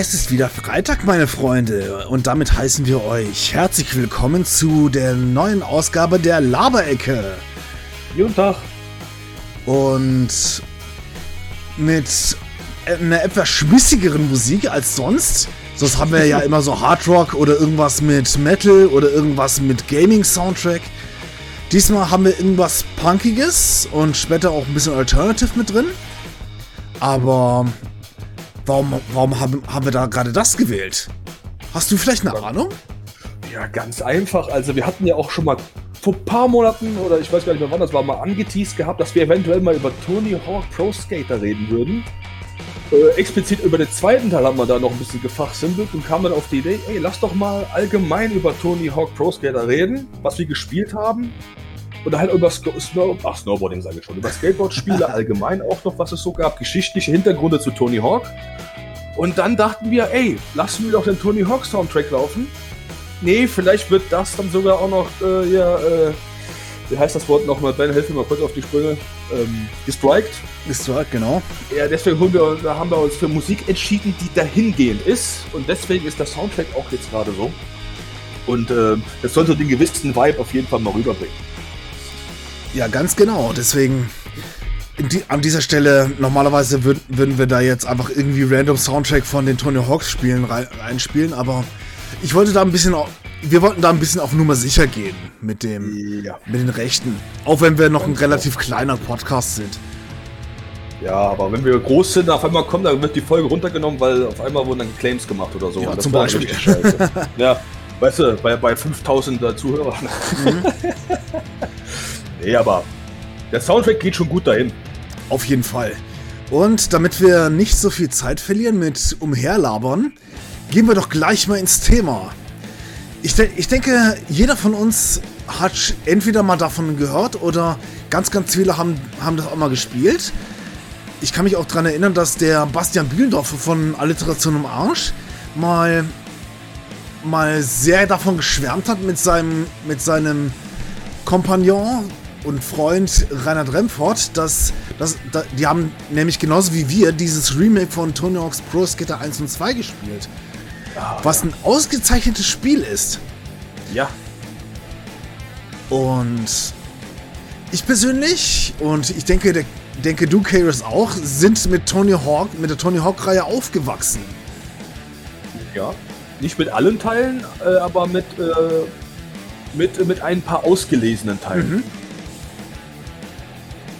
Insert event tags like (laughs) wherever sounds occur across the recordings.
Es ist wieder Freitag, meine Freunde, und damit heißen wir euch herzlich willkommen zu der neuen Ausgabe der Laberecke. Guten Tag. Und mit einer etwas schmissigeren Musik als sonst. Sonst haben wir ja immer so Hardrock oder irgendwas mit Metal oder irgendwas mit Gaming-Soundtrack. Diesmal haben wir irgendwas Punkiges und später auch ein bisschen Alternative mit drin. Aber Warum, warum haben, haben wir da gerade das gewählt? Hast du vielleicht eine Ahnung? Ja, ganz einfach. Also wir hatten ja auch schon mal vor ein paar Monaten, oder ich weiß gar nicht mehr wann das war, mal angeteased gehabt, dass wir eventuell mal über Tony Hawk Pro Skater reden würden. Äh, explizit über den zweiten Teil haben wir da noch ein bisschen gefachsimpelt und kamen dann auf die Idee, ey, lass doch mal allgemein über Tony Hawk Pro Skater reden, was wir gespielt haben. Oder halt über Snow Ach, Snowboarding sage ich schon, über Skateboard-Spiele (laughs) allgemein auch noch, was es so gab, geschichtliche Hintergründe zu Tony Hawk. Und dann dachten wir, ey, lassen wir doch den Tony Hawk Soundtrack laufen. Nee, vielleicht wird das dann sogar auch noch, äh, ja, äh, wie heißt das Wort nochmal? Ben, helf mir mal kurz auf die Sprünge. Ähm, gestriked. Gestriked, genau. Ja, deswegen haben wir, da haben wir uns für Musik entschieden, die dahingehend ist. Und deswegen ist der Soundtrack auch jetzt gerade so. Und äh, das sollte den gewissen Vibe auf jeden Fall mal rüberbringen. Ja, ganz genau. Deswegen die, an dieser Stelle, normalerweise würd, würden wir da jetzt einfach irgendwie random Soundtrack von den Tony Hawks Spielen reinspielen, aber ich wollte da ein bisschen, wir wollten da ein bisschen auf Nummer sicher gehen mit dem, ja. mit den Rechten. Auch wenn wir noch ein relativ kleiner Podcast sind. Ja, aber wenn wir groß sind, auf einmal kommt, dann wird die Folge runtergenommen, weil auf einmal wurden dann Claims gemacht oder so. Ja, zum Beispiel. (laughs) ja, weißt du, bei, bei 5000 Zuhörern. Mhm. (laughs) nee, aber der Soundtrack geht schon gut dahin. Auf jeden Fall. Und damit wir nicht so viel Zeit verlieren mit umherlabern, gehen wir doch gleich mal ins Thema. Ich, de ich denke, jeder von uns hat entweder mal davon gehört oder ganz, ganz viele haben, haben das auch mal gespielt. Ich kann mich auch daran erinnern, dass der Bastian Bielendorfer von Alliteration im Arsch mal, mal sehr davon geschwärmt hat mit seinem, mit seinem Kompagnon, und Freund Reinhard Remford, dass, dass, dass, die haben nämlich genauso wie wir dieses Remake von Tony Hawk's Pro Skater 1 und 2 gespielt. Oh, was ja. ein ausgezeichnetes Spiel ist. Ja. Und ich persönlich und ich denke, der, denke du, Karis, auch, sind mit Tony Hawk, mit der Tony Hawk-Reihe aufgewachsen. Ja. Nicht mit allen Teilen, äh, aber mit, äh, mit, mit ein paar ausgelesenen Teilen. Mhm.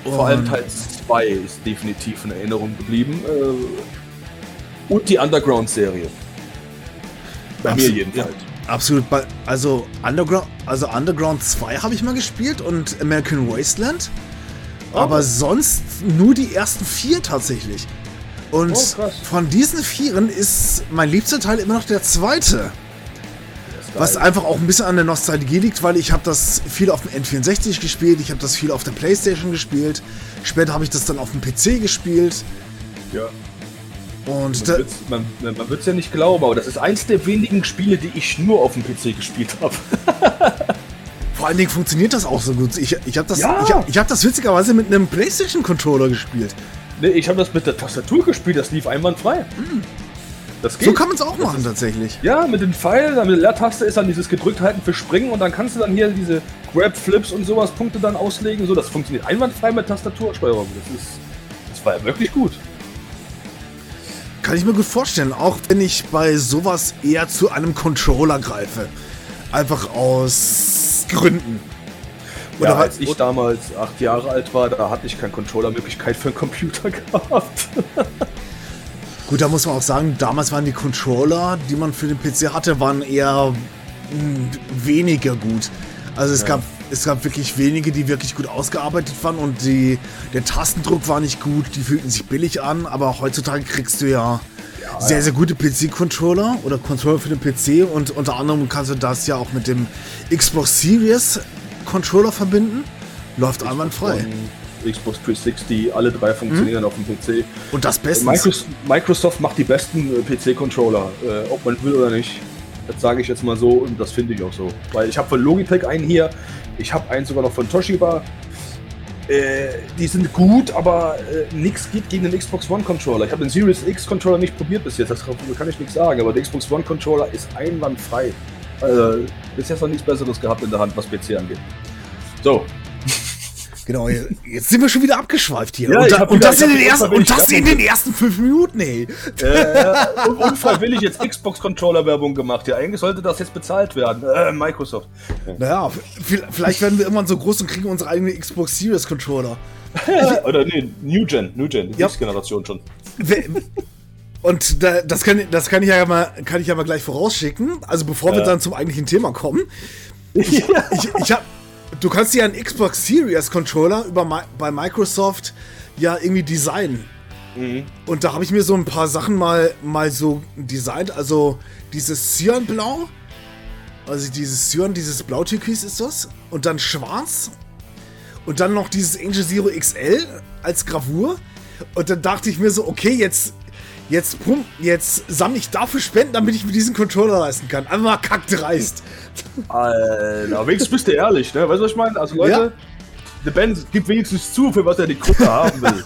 Vor allem Teil 2 ist definitiv in Erinnerung geblieben. Äh, und die Underground-Serie. Bei Absolut, mir jedenfalls. Ja, absolut. Also Underground, also Underground 2 habe ich mal gespielt und American Wasteland. Oh. Aber sonst nur die ersten vier tatsächlich. Und oh, von diesen vieren ist mein liebster Teil immer noch der zweite. Was einfach auch ein bisschen an der Nostalgie liegt, weil ich habe das viel auf dem N64 gespielt, ich habe das viel auf der Playstation gespielt. Später habe ich das dann auf dem PC gespielt. Ja. Und man wird es ja nicht glauben, aber das ist eins der wenigen Spiele, die ich nur auf dem PC gespielt habe. (laughs) Vor allen Dingen funktioniert das auch so gut. Ich, ich habe das, ja. ich hab, ich hab das witzigerweise mit einem PlayStation-Controller gespielt. Nee, ich habe das mit der Tastatur gespielt, das lief einwandfrei. Mhm. So kann man es auch machen, tatsächlich. Ja, mit den Pfeilen, mit der Leertaste ist dann dieses gedrückthalten für Springen und dann kannst du dann hier diese Grab-Flips und sowas Punkte dann auslegen. So, das funktioniert einwandfrei mit Tastatursteuerung. Das, ist, das war ja wirklich gut. Kann ich mir gut vorstellen, auch wenn ich bei sowas eher zu einem Controller greife. Einfach aus Gründen. Oder ja, als ich damals acht Jahre alt war, da hatte ich keine Controller-Möglichkeit für einen Computer (laughs) gehabt. Gut, da muss man auch sagen, damals waren die Controller, die man für den PC hatte, waren eher hm, weniger gut. Also es ja. gab es gab wirklich wenige, die wirklich gut ausgearbeitet waren und die, der Tastendruck war nicht gut, die fühlten sich billig an, aber heutzutage kriegst du ja, ja sehr, sehr gute PC-Controller oder Controller für den PC und unter anderem kannst du das ja auch mit dem Xbox Series Controller verbinden. Läuft einwandfrei. Xbox 360, alle drei funktionieren mhm. auf dem PC. Und das Beste. Microsoft macht die besten äh, PC-Controller, äh, ob man will oder nicht. Das sage ich jetzt mal so und das finde ich auch so. Weil ich habe von Logitech einen hier, ich habe einen sogar noch von Toshiba. äh, die sind gut, aber äh, nichts geht gegen den Xbox One Controller. Ich habe den Series X Controller nicht probiert bis jetzt, das kann ich nichts sagen, aber der Xbox One Controller ist einwandfrei. Also, bis jetzt noch nichts Besseres gehabt in der Hand, was PC angeht. So. Genau, jetzt sind wir schon wieder abgeschweift hier. Ja, und, da, und, wieder- das, ich in hab den ersten, und das in den ersten fünf Minuten, ey. Äh, un- unfreiwillig jetzt Xbox Controller Werbung gemacht. Ja, eigentlich sollte das jetzt bezahlt werden. Äh, Microsoft. Naja, vielleicht werden wir irgendwann so groß und kriegen unsere eigene Xbox Series Controller. (laughs) Oder nee, New Gen, New Gen, die Ja. nächste Generation schon. Und da, das, kann, das kann ich ja mal, kann ich ja mal gleich vorausschicken. Also bevor wir Ja. dann zum eigentlichen Thema kommen. Ich, (laughs) ich hab, du kannst dir einen Xbox Series Controller über bei Microsoft ja irgendwie designen. Und da habe ich mir so ein paar Sachen mal, mal so designt. Also dieses Cyanblau, also dieses Cyan, dieses Blau-Türkis ist das. Und dann schwarz. Und dann noch dieses Angel Zero XL als Gravur. Und dann dachte ich mir so, okay, jetzt, jetzt, pump, jetzt sammle ich dafür Spenden, damit ich mir diesen Controller leisten kann. Einfach mal kackdreist. Alter, wenigstens bist du ehrlich, ne? Weißt du, was ich meine? Also Leute, Ja. Der Ben gibt wenigstens zu, für was er die Krücke (laughs) haben will.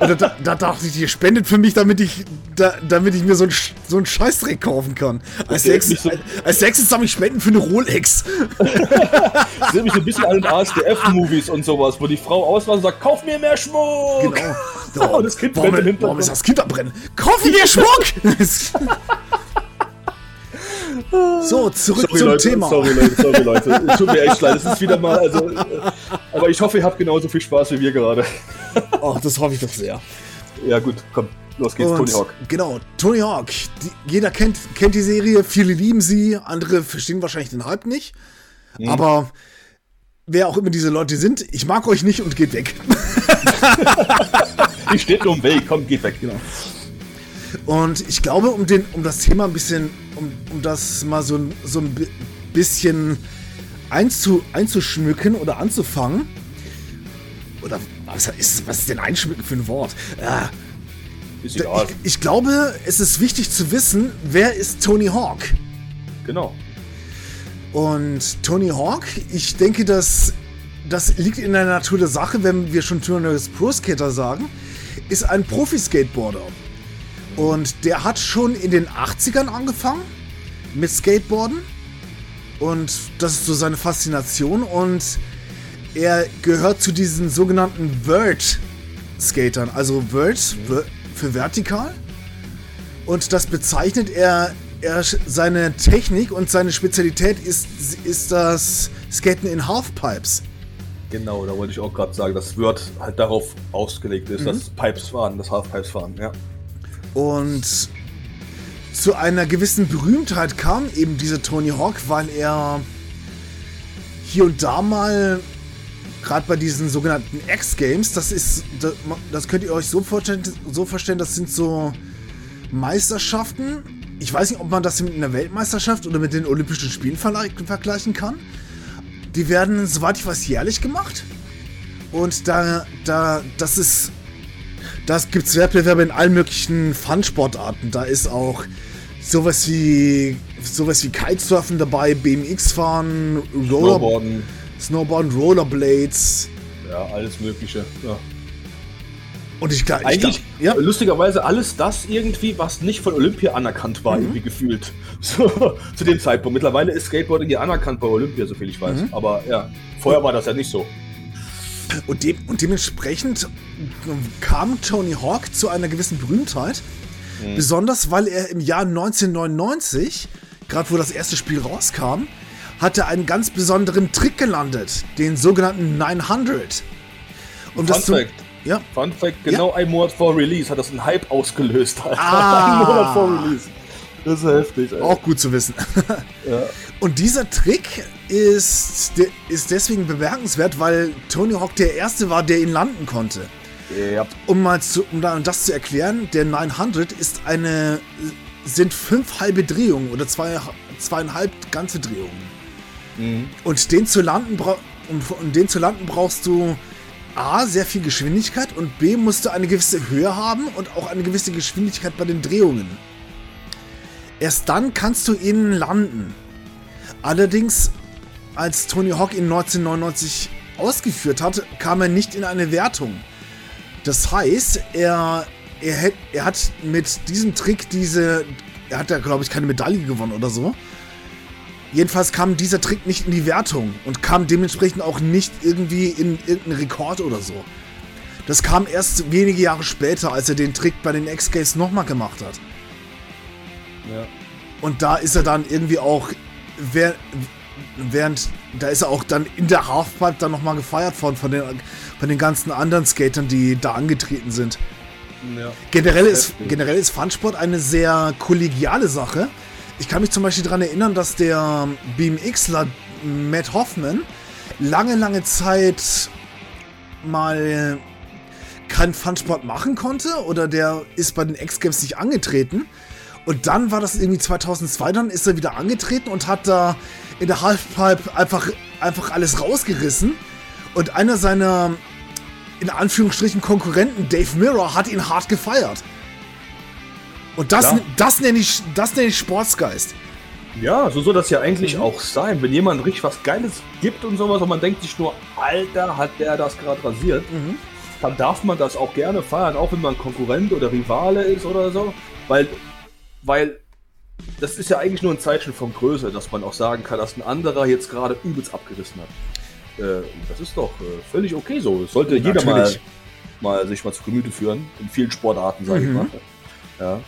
Und da, da dachte ich, ihr spendet für mich, damit ich, da, damit ich mir so einen Sch- so einen Scheißdreck kaufen kann. Als Okay, nächstes, nicht so- als, nächstes sammle ich Spenden für eine Rolex. (laughs) Das erinnert mich so ein bisschen an den ASDF-Movies und sowas, wo die Frau auswählt und sagt, kauf mir mehr Schmuck! Genau. (laughs) Oh, das Kind warum, brennt im Hintergrund. warum ist das Kind am Brennen? Kaufen wir Schmuck! So, zurück Sorry zum Leute, Thema. sorry Leute, sorry Leute. Es Tut mir echt leid, es ist wieder mal, also, äh, aber ich hoffe, ihr habt genauso viel Spaß wie wir gerade. Oh, das hoffe ich doch sehr. Ja gut, komm, los geht's, Tony Hawk. Genau, Tony Hawk. Die, jeder kennt, kennt die Serie, viele lieben sie, andere verstehen wahrscheinlich den Hype nicht. Mhm. Aber wer auch immer diese Leute sind, ich mag euch nicht und geht weg. (laughs) Ich steht nur im Weg, komm, geht weg. Genau. Und ich glaube, um, den, um das Thema ein bisschen, um, um das mal so, ein- so ein bi- bisschen einzu, einzuschmücken oder anzufangen. Oder was ist, was ist denn einschmücken für ein Wort? Egal. ich, ich glaube, es ist wichtig zu wissen, wer ist Tony Hawk? Genau. Und Tony Hawk, ich denke, dass das liegt in der Natur der Sache, wenn wir schon Tony Hawk's Pro Skater sagen, ist ein Profi-Skateboarder. Und der hat schon in den 80ern angefangen mit Skateboarden. Und das ist so seine Faszination. Und er gehört zu diesen sogenannten Vert-Skatern. Also Vert ver- für vertikal. Und das bezeichnet er, er seine Technik und seine Spezialität ist, ist das Skaten in Halfpipes. Genau, da wollte ich auch gerade sagen, das Word halt darauf ausgelegt ist, das Pipes fahren, das Halfpipes fahren, ja. Und zu einer gewissen Berühmtheit kam eben dieser Tony Hawk, weil er hier und da mal, gerade bei diesen sogenannten X-Games, das ist, das, könnt ihr euch so vorstellen, so vorstellen, das sind so Meisterschaften. Ich weiß nicht, ob man das mit einer Weltmeisterschaft oder mit den Olympischen Spielen vergleich- vergleichen kann. Die werden, soweit ich weiß, jährlich gemacht. Und da, da, das ist das gibt's Wettbewerbe in allen möglichen Fun-Sportarten. Da ist auch sowas wie sowas wie Kitesurfen dabei, BMX fahren, Roller, Snowboarden, Snowboarden, Rollerblades. ja, alles Mögliche. Ja. Und ich glaube, Eigentlich, ja, lustigerweise, alles das irgendwie, was nicht von Olympia anerkannt war, irgendwie gefühlt. (laughs) So, zu dem Zeitpunkt. Mittlerweile ist Skateboarding ja anerkannt bei Olympia, soviel ich weiß. Aber ja, vorher war das ja nicht so. Und, de und dementsprechend kam Tony Hawk zu einer gewissen Berühmtheit. Besonders, weil er im Jahr 1999, gerade wo das erste Spiel rauskam, hatte einen ganz besonderen Trick gelandet, den sogenannten 900. Um Fun Fact. Ja, Fun Fact, genau ein Monat vor Release hat das einen Hype ausgelöst. Alter. Ah. Ein Monat vor Release. Das ist heftig, Alter. Auch gut zu wissen. Ja. (laughs) Und dieser Trick ist, ist deswegen bemerkenswert, weil Tony Hawk der Erste war, der ihn landen konnte. Ja. Um mal zu, um da- das zu erklären, der 900 ist eine, sind fünf halbe Drehungen oder zwei, zweieinhalb ganze Drehungen. Und den zu landen, um, um den zu landen brauchst du A, sehr viel Geschwindigkeit und B, musst du eine gewisse Höhe haben und auch eine gewisse Geschwindigkeit bei den Drehungen. Erst dann kannst du ihn landen. Allerdings, als Tony Hawk ihn 1999 ausgeführt hat, kam er nicht in eine Wertung. Das heißt, er, er, hat, er hat mit diesem Trick diese, er hat ja, glaube ich, keine Medaille gewonnen oder so. Jedenfalls kam dieser Trick nicht in die Wertung und kam dementsprechend auch nicht irgendwie in irgendeinen Rekord oder so. Das kam erst wenige Jahre später, als er den Trick bei den X-Games nochmal gemacht hat. Ja. Und da ist er dann irgendwie auch, während, da ist er auch dann in der Halfpipe dann nochmal gefeiert worden von den, von den ganzen anderen Skatern, die da angetreten sind. Ja. Generell, ist, generell ist Funsport eine sehr kollegiale Sache. Ich kann mich zum Beispiel daran erinnern, dass der BMXler Matt Hoffman lange, lange Zeit mal keinen Funsport machen konnte oder der ist bei den X-Games nicht angetreten. Und dann war das irgendwie 2002, dann ist er wieder angetreten und hat da in der Halfpipe einfach, einfach alles rausgerissen. Und einer seiner, in Anführungsstrichen, Konkurrenten, Dave Mirror, hat ihn hart gefeiert. Und das, das nenne ich, das nenn ich Sportsgeist. Ja, so soll das ja eigentlich mhm. auch sein. Wenn jemand richtig was Geiles gibt und sowas und man denkt sich nur, Alter, hat der das gerade rasiert, mhm. dann darf man das auch gerne feiern, auch wenn man Konkurrent oder Rivale ist oder so. Weil, weil das ist ja eigentlich nur ein Zeichen von Größe, dass man auch sagen kann, dass ein anderer jetzt gerade übelst abgerissen hat. Äh, das ist doch äh, völlig okay so. Das sollte Natürlich. jeder mal, mal sich mal zu Gemüte führen. In vielen Sportarten, sage mhm. ich mal. Ja.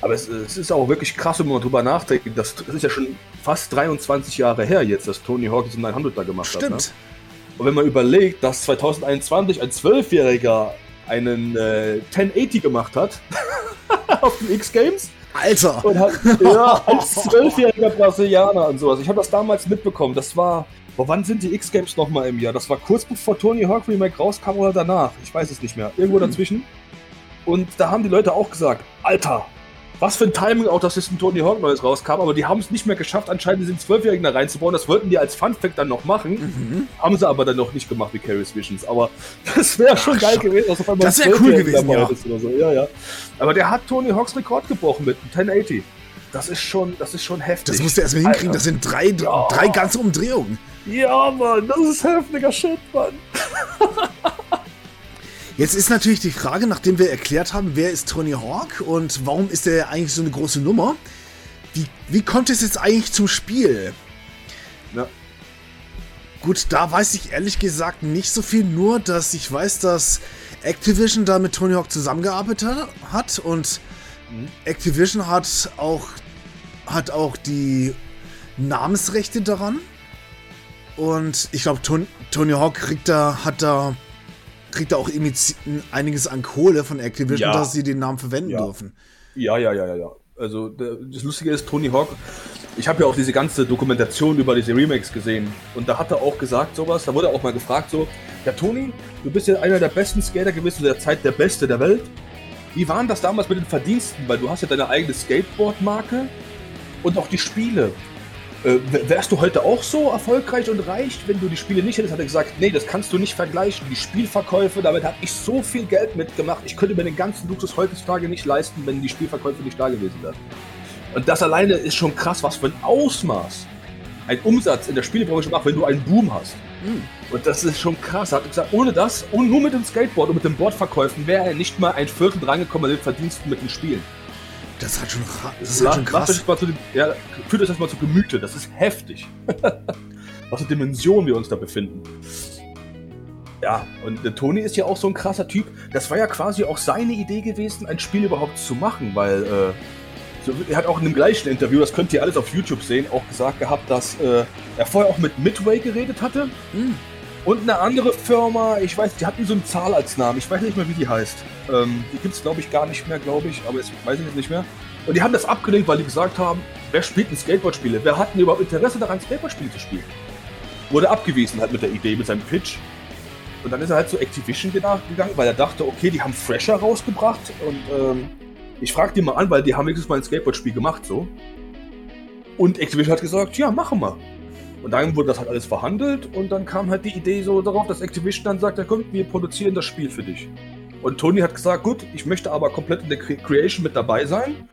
Aber es, es, ist auch wirklich krass, wenn man drüber nachdenkt. Das, das, ist ja schon fast 23 Jahre her jetzt, dass Tony Hawk diesen 900 da gemacht Stimmt. hat. Ne? Und wenn man überlegt, dass 2021 ein Zwölfjähriger einen äh, 1080 gemacht hat (laughs) auf den X-Games. Alter! Und hat, ja, als zwölfjähriger Brasilianer und sowas. Ich habe das damals mitbekommen. Das war. Boah, wann sind die X-Games nochmal im Jahr? Das war kurz bevor Tony Hawk Remake rauskam oder danach? Ich weiß es nicht mehr. Irgendwo hm. dazwischen. Und da haben die Leute auch gesagt: Alter, was für ein Timing auch, dass jetzt ein Tony Hawk Neues rauskam, aber die haben es nicht mehr geschafft, anscheinend diesen Zwölfjährigen da reinzubauen. Das wollten die als Fun Fact dann noch machen. Mhm. Haben sie aber dann noch nicht gemacht wie Carrie's Visions. Aber (laughs) das wäre schon geil gewesen, dass auf einmal das wäre cool gewesen, ja. So. ja. Ja, Aber der hat Tony Hawks Rekord gebrochen mit einem 1080. Das ist schon, das ist schon heftig. Das musst du erstmal hinkriegen. Das sind drei, ja. drei ganze Umdrehungen. Ja, Mann, das ist heftiger Shit, Mann. (laughs) Jetzt ist natürlich die Frage, nachdem wir erklärt haben, wer ist Tony Hawk und warum ist er eigentlich so eine große Nummer, wie, wie kommt es jetzt eigentlich zum Spiel? Ja. Gut, da weiß ich ehrlich gesagt nicht so viel, nur dass ich weiß, dass Activision da mit Tony Hawk zusammengearbeitet hat und mhm. Activision hat auch, hat auch die Namensrechte daran. Und ich glaube, Tony Hawk kriegt da, hat da kriegt er auch einiges an Kohle von Activision, ja. dass sie den Namen verwenden ja. dürfen. Ja, ja, ja, ja, ja. Also das Lustige ist, Tony Hawk, ich habe ja auch diese ganze Dokumentation über diese Remakes gesehen und da hat er auch gesagt sowas, da wurde auch mal gefragt so, ja Tony, du bist ja einer der besten Skater gewesen zu der Zeit, der Beste der Welt. Wie waren das damals mit den Verdiensten? Weil du hast ja deine eigene Skateboard-Marke und auch die Spiele. Äh, wärst du heute auch so erfolgreich und reich, wenn du die Spiele nicht hättest? Hat er gesagt, nee, das kannst du nicht vergleichen. Die Spielverkäufe, damit habe ich so viel Geld mitgemacht. Ich könnte mir den ganzen Luxus heutzutage nicht leisten, wenn die Spielverkäufe nicht da gewesen wären. Und das alleine ist schon krass, was für ein Ausmaß ein Umsatz in der Spielebranche macht, wenn du einen Boom hast. Mhm. Und das ist schon krass. Er hat gesagt, ohne das und nur mit dem Skateboard und mit den Boardverkäufen wäre er nicht mal ein Viertel drangekommen mit den Verdiensten mit den Spielen. Das ist halt schon, das ist halt schon krass. Euch mal zu, ja, führt euch das mal zu Gemüte, das ist heftig. (laughs) Was für Dimensionen wir uns da befinden. Ja, und der Tony ist ja auch so ein krasser Typ. Das war ja quasi auch seine Idee gewesen, ein Spiel überhaupt zu machen, weil äh, so, er hat auch in dem gleichen Interview, das könnt ihr alles auf YouTube sehen, auch gesagt gehabt, dass äh, er vorher auch mit Midway geredet hatte. Mhm. Und eine andere Firma, ich weiß, die hatten so eine Zahl als Namen, ich weiß nicht mehr, wie die heißt. Ähm, die gibt es, glaube ich, gar nicht mehr, glaube ich, aber jetzt weiß ich jetzt nicht mehr. Und die haben das abgelehnt, weil die gesagt haben, wer spielt denn Skateboard-Spiele? Wer hat denn überhaupt Interesse daran, Skateboard-Spiele zu spielen? Wurde abgewiesen halt mit der Idee, mit seinem Pitch. Und dann ist er halt zu Activision gegangen, weil er dachte, okay, die haben Fresher rausgebracht und ähm, ich frage die mal an, weil die haben wenigstens mal ein Skateboard-Spiel gemacht, so. Und Activision hat gesagt, ja, machen wir. Und dann wurde das halt alles verhandelt und dann kam halt die Idee so darauf, dass Activision dann sagt, ja komm, wir produzieren das Spiel für dich. Und Tony hat gesagt, gut, ich möchte aber komplett in der Creation mit dabei sein.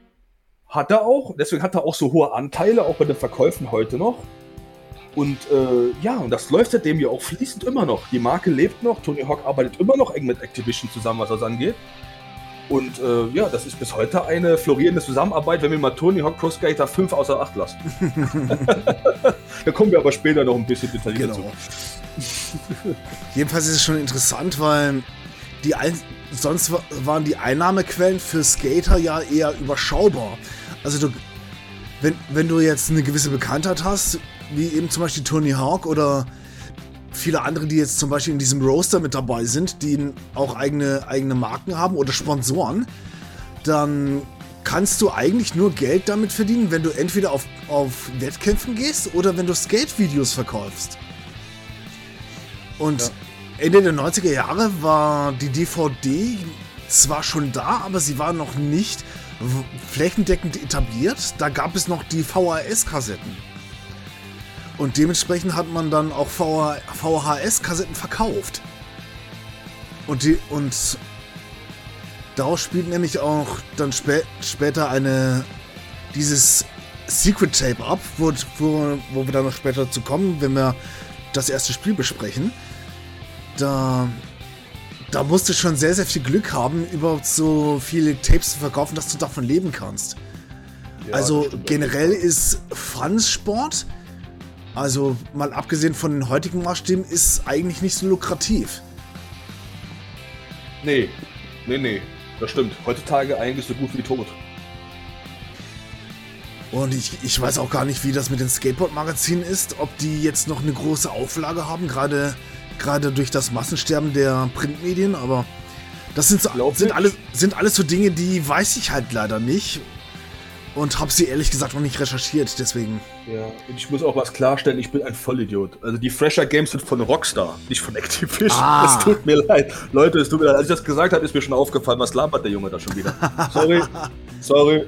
Hat er auch, deswegen hat er auch so hohe Anteile, auch bei den Verkäufen heute noch. Und äh, ja, und das läuft seitdem ja auch fließend immer noch. Die Marke lebt noch, Tony Hawk arbeitet immer noch eng mit Activision zusammen, was das angeht. Und äh, ja, das ist bis heute eine florierende Zusammenarbeit, wenn wir mal Tony Hawk Pro Skater 5 außer Acht lassen. (laughs) da kommen wir aber später noch ein bisschen detaillierter genau. zu. (laughs) Jedenfalls ist es schon interessant, weil die Ein sonst waren die Einnahmequellen für Skater ja eher überschaubar. Also du, wenn, wenn du jetzt eine gewisse Bekanntheit hast, wie eben zum Beispiel Tony Hawk oder viele andere, die jetzt zum Beispiel in diesem Roaster mit dabei sind, die auch eigene, eigene Marken haben oder Sponsoren, dann kannst du eigentlich nur Geld damit verdienen, wenn du entweder auf, auf Wettkämpfen gehst oder wenn du Skate-Videos verkaufst. Und ja. Ende der 90er Jahre war die DVD zwar schon da, aber sie war noch nicht flächendeckend etabliert. Da gab es noch die VHS-Kassetten. Und dementsprechend hat man dann auch VHS-Kassetten verkauft. Und, die, und daraus spielt nämlich auch dann spä später eine dieses Secret Tape ab, wo, wo, wo wir dann noch später zu kommen, wenn wir das erste Spiel besprechen. Da, da musst du schon sehr, sehr viel Glück haben, überhaupt so viele Tapes zu verkaufen, dass du davon leben kannst. Ja, also generell ist Franz Sport also mal abgesehen von den heutigen Maßstäben ist eigentlich nicht so lukrativ. Nee, nee, nee, das stimmt. Heutzutage eigentlich so gut wie tot. Und ich, ich weiß auch gar nicht, wie das mit den Skateboard-Magazinen ist, ob die jetzt noch eine große Auflage haben, gerade, gerade durch das Massensterben der Printmedien, aber das sind, so, sind, alles, sind alles so Dinge, die weiß ich halt leider nicht und habe sie ehrlich gesagt noch nicht recherchiert, deswegen. Ja, und ich muss auch was klarstellen, ich bin ein Vollidiot. Also die Fresher Games sind von Rockstar, nicht von Activision. Ah. (laughs) Es tut mir leid. Leute, es tut mir leid. Als ich das gesagt habe, ist mir schon aufgefallen, was labert der Junge da schon wieder. Sorry, (laughs) sorry,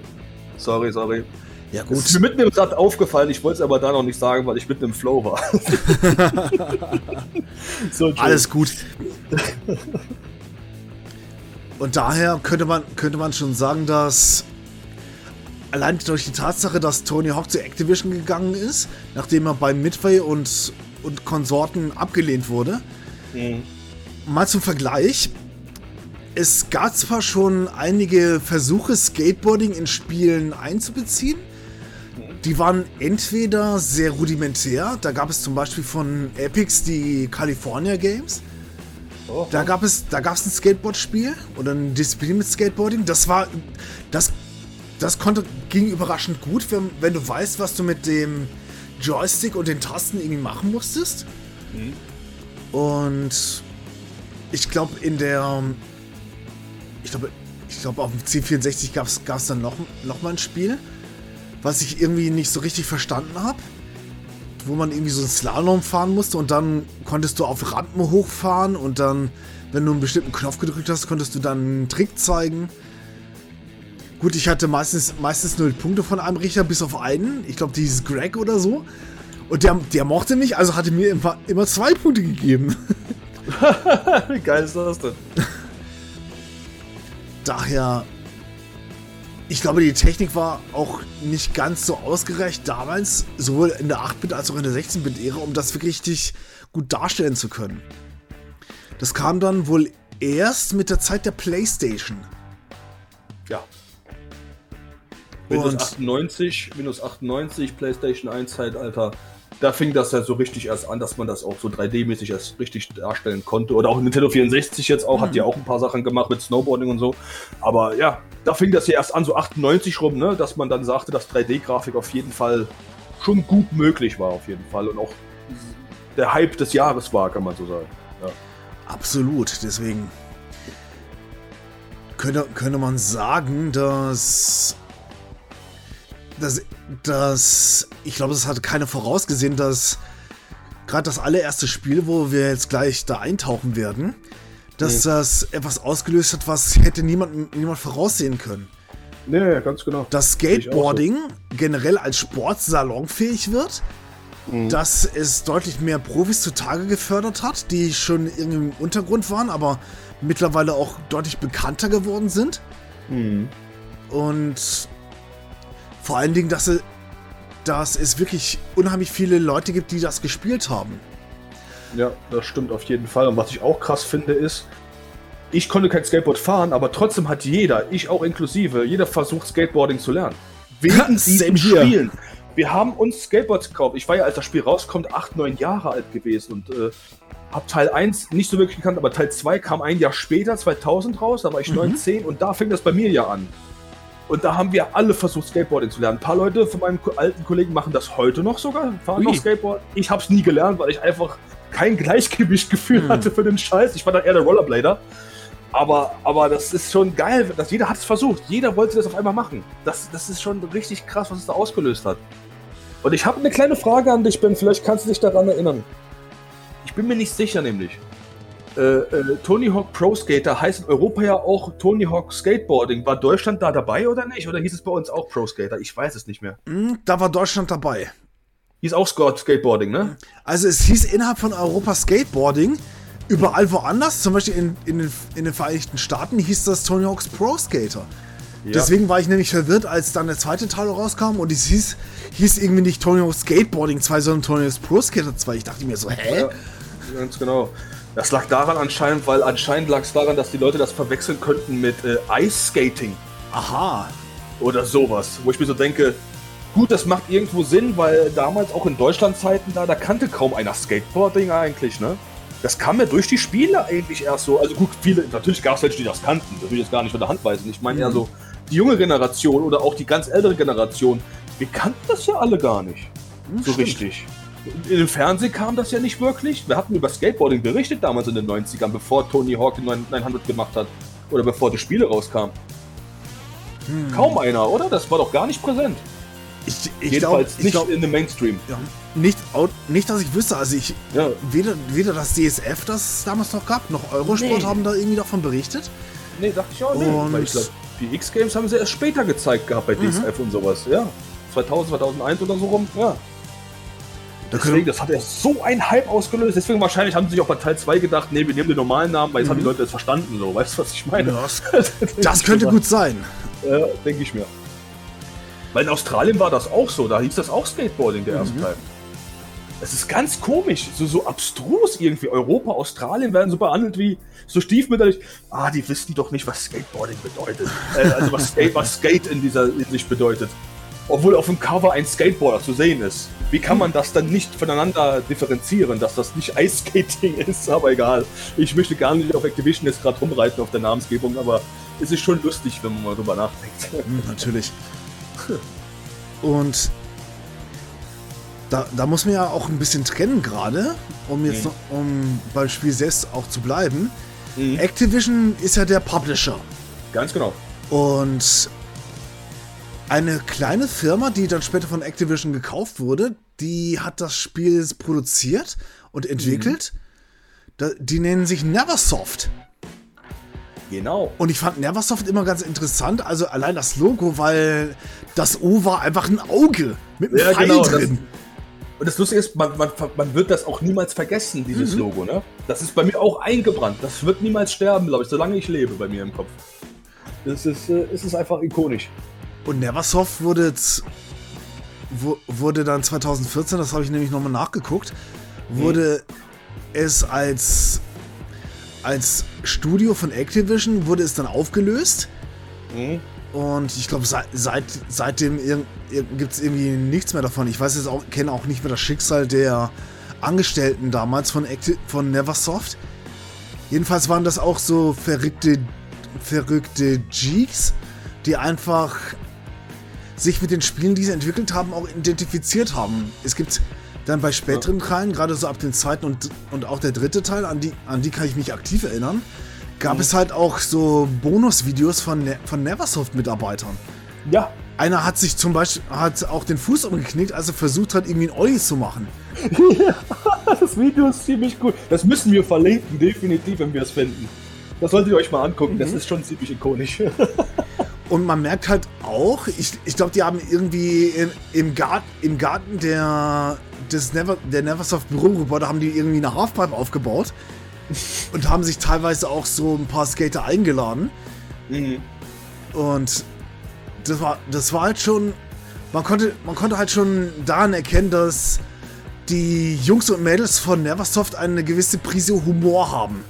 sorry, sorry. Ja, gut. Es ist mir mitten im Rad aufgefallen, ich wollte es aber da noch nicht sagen, weil ich mitten im Flow war. (laughs) so, Alles gut. Und daher könnte man, könnte man schon sagen, dass allein durch die Tatsache, dass Tony Hawk zu Activision gegangen ist, nachdem er bei Midway und, und Konsorten abgelehnt wurde. Mhm. Mal zum Vergleich. Es gab zwar schon einige Versuche, Skateboarding in Spielen einzubeziehen. Mhm. Die waren entweder sehr rudimentär, da gab es zum Beispiel von Epics die California Games. Oh, da gab es, da gab es ein Skateboard-Spiel oder ein Disziplin mit Skateboarding. Das war, das das konnte, ging überraschend gut, wenn, wenn du weißt, was du mit dem Joystick und den Tasten irgendwie machen musstest. Mhm. Und ich glaube, in der. Ich glaube, ich glaube, auf dem C64 gab es dann noch, noch mal ein Spiel, was ich irgendwie nicht so richtig verstanden habe. Wo man irgendwie so ein Slalom fahren musste und dann konntest du auf Rampen hochfahren und dann, wenn du einen bestimmten Knopf gedrückt hast, konntest du dann einen Trick zeigen. Gut, ich hatte meistens, meistens null Punkte von einem Richter, bis auf einen. Ich glaube, dieses Greg oder so. Und der, der mochte mich, also hatte mir immer, immer zwei Punkte gegeben. (laughs) Wie geil ist das denn? Daher, ich glaube, die Technik war auch nicht ganz so ausgereicht damals, sowohl in der 8-Bit- als auch in der 16-Bit-Ära, um das wirklich richtig gut darstellen zu können. Das kam dann wohl erst mit der Zeit der PlayStation. Ja, Windows 98, Windows 98, PlayStation 1 Zeitalter. Da fing das ja so richtig erst an, dass man das auch so 3D-mäßig erst richtig darstellen konnte. Oder auch Nintendo 64 jetzt auch, mhm. hat ja auch ein paar Sachen gemacht mit Snowboarding und so. Aber ja, da fing das ja erst an, so 98 rum, ne, dass man dann sagte, dass 3D-Grafik auf jeden Fall schon gut möglich war, auf jeden Fall. Und auch der Hype des Jahres war, kann man so sagen. Ja. Absolut, deswegen könnte, könnte man sagen, dass das, das, ich glaube, das hatte keiner vorausgesehen, dass gerade das allererste Spiel, wo wir jetzt gleich da eintauchen werden, dass nee. das etwas ausgelöst hat, was hätte niemand, niemand voraussehen können. Nee, ganz genau. Dass Skateboarding so. generell als Sport salonfähig wird, mhm. dass es deutlich mehr Profis zutage gefördert hat, die schon irgendwie im Untergrund waren, aber mittlerweile auch deutlich bekannter geworden sind. Mhm. Und vor allen Dingen, dass, dass es wirklich unheimlich viele Leute gibt, die das gespielt haben. Ja, das stimmt auf jeden Fall. Und was ich auch krass finde, ist, ich konnte kein Skateboard fahren, aber trotzdem hat jeder, ich auch inklusive, jeder versucht Skateboarding zu lernen. (laughs) Wegen diesen Spielen. Wir haben uns Skateboards gekauft. Ich war ja, als das Spiel rauskommt, acht, neun Jahre alt gewesen und äh, hab Teil 1 nicht so wirklich gekannt, aber Teil 2 kam ein Jahr später, 2000 raus, da war ich mhm. 19 und da fing das bei mir ja an. Und da haben wir alle versucht, Skateboarding zu lernen. Ein paar Leute von meinen alten Kollegen machen das heute noch sogar, fahren Ui. noch Skateboard. Ich habe es nie gelernt, weil ich einfach kein Gleichgewichtgefühl mhm. hatte für den Scheiß. Ich war dann eher der Rollerblader. Aber, aber das ist schon geil, dass jeder hat es versucht. Jeder wollte das auf einmal machen. Das, das ist schon richtig krass, was es da ausgelöst hat. Und ich habe eine kleine Frage an dich, Ben. Vielleicht kannst du dich daran erinnern. Ich bin mir nicht sicher, nämlich. Äh, äh, Tony Hawk Pro Skater heißt in Europa ja auch Tony Hawk Skateboarding. War Deutschland da dabei oder nicht? Oder hieß es bei uns auch Pro Skater? Ich weiß es nicht mehr. Hm, da war Deutschland dabei. Hieß auch Skateboarding, ne? Also es hieß innerhalb von Europa Skateboarding. Überall woanders, zum Beispiel in, in, den, in den Vereinigten Staaten, hieß das Tony Hawk's Pro Skater. Ja. Deswegen war ich nämlich verwirrt, als dann der zweite Teil rauskam und es hieß, hieß irgendwie nicht Tony Hawk's Skateboarding 2, sondern Tony Hawk's Pro Skater 2. Ich dachte mir so, hä? Ja, ganz genau. Das lag daran anscheinend, weil anscheinend lag es daran, dass die Leute das verwechseln könnten mit äh, Ice Skating. Aha. Oder sowas. Wo ich mir so denke, gut, das macht irgendwo Sinn, weil damals auch in Deutschland-Zeiten da, da kannte kaum einer Skateboarding eigentlich, ne? Das kam ja durch die Spiele eigentlich erst so. Also gut, viele, natürlich gab es welche, die das kannten. Das will ich jetzt gar nicht von der Hand weisen. Ich meine mhm. eher so, die junge Generation oder auch die ganz ältere Generation, wir kannten das ja alle gar nicht. Mhm, so stimmt. richtig. In den Fernsehen kam das ja nicht wirklich. Wir hatten über Skateboarding berichtet damals in den 90ern, bevor Tony Hawk den 900 gemacht hat. Oder bevor die Spiele rauskamen. Hm. Kaum einer, oder? Das war doch gar nicht präsent. Ich, ich Jedenfalls glaub, nicht glaub, in dem Mainstream. Ja, nicht, nicht, dass ich wüsste. Also ich ja. weder, weder das DSF, das es damals noch gab, noch Eurosport nee. haben da irgendwie davon berichtet. Nee, dachte ich auch nicht. Weil ich glaube, die X-Games haben sie erst später gezeigt gehabt bei DSF mhm. und sowas. Ja. 2000, 2001 oder so rum. Ja. Deswegen, das hat ja so einen Hype ausgelöst. Deswegen wahrscheinlich haben sie sich auch bei Teil 2 gedacht, nee, wir nehmen den normalen Namen, weil jetzt mhm. haben die mhm. Leute das verstanden. So. Weißt du, was ich meine? Ja, das, (laughs) das könnte gut sein. Ja, denke ich mir. Weil in Australien war das auch so. Da hieß das auch Skateboarding, der erste mhm. Teil. Es ist ganz komisch, so, so abstrus irgendwie. Europa, Australien werden so behandelt wie so stiefmütterlich. Ah, die wissen doch nicht, was Skateboarding bedeutet. äh, also was Skate, was Skate in dieser Hinsicht bedeutet. Obwohl auf dem Cover ein Skateboarder zu sehen ist. Wie kann man das dann nicht voneinander differenzieren, dass das nicht Ice Skating (laughs) ist? Aber egal. Ich möchte gar nicht auf Activision jetzt gerade rumreiten auf der Namensgebung, aber es ist schon lustig, wenn man mal drüber nachdenkt. Hm, natürlich. Und da, da muss man ja auch ein bisschen trennen gerade, um jetzt mhm. noch, um beim Spiel selbst auch zu bleiben. Mhm. Activision ist ja der Publisher. Ganz genau. Und eine kleine Firma, die dann später von Activision gekauft wurde, die hat das Spiel produziert und entwickelt. Mhm. die nennen sich Neversoft. Genau. Und ich fand Neversoft immer ganz interessant, also allein das Logo, weil das O war einfach ein Auge mit einem ja, Pfeil genau, drin. Das, und das Lustige ist, man, man, man, wird das auch niemals vergessen, dieses mhm. Logo. Ne? Das ist bei mir auch eingebrannt. Das wird niemals sterben, glaube ich, solange ich lebe bei mir im Kopf. Das ist, äh, ist einfach ikonisch. Und Neversoft wurde, wurde dann 2014, das habe ich nämlich nochmal nachgeguckt, wurde mhm. es als als Studio von Activision wurde es dann aufgelöst. Mhm. Und ich glaube, seit, seit, seitdem gibt es irgendwie nichts mehr davon. Ich weiß jetzt auch, kenne auch nicht mehr das Schicksal der Angestellten damals von, Acti von Neversoft. Jedenfalls waren das auch so verrückte, verrückte Geeks, die einfach sich mit den Spielen, die sie entwickelt haben, auch identifiziert haben. Es gibt dann bei späteren Teilen, gerade so ab dem zweiten und, und auch der dritte Teil, an die, an die kann ich mich aktiv erinnern, gab mhm. es halt auch so Bonusvideos von, ne von Neversoft-Mitarbeitern. Ja. Einer hat sich zum Beispiel hat auch den Fuß umgeknickt, als er versucht hat, irgendwie einen Olli zu machen. (laughs) das Video ist ziemlich gut. Das müssen wir verlinken, definitiv, wenn wir es finden. Das solltet ihr euch mal angucken, mhm. das ist schon ziemlich ikonisch. (laughs) Und man merkt halt auch, ich, ich glaube, die haben irgendwie in, im, Garten, im Garten der, des Never, der Neversoft Bürogebäude haben die irgendwie eine Halfpipe aufgebaut (laughs) und haben sich teilweise auch so ein paar Skater eingeladen. Mhm. Und das war, das war halt schon man konnte, man konnte halt schon daran erkennen, dass die Jungs und Mädels von Neversoft eine gewisse Prise Humor haben.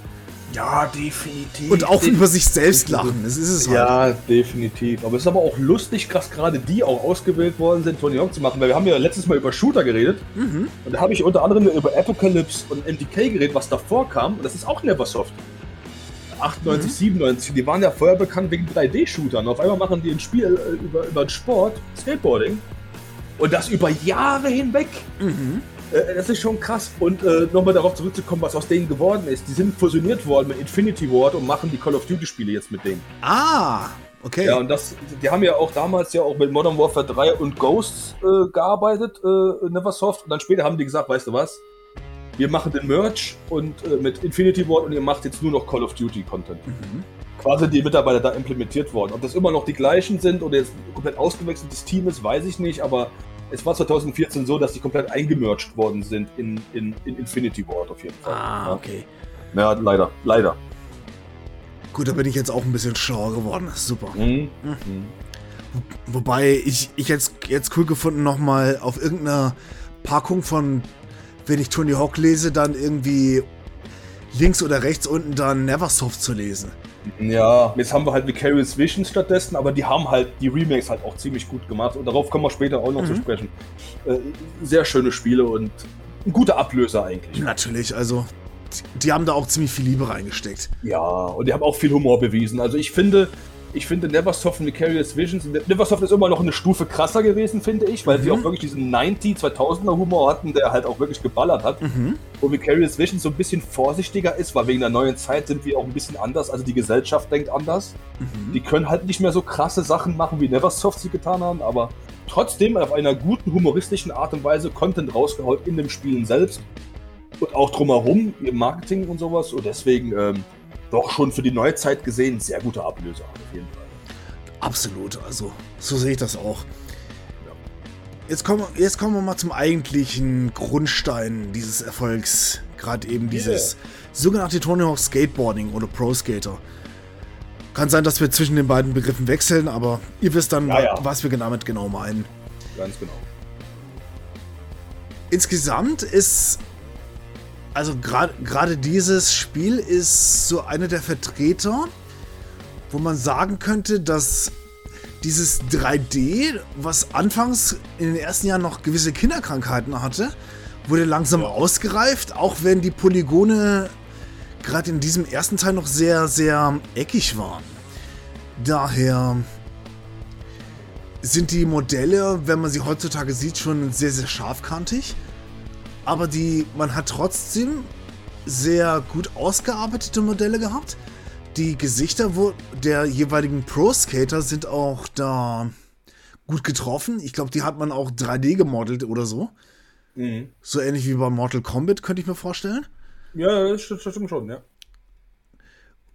Ja, definitiv. Und auch über sich selbst lachen. Das ist es halt. Ja, definitiv. Aber es ist aber auch lustig, dass gerade die auch ausgewählt worden sind, Tony Hawk zu machen. Weil wir haben ja letztes Mal über Shooter geredet. Mhm. Und da habe ich unter anderem über Apocalypse und MDK geredet, was davor kam. Und das ist auch Neversoft. 98, mhm. 97. Die waren ja vorher bekannt wegen 3D-Shootern. Auf einmal machen die ein Spiel äh, über, über Sport, Skateboarding. Und das über Jahre hinweg. Mhm. Äh, das ist schon krass. Und äh, nochmal darauf zurückzukommen, was aus denen geworden ist. Die sind fusioniert worden mit Infinity Ward und machen die Call of Duty-Spiele jetzt mit denen. Ah, okay. Ja, und das, die haben ja auch damals ja auch mit Modern Warfare 3 und Ghosts äh, gearbeitet, äh, Neversoft. Und dann später haben die gesagt, weißt du was? Wir machen den Merch und äh, mit Infinity Ward und ihr macht jetzt nur noch Call of Duty Content. Mhm. Quasi die Mitarbeiter da implementiert worden. Ob das immer noch die gleichen sind oder jetzt ein komplett ausgewechseltes Team ist, weiß ich nicht, aber es war 2014 so, dass die komplett eingemerged worden sind in, in, in Infinity Ward auf jeden Fall. Ah, okay. Ja, leider, leider. Gut, da bin ich jetzt auch ein bisschen schlauer geworden. Super. Mhm. Mhm. Wobei ich, ich jetzt, jetzt cool gefunden, nochmal auf irgendeiner Packung von, wenn ich Tony Hawk lese, dann irgendwie links oder rechts unten dann Neversoft zu lesen. Ja, jetzt haben wir halt Vicarious Vision stattdessen, aber die haben halt die Remakes halt auch ziemlich gut gemacht und darauf kommen wir später auch noch mhm. zu sprechen. Äh, sehr schöne Spiele und ein guter Ablöser eigentlich. Natürlich, also die haben da auch ziemlich viel Liebe reingesteckt. Ja, und die haben auch viel Humor bewiesen. Also ich finde, ich finde Neversoft und Vicarious Visions, Neversoft ist immer noch eine Stufe krasser gewesen, finde ich, weil mhm. sie auch wirklich diesen 90 2000er Humor hatten, der halt auch wirklich geballert hat. Mhm. Wo Vicarious Visions so ein bisschen vorsichtiger ist, weil wegen der neuen Zeit sind wir auch ein bisschen anders, also die Gesellschaft denkt anders. Mhm. Die können halt nicht mehr so krasse Sachen machen, wie Neversoft sie getan haben, aber trotzdem auf einer guten humoristischen Art und Weise Content rausgehaut in dem Spielen selbst und auch drumherum, im Marketing und sowas. Und deswegen ähm, doch schon für die Neuzeit gesehen sehr guter Ablöser auf jeden Fall. Absolut, also so sehe ich das auch. Jetzt kommen, jetzt kommen wir mal zum eigentlichen Grundstein dieses Erfolgs. Gerade eben dieses yeah. sogenannte Tony Hawk Skateboarding oder Pro Skater. Kann sein, dass wir zwischen den beiden Begriffen wechseln, aber ihr wisst dann, ja, ja. was wir damit genau meinen. Ganz genau. Insgesamt ist also gerade dieses Spiel ist so einer der Vertreter, wo man sagen könnte, dass dieses 3D, was anfangs in den ersten Jahren noch gewisse Kinderkrankheiten hatte, wurde langsam ja. ausgereift, auch wenn die Polygone gerade in diesem ersten Teil noch sehr, sehr eckig waren. Daher sind die Modelle, wenn man sie heutzutage sieht, schon sehr, sehr scharfkantig aber die, man hat trotzdem sehr gut ausgearbeitete Modelle gehabt. Die Gesichter der jeweiligen Pro-Skater sind auch da gut getroffen. Ich glaube, die hat man auch 3D gemodelt oder so. Mhm. So ähnlich wie bei Mortal Kombat, könnte ich mir vorstellen. Ja, das stimmt schon, ja.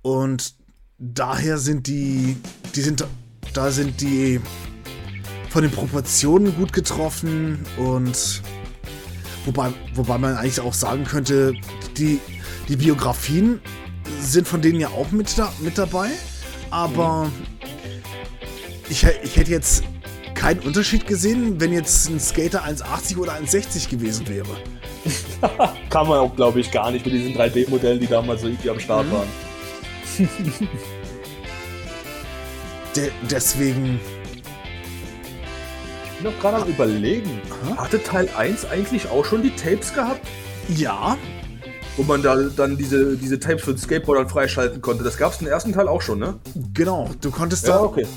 Und daher sind die, die sind, da sind die von den Proportionen gut getroffen und Wobei, wobei man eigentlich auch sagen könnte, die, die Biografien sind von denen ja auch mit, da, mit dabei. Aber ich, ich hätte jetzt keinen Unterschied gesehen, wenn jetzt ein Skater 1,80 oder 1,60 gewesen wäre. (laughs) Kann man auch, glaube ich, gar nicht mit diesen 3D-Modellen, die damals so irgendwie am Start mhm. waren. (laughs) De deswegen bin noch gerade am überlegen. Hatte Teil 1 eigentlich auch schon die Tapes gehabt? Ja. Wo man da dann diese, diese Tapes für den Skateboardern freischalten konnte. Das gab es im ersten Teil auch schon, ne? Genau, du konntest ja, da. Okay.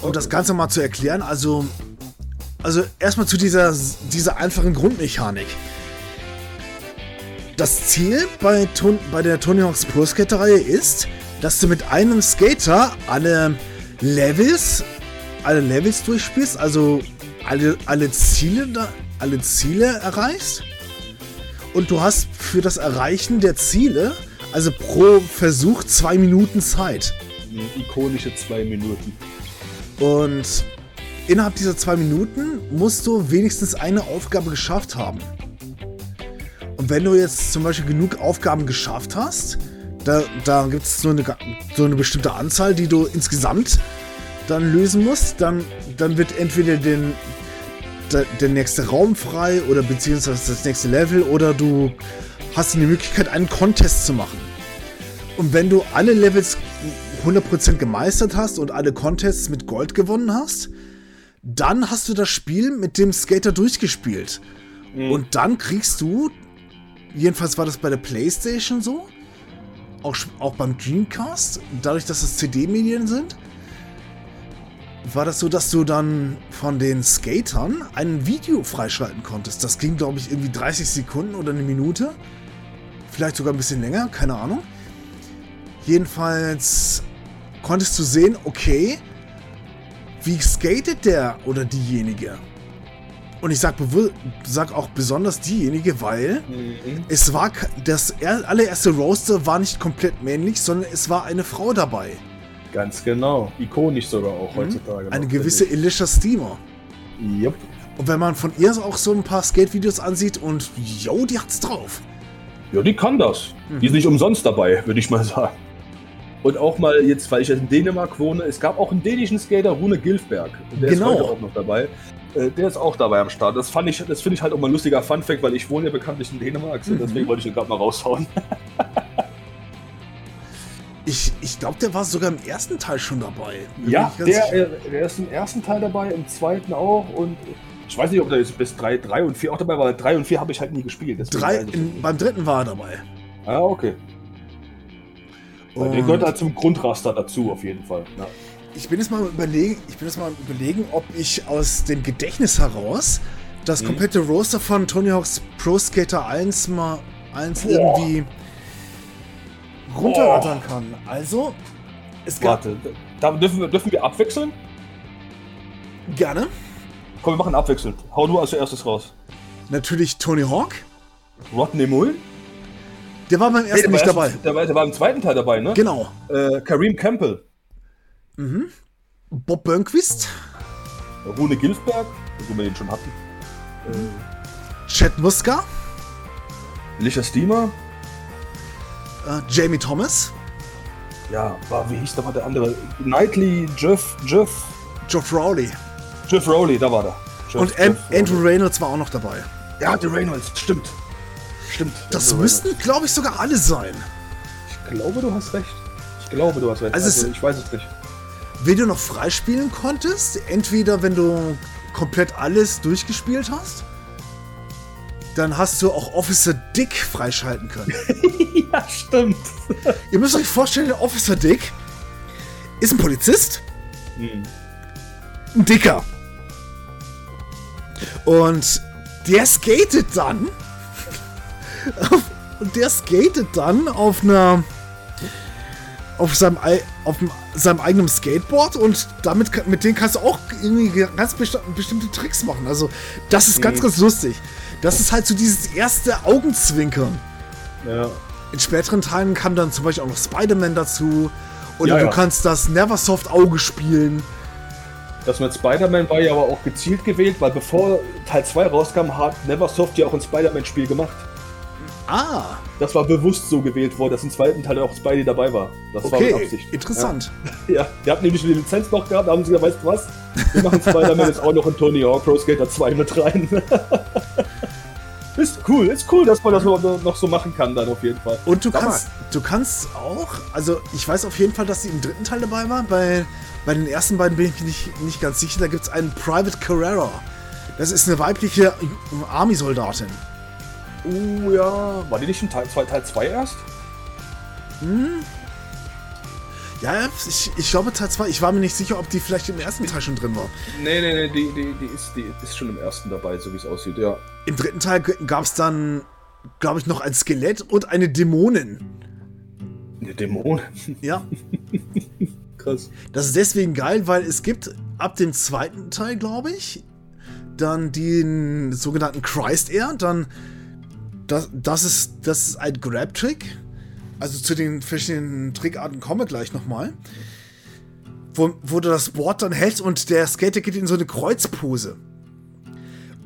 Um okay. das Ganze mal zu erklären, also. Also erstmal zu dieser, dieser einfachen Grundmechanik. Das Ziel bei, Ton, bei der Tony Hawk's Pro Skater-Reihe ist, dass du mit einem Skater alle Levels alle Levels durchspielst, also alle, alle Ziele alle Ziele erreichst. Und du hast für das Erreichen der Ziele, also pro Versuch, zwei Minuten Zeit. Ikonische zwei Minuten. Und innerhalb dieser zwei Minuten musst du wenigstens eine Aufgabe geschafft haben. Und wenn du jetzt zum Beispiel genug Aufgaben geschafft hast, da, da gibt es so eine, so eine bestimmte Anzahl, die du insgesamt dann lösen musst, dann, dann wird entweder den, der, der nächste Raum frei oder beziehungsweise das nächste Level oder du hast die Möglichkeit, einen Contest zu machen. Und wenn du alle Levels 100% gemeistert hast und alle Contests mit Gold gewonnen hast, dann hast du das Spiel mit dem Skater durchgespielt. Mhm. Und dann kriegst du, jedenfalls war das bei der PlayStation so, auch, auch beim Dreamcast, dadurch, dass es CD-Medien sind, war das so, dass du dann von den Skatern ein Video freischalten konntest. Das ging, glaube ich, irgendwie 30 Sekunden oder eine Minute. Vielleicht sogar ein bisschen länger, keine Ahnung. Jedenfalls konntest du sehen, okay, wie skatet der oder diejenige? Und ich sag, sag auch besonders diejenige, weil mhm. es war das allererste Roaster war nicht komplett männlich, sondern es war eine Frau dabei. Ganz genau. Ikonisch sogar auch mhm. heutzutage. Eine gewisse Alicia Steamer. Yep. Und wenn man von ihr auch so ein paar Skate-Videos ansieht und yo, die hat's drauf. Ja, die kann das. Mhm. Die ist nicht umsonst dabei, würde ich mal sagen. Und auch mal jetzt, weil ich jetzt in Dänemark wohne, es gab auch einen dänischen Skater, Rune Gilfberg. Und der genau. ist heute auch noch dabei. Äh, der ist auch dabei am Start. Das fand ich, das finde ich halt auch mal ein lustiger Funfact, weil ich wohne ja bekanntlich in Dänemark, mhm. deswegen wollte ich den gerade mal raushauen. (laughs) ich ich glaube, der war sogar im ersten Teil schon dabei. ja, der, äh, der ist im ersten Teil dabei, im zweiten auch und ich weiß nicht, ob der jetzt bis 3, 3 und 4 auch dabei war. 3 und 4 habe ich halt nie gespielt. Drei, in, beim dritten war er dabei. Ah, okay. Und der gehört halt zum Grundraster dazu, auf jeden Fall. Ja. Ich bin jetzt mal überlegen, ich bin jetzt mal überlegen, ob ich aus dem Gedächtnis heraus das mhm. komplette Roster von Tony Hawk's Pro Skater 1 mal 1 irgendwie runterrattern kann. Also, es gab. Warte, da dürfen wir, dürfen wir abwechseln? Gerne. Komm, wir machen abwechselnd. Hau du als erstes raus. Natürlich Tony Hawk. Rodney Mullen. Der war beim ersten hey, nicht erst, dabei. Der war, der war, im zweiten Teil dabei, ne? Genau. Äh, Kareem Campbell. Mhm. Bob Burnquist. Rune Gilfberg, wo wir den schon hatten. Mhm. Chad Muska. Licha Steamer. Äh, Jamie Thomas. Ja, war, wie hieß da mal der andere? Knightley, Jeff, Jeff. Jeff Rowley. Jeff Rowley, da war der. Jeff, Und Jeff Andrew Reynolds war auch noch dabei. Ja, der Reynolds, stimmt. Stimmt. Das müssten, glaube ich, sogar alle sein. Ich glaube, du hast recht. Ich glaube, du hast recht. Also, also ich weiß es nicht. Wenn du noch freispielen konntest, entweder wenn du komplett alles durchgespielt hast, dann hast du auch Officer Dick freischalten können. (laughs) ja, stimmt. (laughs) Ihr müsst euch vorstellen, der Officer Dick ist ein Polizist. Hm. Ein Dicker. Und der skatet dann (laughs) und der skatet dann auf einer. auf seinem, auf seinem eigenen Skateboard und damit mit denen kannst du auch irgendwie ganz besti bestimmte Tricks machen. Also, das ist ganz, mhm. ganz lustig. Das ist halt so dieses erste Augenzwinkern. Ja. In späteren Teilen kam dann zum Beispiel auch noch Spider-Man dazu. Oder ja, du ja. kannst das Neversoft-Auge spielen. Das mit Spider-Man war ja aber auch gezielt gewählt, weil bevor Teil 2 rauskam, hat Neversoft ja auch ein Spider-Man-Spiel gemacht. Ah. Das war bewusst so gewählt worden, dass im zweiten Teil auch Spidey dabei war. Das okay, war mit Absicht. Interessant. Ja. (laughs) ja, die hatten nämlich die Lizenz noch gehabt, da haben sie gesagt, weißt du was? Wir machen Spider-Man jetzt auch noch in Tony Hawk Pro Skater 2 mit rein. (laughs) ist cool, ist cool, dass man das noch so machen kann dann auf jeden Fall. Und du kannst, du kannst auch, also ich weiß auf jeden Fall, dass sie im dritten Teil dabei war. Bei, bei den ersten beiden bin ich nicht, nicht ganz sicher. Da gibt es einen Private Carrera. Das ist eine weibliche Army-Soldatin. Uh, ja. War die nicht in Teil 2 Teil 2 erst? Hm. Ja, ich, ich glaube Teil 2. Ich war mir nicht sicher, ob die vielleicht im ersten Teil schon drin war. Nee, nee, nee, die, die, die, ist, die ist schon im ersten dabei, so wie es aussieht, ja. Im dritten Teil gab es dann, glaube ich, noch ein Skelett und eine Dämonin. Eine Dämonin? Ja. (laughs) Krass. Das ist deswegen geil, weil es gibt ab dem zweiten Teil, glaube ich, dann den sogenannten Christ Air, dann das, das, ist, das ist ein Grab-Trick. Also zu den verschiedenen Trickarten komme gleich nochmal. Wo, wo du das Board dann hältst und der Skater geht in so eine Kreuzpose.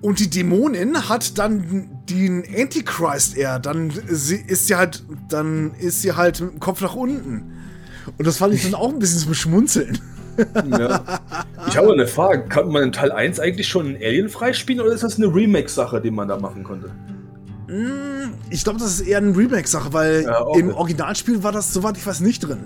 Und die Dämonin hat dann den Antichrist Air. Dann ist sie halt, dann ist sie halt mit dem Kopf nach unten. Und das fand ich dann auch ein bisschen zum Schmunzeln. Ja. Ich habe eine Frage. Kann man in Teil 1 eigentlich schon Alien freispielen oder ist das eine Remake-Sache, die man da machen konnte? Mm, Ich glaube, das ist eher eine Remake-Sache, weil Ja, okay. im Originalspiel war das, soweit ich weiß, nicht drin.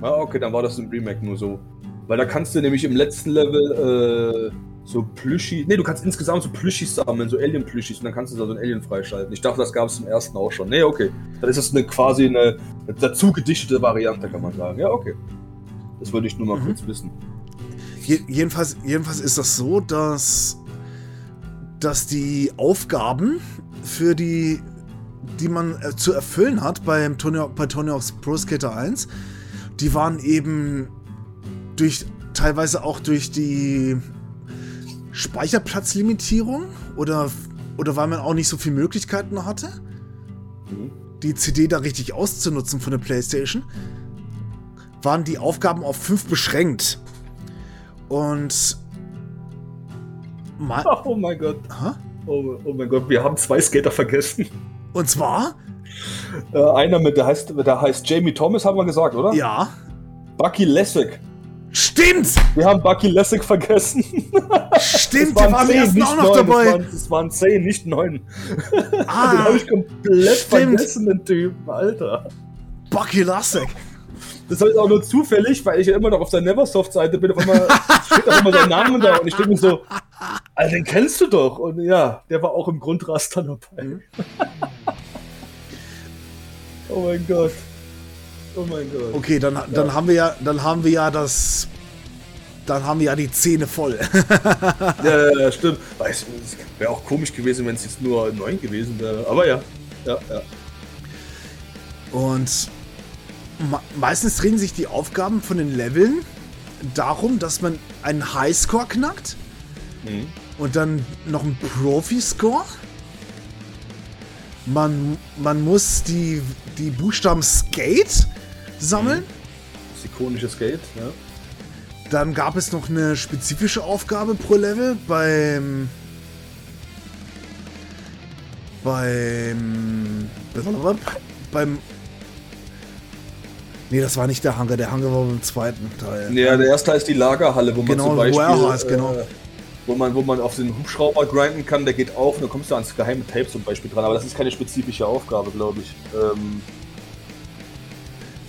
Ah, okay, dann war das ein Remake nur so. Weil da kannst du nämlich im letzten Level äh, so Plüschi. Ne, du kannst insgesamt so Plüschis sammeln, so Alien-Plüschis und dann kannst du da so ein Alien freischalten. Ich dachte, das gab es im ersten auch schon. Ne, okay. Dann ist das eine quasi eine dazu gedichtete Variante, kann man sagen. Ja, okay. Das wollte ich nur mal Mhm. kurz wissen. Je jedenfalls, jedenfalls ist das so, dass, dass die Aufgaben für die, die man äh, zu erfüllen hat beim Tony, bei Tony Hawk's Pro Skater 1, die waren eben durch teilweise auch durch die Speicherplatzlimitierung oder, oder weil man auch nicht so viele Möglichkeiten hatte, die CD da richtig auszunutzen von der PlayStation, waren die Aufgaben auf fünf beschränkt. Und (laughs) Oh mein Gott. Hä? Oh, oh mein Gott, wir haben zwei Skater vergessen. und zwar, Äh, einer mit, der heißt, der heißt Jamie Thomas, haben wir gesagt, oder? ja, Bucky Lessig. stimmt, Wir haben Bucky Lessig vergessen. stimmt, der war zehn, ersten nicht auch noch neun, dabei. Es waren, es waren zehn, nicht neun. (laughs) Den Ah, habe ich komplett stimmt. vergessen, den Typen, Alter. Bucky Lasek. Das jetzt auch nur zufällig, weil ich ja immer noch auf der Neversoft-Seite bin. Auf einmal steht auch immer sein Name da und ich denke mir so, Alter, den kennst du doch. Und ja, der war auch im Grundraster dabei. Mhm. (laughs) oh mein Gott. Oh mein Gott. Okay, dann, dann haben wir ja, dann haben wir ja das, dann haben wir ja die Zähne voll. (laughs) Ja, ja, ja, stimmt. Weiß, es wäre auch komisch gewesen, wenn es jetzt nur neun gewesen wäre. Aber ja. Ja, ja. Und meistens drehen sich die Aufgaben von den Leveln darum, dass man einen Highscore knackt Mhm. und dann noch einen Profi-Score. Man, man muss die, die Buchstaben Skate sammeln. Das ikonische Skate, ja. Dann gab es noch eine spezifische Aufgabe pro Level beim. Beim. Beim. Nee, das war nicht der Hangar. Der Hangar war beim zweiten Teil. Ja, der erste heißt die Lagerhalle, wo man Genau, zum Beispiel, Warehouse, genau. äh, wo man, wo man auf den Hubschrauber grinden kann, der geht auf und dann kommst du ans geheime Tape zum Beispiel dran, aber das ist keine spezifische Aufgabe, glaube ich. Ähm,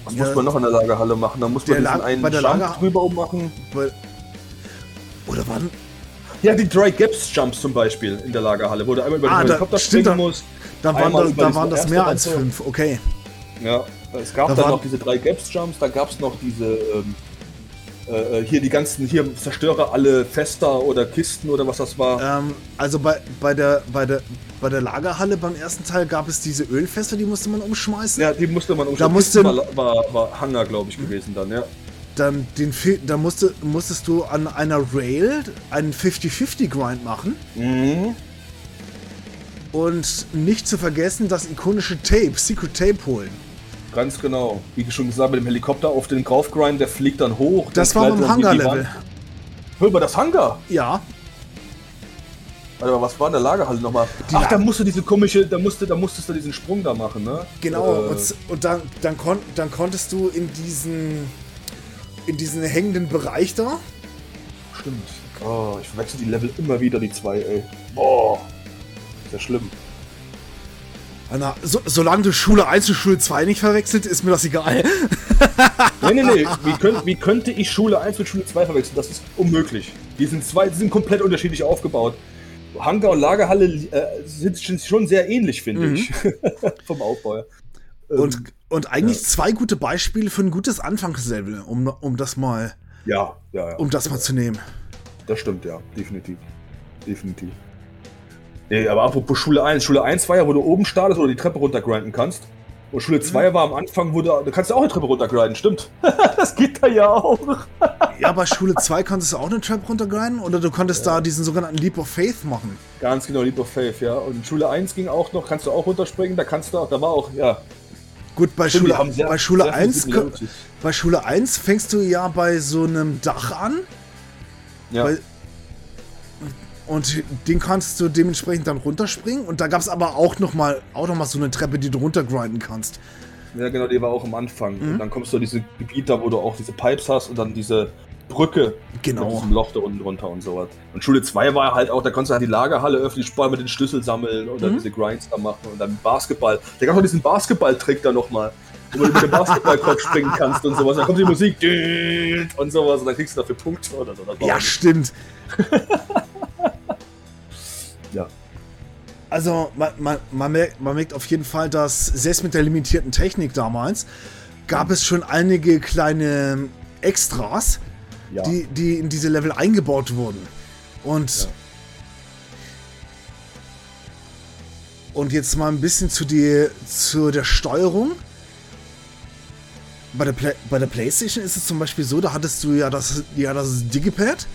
was Ja. muss man noch in der Lagerhalle machen? Da muss man diesen einen bei der Jump Lager- drüber ummachen. Weil, oder wann? Ja, die Dry Gaps Jumps zum Beispiel in der Lagerhalle, wo du einmal über den Ah, da- Helikopter stimmt, springen da- musst. Da waren, Einmal das, über da diesen waren das mehr als fünf. Okay. Ja, es gab Da dann noch diese drei Gaps Jumps, da gab es noch diese ähm, äh, hier die ganzen hier zerstöre alle Fester oder Kisten oder was das war. Ähm, also bei, bei, der, bei, der, bei der Lagerhalle beim ersten Teil gab es diese Ölfässer, die musste man umschmeißen. Ja, die musste man umstellen. musste- war, war, war Hangar, glaube ich, gewesen dann, ja. Dann, den, dann musste, musstest du an einer Rail einen 50-50-Grind machen. Mhm. Und nicht zu vergessen das ikonische Tape, Secret Tape holen. Ganz genau. Wie schon gesagt, mit dem Helikopter auf den Draufgrind, der fliegt dann hoch. Das war beim Hangar-Level. Hör mal, das Hangar? Ja, Warte mal, was war in der Lagerhalle nochmal? Die Ach, La- da musste diese komische, da musste, da musstest du diesen Sprung da machen, ne? genau. Äh, Und, und dann, dann, kon dann konntest du in diesen, in diesen hängenden Bereich da. stimmt. Oh, ich verwechsel die Level immer wieder, die zwei, ey. Boah. Sehr schlimm. Na, so, solange du Schule 1 und Schule 2 nicht verwechselt, ist mir das egal. (laughs) Nee, nee, nee. (laughs) Wie, könnt, wie könnte ich Schule 1 mit Schule 2 verwechseln? Das ist unmöglich. Die sind, zwei, die sind komplett unterschiedlich aufgebaut. Hangar und Lagerhalle äh, sind schon- sehr ähnlich, finde Mhm. ich. (laughs) Vom Aufbau. her. Ähm, Und, und eigentlich zwei gute Beispiele für ein gutes Anfangslevel, um, um das mal, ja, ja, ja. um das mal zu nehmen. Das stimmt, ja. Definitiv. Definitiv. Nee, aber apropos Schule 1. Schule 1 war ja, wo du oben startest oder die Treppe runtergrinden kannst. Und Schule 2 war am Anfang, wo du, da kannst du auch eine Treppe runtergrinden, stimmt. (laughs) das geht da ja auch. Ja, bei Schule 2 konntest du auch eine Trap runtergrinden oder du konntest da diesen sogenannten Leap of Faith machen. Ganz genau, Leap of Faith, ja. Und Schule 1 ging auch noch, kannst du auch runterspringen, da kannst du auch, da war auch, ja. Gut, bei Stimmt, Schule, sehr- bei, Schule sehr viele 1, ko- Similarities. bei Schule 1 fängst du ja bei so einem Dach an Ja. Weil- und den kannst du dementsprechend dann runterspringen. Und da gab es aber auch nochmal auch noch mal so eine Treppe, die du runtergrinden kannst. ja, genau, die war auch am Anfang. Mhm. Und dann kommst du in diese Gebiete, wo du auch diese Pipes hast und dann diese Brücke. Genau. Mit diesem Loch da unten drunter und sowas. Und Schule 2 war halt auch, da konntest du halt die Lagerhalle öffnen, Spar mit den Schlüssel sammeln oder Mhm. diese Grinds da machen und dann Basketball. Da gab noch diesen Basketball-Trick da nochmal. Wo du mit dem Basketballkopf springen kannst und sowas. Dann kommt die Musik und sowas und dann kriegst du dafür Punkte oder so. Ja, auch- stimmt. (laughs) Ja. Also, man, man, man, merkt, man merkt auf jeden Fall, dass selbst mit der limitierten Technik damals gab es schon einige kleine Extras, ja. die, die in diese Level eingebaut wurden. Und. Ja. Und jetzt mal ein bisschen zu, die, zu der Steuerung. Bei der, Play, bei der PlayStation ist es zum Beispiel so, da hattest du ja das, ja das Digipad,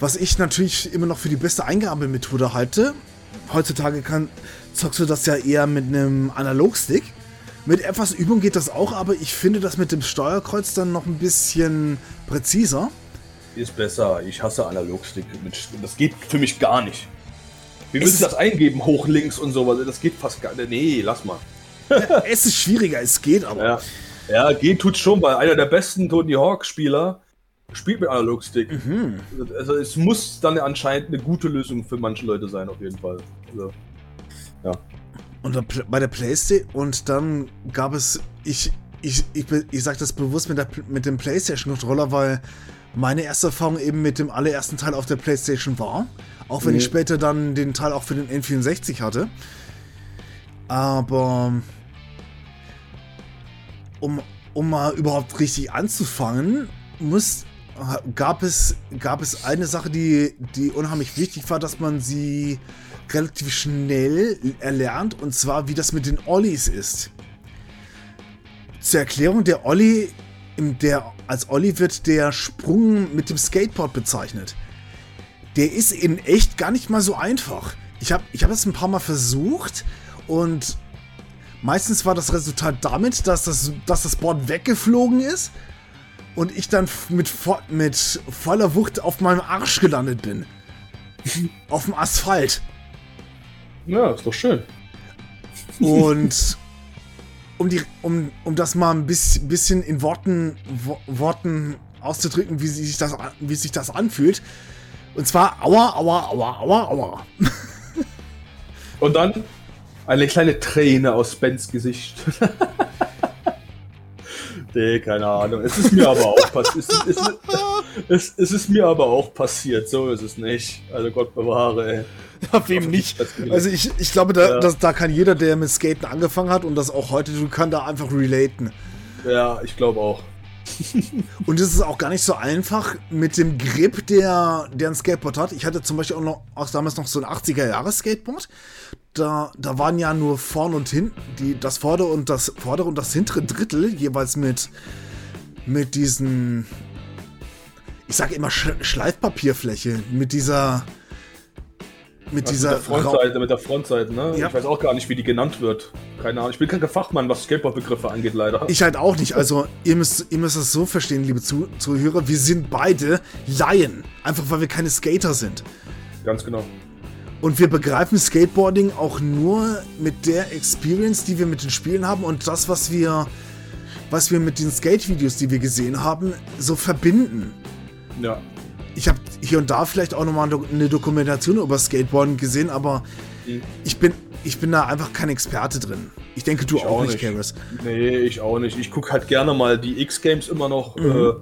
was ich natürlich immer noch für die beste Eingabemethode halte. Heutzutage kann, zockst du das ja eher mit einem Analogstick. Mit etwas Übung geht das auch, aber ich finde das mit dem Steuerkreuz dann noch ein bisschen präziser. Ist besser. Ich hasse Analogstick. Das geht für mich gar nicht. Wie du ist- das eingeben? Hoch, links und sowas. Das geht fast gar nicht. Nee, lass mal. (laughs) es ist schwieriger, es geht aber. Ja, ja geht tut's schon, weil einer der besten Tony Hawk-Spieler spielt mit Analogstick. Mhm. Also es muss dann anscheinend eine gute Lösung für manche Leute sein, auf jeden Fall. Also, Und der Pl- bei der Playstation und dann gab es, ich, ich, ich, ich sag das bewusst mit, der, mit dem Playstation-Controller, weil meine erste Erfahrung eben mit dem allerersten Teil auf der Playstation war. Auch wenn Mhm. ich später dann den Teil auch für den N64 hatte. Aber um, um mal überhaupt richtig anzufangen, muss, gab, es, gab es eine Sache, die, die unheimlich wichtig war, dass man sie relativ schnell erlernt, und zwar wie das mit den Ollies ist. Zur Erklärung, der Olli, der, als Olli wird der Sprung mit dem Skateboard bezeichnet. Der ist in echt gar nicht mal so einfach. Ich habe ich hab das ein paar Mal versucht und meistens war das Resultat damit, dass das, dass das Board weggeflogen ist und ich dann mit, vo mit voller Wucht auf meinem Arsch gelandet bin. auf dem Asphalt. ja, ist doch schön. Und (laughs) um, die, um, um das mal ein bisschen, bisschen in Worten, Wo Worten auszudrücken, wie sich, das, wie sich das anfühlt. Und zwar aua, aua, aua, aua, aua. Und dann eine kleine Träne aus Bens Gesicht. (laughs) nee, keine Ahnung. Es ist mir aber auch passiert. Es, es, es, ist mir aber auch passiert. So ist es nicht. Also Gott bewahre, ey. (laughs) Ja, wem nicht? Also ich, ich glaube, da, Ja. das, da kann jeder, der mit Skaten angefangen hat und das auch heute tut, kann da einfach relaten. Ja, ich glaube auch. (laughs) Und es ist auch gar nicht so einfach mit dem Grip, der, der ein Skateboard hat. Ich hatte zum Beispiel auch noch auch damals noch so ein 80er-Jahres-Skateboard. Da, da waren ja nur vorne und hinten, die, das vordere und das vordere und das hintere Drittel jeweils mit, mit diesen, ich sage immer Sch Schleifpapierfläche, mit dieser, mit Also dieser mit der Frontseite, mit der Frontseite, ne? Ja. Ich weiß auch gar nicht, wie die genannt wird. Keine Ahnung. Ich bin kein Fachmann, was Skateboard-Begriffe angeht, leider. Ich halt auch nicht. Also, ihr müsst, ihr müsst es so verstehen, liebe Zu Zuhörer. Wir sind beide Laien. Einfach weil wir keine Skater sind. Ganz genau. Und wir begreifen Skateboarding auch nur mit der Experience, die wir mit den Spielen haben und das, was wir, was wir mit den Skate-Videos, die wir gesehen haben, so verbinden. Ja. Ich habe hier und da vielleicht auch nochmal eine Dokumentation über Skateboarding gesehen, aber Mhm. ich bin, ich bin da einfach kein Experte drin. Ich denke, du Ich auch auch nicht, nicht. Karis. Nee, ich auch nicht. Ich gucke halt gerne mal die X-Games immer noch. Mhm. Äh,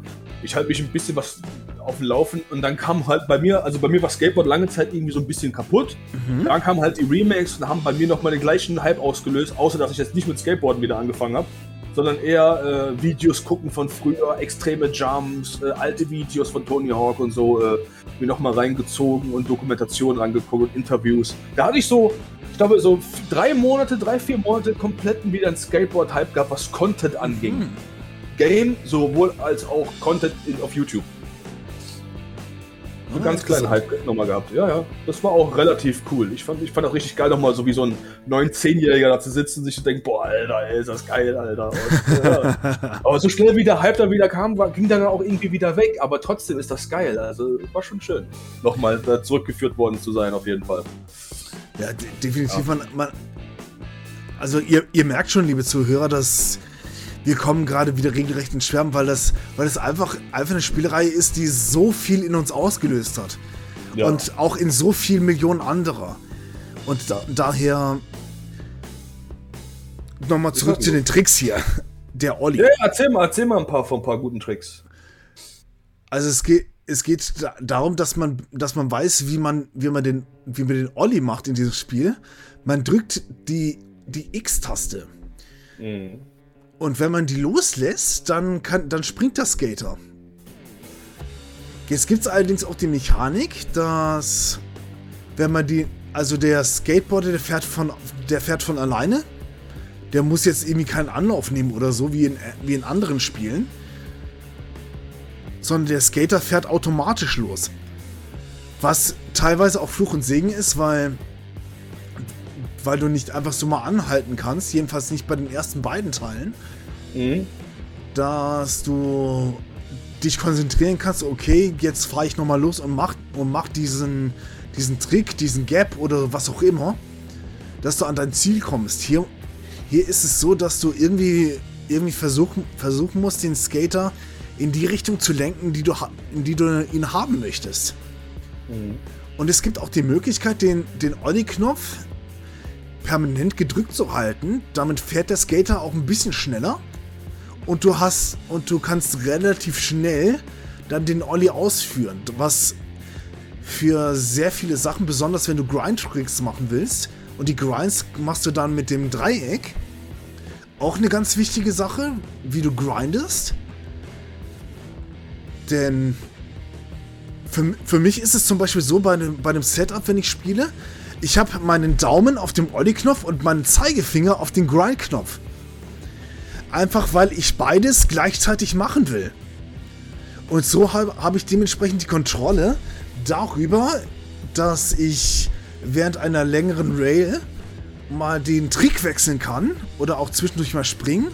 ich halte mich ein bisschen was auf dem Laufen und dann kam halt bei mir, also bei mir war Skateboard lange Zeit irgendwie so ein bisschen kaputt. Mhm. Dann kamen halt die Remakes und haben bei mir nochmal den gleichen Hype ausgelöst, außer dass ich jetzt nicht mit Skateboarden wieder angefangen habe, sondern eher äh, Videos gucken von früher, extreme Jumps, äh, alte Videos von Tony Hawk und so, äh, mir nochmal reingezogen und Dokumentationen angeguckt und Interviews. Da hatte ich so, ich glaube, so drei Monate, drei, vier Monate komplett wieder ein Skateboard-Hype gehabt, was Content anging. Hm. Game sowohl als auch Content in, auf YouTube. So Ah, ganz kleinen. Hype nochmal gehabt. Ja, ja. Das war auch relativ cool. Ich fand, ich fand auch richtig geil, nochmal so wie so ein 9-, 10-Jähriger da zu sitzen und sich zu denken, boah, Alter, ey, ist das geil, Alter. Und, ja. (laughs) Aber so schnell wie der Hype da wieder kam, war, ging dann auch irgendwie wieder weg. Aber trotzdem ist das geil. Also war schon schön, nochmal da zurückgeführt worden zu sein, auf jeden Fall. Ja, de definitiv. Man, man, also ihr, ihr merkt schon, liebe Zuhörer, dass, wir kommen gerade wieder regelrecht ins Schwärmen, weil das, weil das einfach, einfach eine Spielerei ist, die so viel in uns ausgelöst hat. Ja. Und auch in so vielen Millionen anderer. Und da, daher nochmal zurück zu den Tricks hier. Der Olli. Ja, erzähl mal, erzähl mal ein paar von ein paar guten Tricks. Also es geht, es geht darum, dass man, dass man weiß, wie man, wie man den, wie man den Olli macht in diesem Spiel. Man drückt die, die X-Taste. Mhm. Und wenn man die loslässt, dann, kann, dann springt der Skater. Jetzt gibt es allerdings auch die Mechanik, dass wenn man die, also der Skateboarder, der fährt von, der fährt von alleine. Der muss jetzt irgendwie keinen Anlauf nehmen oder so, wie in, wie in anderen Spielen. Sondern der Skater fährt automatisch los. Was teilweise auch Fluch und Segen ist, weil, weil du nicht einfach so mal anhalten kannst, jedenfalls nicht bei den ersten beiden Teilen mhm. dass du dich konzentrieren kannst, okay, jetzt fahre ich nochmal los und mach, und mach diesen, diesen Trick, diesen Gap oder was auch immer, dass du an dein Ziel kommst. Hier, hier ist es so, dass du irgendwie, irgendwie versuchen, versuchen musst, den Skater in die Richtung zu lenken, die du, in die du ihn haben möchtest. Mhm. Und es gibt auch die Möglichkeit, den, den Olli-Knopf permanent gedrückt zu halten. Damit fährt der Skater auch ein bisschen schneller und du hast und du kannst relativ schnell dann den Olli ausführen, was für sehr viele Sachen, besonders wenn du Grind-Tricks machen willst, und die Grinds machst du dann mit dem Dreieck, auch eine ganz wichtige Sache, wie du grindest. Denn für, für mich ist es zum Beispiel so bei einem, bei einem Setup, wenn ich spiele, ich habe meinen Daumen auf dem Olli-Knopf und meinen Zeigefinger auf den Grind-Knopf. Einfach weil ich beides gleichzeitig machen will. Und so habe hab ich dementsprechend die Kontrolle darüber, dass ich während einer längeren Rail mal den Trick wechseln kann oder auch zwischendurch mal springen.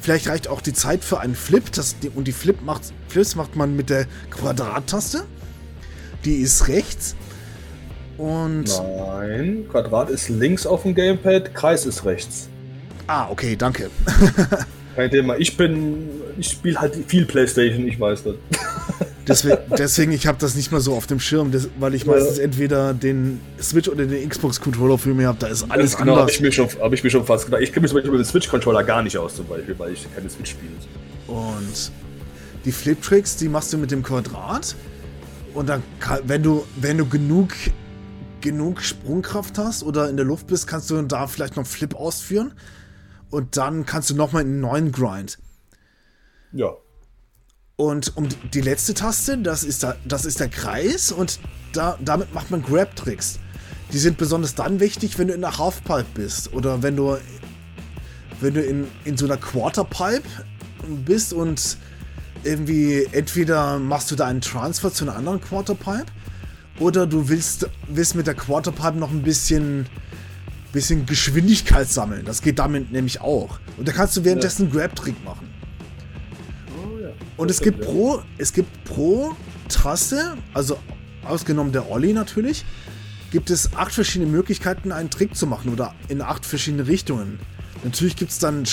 Vielleicht reicht auch die Zeit für einen Flip. Das, und die Flip macht, Flips macht man mit der Quadrattaste. Die ist rechts. Und. Nein, Quadrat ist links auf dem Gamepad, Kreis ist rechts. Ah, okay, danke. (laughs) Kein Thema. Ich bin, ich spiele halt viel Playstation, ich weiß das. (laughs) Deswegen, deswegen ich habe das nicht mal so auf dem Schirm, weil ich meistens entweder den Switch oder den Xbox-Controller für mich habe, da ist alles genau, anders. Habe ich, mir schon, hab ich mir schon fast gedacht. Ich kenne mich zum Beispiel mit dem Switch-Controller gar nicht aus, zum Beispiel, weil ich keine Switch spiele. Und die Flip-Tricks, die machst du mit dem Quadrat. Und dann, wenn du, wenn du genug, genug Sprungkraft hast oder in der Luft bist, kannst du da vielleicht noch Flip ausführen und dann kannst du nochmal einen neuen Grind. Ja. Und um die letzte Taste, das ist, da, das ist der Kreis und da, damit macht man Grab-Tricks. Die sind besonders dann wichtig, wenn du in der Halfpipe bist oder wenn du, wenn du in, in so einer Quarterpipe bist und irgendwie entweder machst du da einen Transfer zu einer anderen Quarterpipe oder du willst, willst mit der Quarterpipe noch ein bisschen bisschen Geschwindigkeit sammeln. Das geht damit nämlich auch. Und da kannst du währenddessen ja. Grab-Trick machen. Oh, ja. Und es gibt, pro, es gibt pro Trasse, also ausgenommen der Olli natürlich, gibt es acht verschiedene Möglichkeiten, einen Trick zu machen oder in acht verschiedene Richtungen. Natürlich gibt es dann,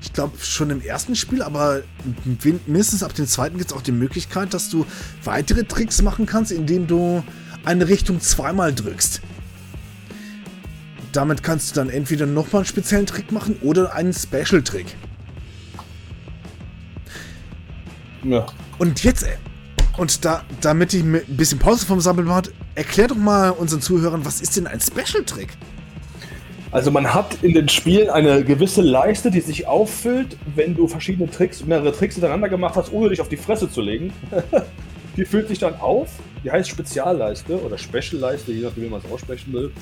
ich glaube, schon im ersten Spiel, aber mindestens ab dem zweiten gibt es auch die Möglichkeit, dass du weitere Tricks machen kannst, indem du eine Richtung zweimal drückst damit kannst du dann entweder nochmal einen speziellen Trick machen oder einen Special-Trick. Ja. Und jetzt, und da, damit ich ein bisschen Pause vom Sammeln mache, erklär doch mal unseren Zuhörern, was ist denn ein Special-Trick? Also man hat in den Spielen eine gewisse Leiste, die sich auffüllt, wenn du verschiedene Tricks, mehrere Tricks hintereinander gemacht hast, ohne dich auf die Fresse zu legen. (laughs) die füllt sich dann auf. Die heißt Spezialleiste oder Special-Leiste, je nachdem, wie man es aussprechen will.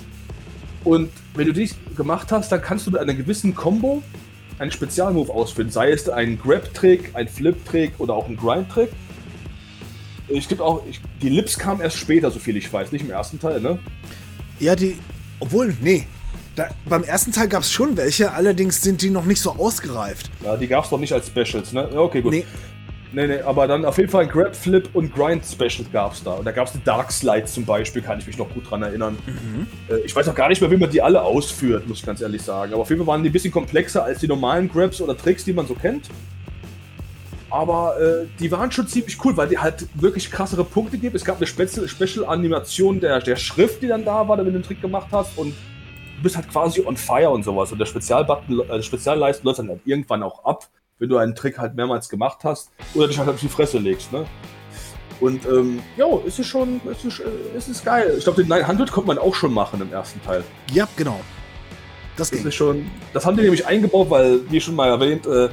Und wenn du dies gemacht hast, dann kannst du mit einer gewissen Combo einen Spezialmove ausführen. Sei es ein Grab-Trick, ein Flip-Trick oder auch ein Grind-Trick. Ich gibt auch, ich, die Lips kamen erst später, so viel ich weiß, nicht im ersten Teil, ne? Ja, die, obwohl, nee, da, beim ersten Teil gab es schon welche, allerdings sind die noch nicht so ausgereift. Ja, die gab es noch nicht als Specials, ne? Okay, gut. Nee. Nee, nee, aber dann auf jeden Fall Grab, Flip und Grind Special gab es da. Und da gab es eine Dark Slide zum Beispiel, kann ich mich noch gut dran erinnern. Mhm. Äh, ich weiß auch gar nicht mehr, wie man die alle ausführt, muss ich ganz ehrlich sagen. Aber auf jeden Fall waren die ein bisschen komplexer als die normalen Grabs oder Tricks, die man so kennt. Aber äh, die waren schon ziemlich cool, weil die halt wirklich krassere Punkte gibt. Es gab eine Special-Animation der, der Schrift, die dann da war, wenn du den Trick gemacht hast. Und bist halt quasi on fire und sowas. Und der Spezialbutton, äh, Spezialleisten läuft dann halt irgendwann auch ab wenn du einen Trick halt mehrmals gemacht hast oder dich halt auf die Fresse legst, ne? Und ähm, jo, ist es schon, ist es, äh, ist es geil. Ich glaube, den 900 konnte man auch schon machen im ersten Teil. Ja, genau. Das, das ist schon, das haben die nämlich eingebaut, weil, wie schon mal erwähnt, äh,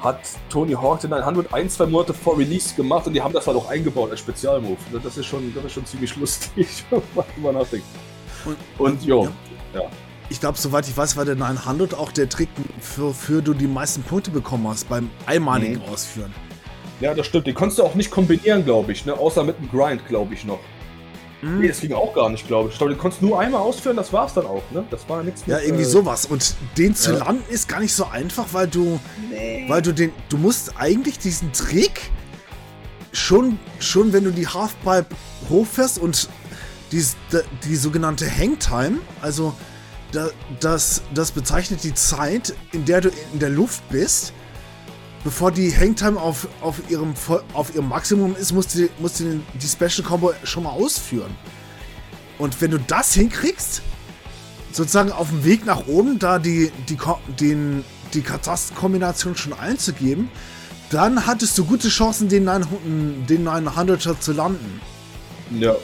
hat Tony Hawk den 900 ein, zwei Monate vor Release gemacht und die haben das halt auch eingebaut als Spezialmove. Das ist schon, das ist schon ziemlich lustig, (laughs) wenn man drüber nachdenkt. Und, und jo, ja. Ja ich glaube, soweit ich weiß, war der 900 auch der Trick, für, für du die meisten Punkte bekommen hast beim einmaligen mhm. Ausführen. Ja, das stimmt. Den konntest du auch nicht kombinieren, glaube ich, ne? außer mit einem Grind, glaube ich noch. Mhm. Nee, das ging auch gar nicht, glaube ich. Ich glaube, den konntest du nur einmal ausführen, das war es dann auch, ne? Das war nichts Ja, irgendwie äh, sowas. Und den zu ja. landen ist gar nicht so einfach, weil du. Nee. Weil du den. Du musst eigentlich diesen Trick schon, schon wenn du die Halfpipe hochfährst und die, die, sogenannte Hangtime, also das, das bezeichnet die Zeit, in der du in der Luft bist. Bevor die Hangtime auf, auf, ihrem, auf ihrem Maximum ist, musst du, musst du die Special Combo schon mal ausführen. Und wenn du das hinkriegst, sozusagen auf dem Weg nach oben, da die, die, den, die Katastenkombination schon einzugeben, dann hattest du gute Chancen, den 900, den 900er zu landen. Ja,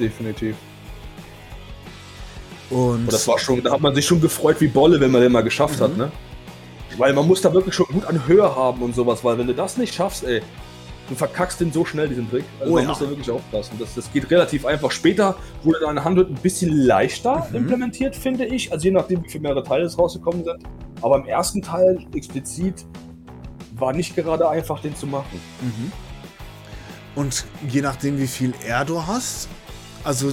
definitiv. Und, und das war schon, da hat man sich schon gefreut wie Bolle, wenn man den mal geschafft mhm. hat, ne? Weil man muss da wirklich schon gut an Höhe haben und sowas, weil wenn du das nicht schaffst, ey, du verkackst den so schnell, diesen Trick. Also oh, man ja. muss da wirklich aufpassen. Das, das geht relativ einfach. Später wurde dann Handel ein bisschen leichter mhm. implementiert, finde ich. Also je nachdem, wie viele mehrere Teile es rausgekommen sind. Aber im ersten Teil explizit war nicht gerade einfach, den zu machen. Mhm. Und je nachdem, wie viel R du hast, also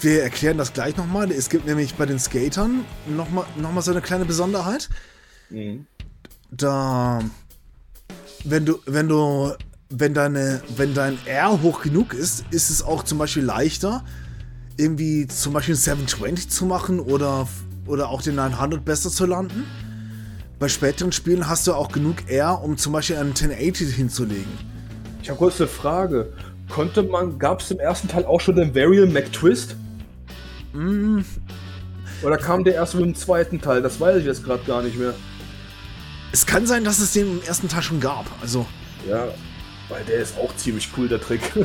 wir erklären das gleich nochmal. Es gibt nämlich bei den Skatern nochmal noch mal so eine kleine Besonderheit. Mhm. Da, wenn du, wenn du, wenn deine, wenn dein R hoch genug ist, ist es auch zum Beispiel leichter, irgendwie zum Beispiel 720 zu machen oder, oder auch den 900 besser zu landen. Bei späteren Spielen hast du auch genug R, um zum Beispiel einen 1080 hinzulegen. Ich habe kurz eine Frage. Konnte man, gab es im ersten Teil auch schon den Varial McTwist? Mm. Oder kam der erst mit dem zweiten Teil? Das weiß ich jetzt gerade gar nicht mehr. Es kann sein, dass es den im ersten Teil schon gab. Also. Ja, weil der ist auch ziemlich cool, der Trick. (laughs)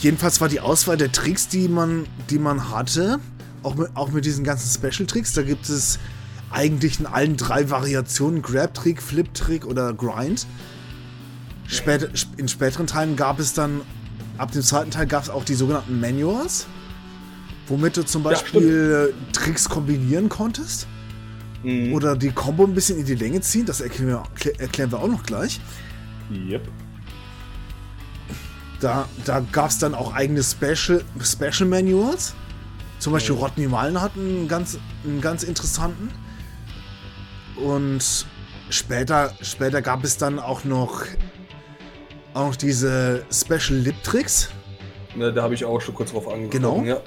Jedenfalls war die Auswahl der Tricks, die man, die man hatte, auch mit, auch mit diesen ganzen Special-Tricks, da gibt es eigentlich in allen drei Variationen Grab-Trick, Flip-Trick oder Grind. Spät, in späteren Teilen gab es dann, ab dem zweiten Teil gab es auch die sogenannten Manuals womit du zum Beispiel ja, Tricks kombinieren konntest. Mhm. Oder die Combo ein bisschen in die Länge ziehen. Das erklären wir, erklären wir auch noch gleich. Yep. Da, da gab es dann auch eigene Special, Special Manuals. Zum Beispiel. Rodney Mullen hat einen ganz, einen ganz interessanten. Und später, später gab es dann auch noch, auch diese Special Lip Tricks. Ja, da habe ich auch schon kurz drauf angefangen. Genau. Ja.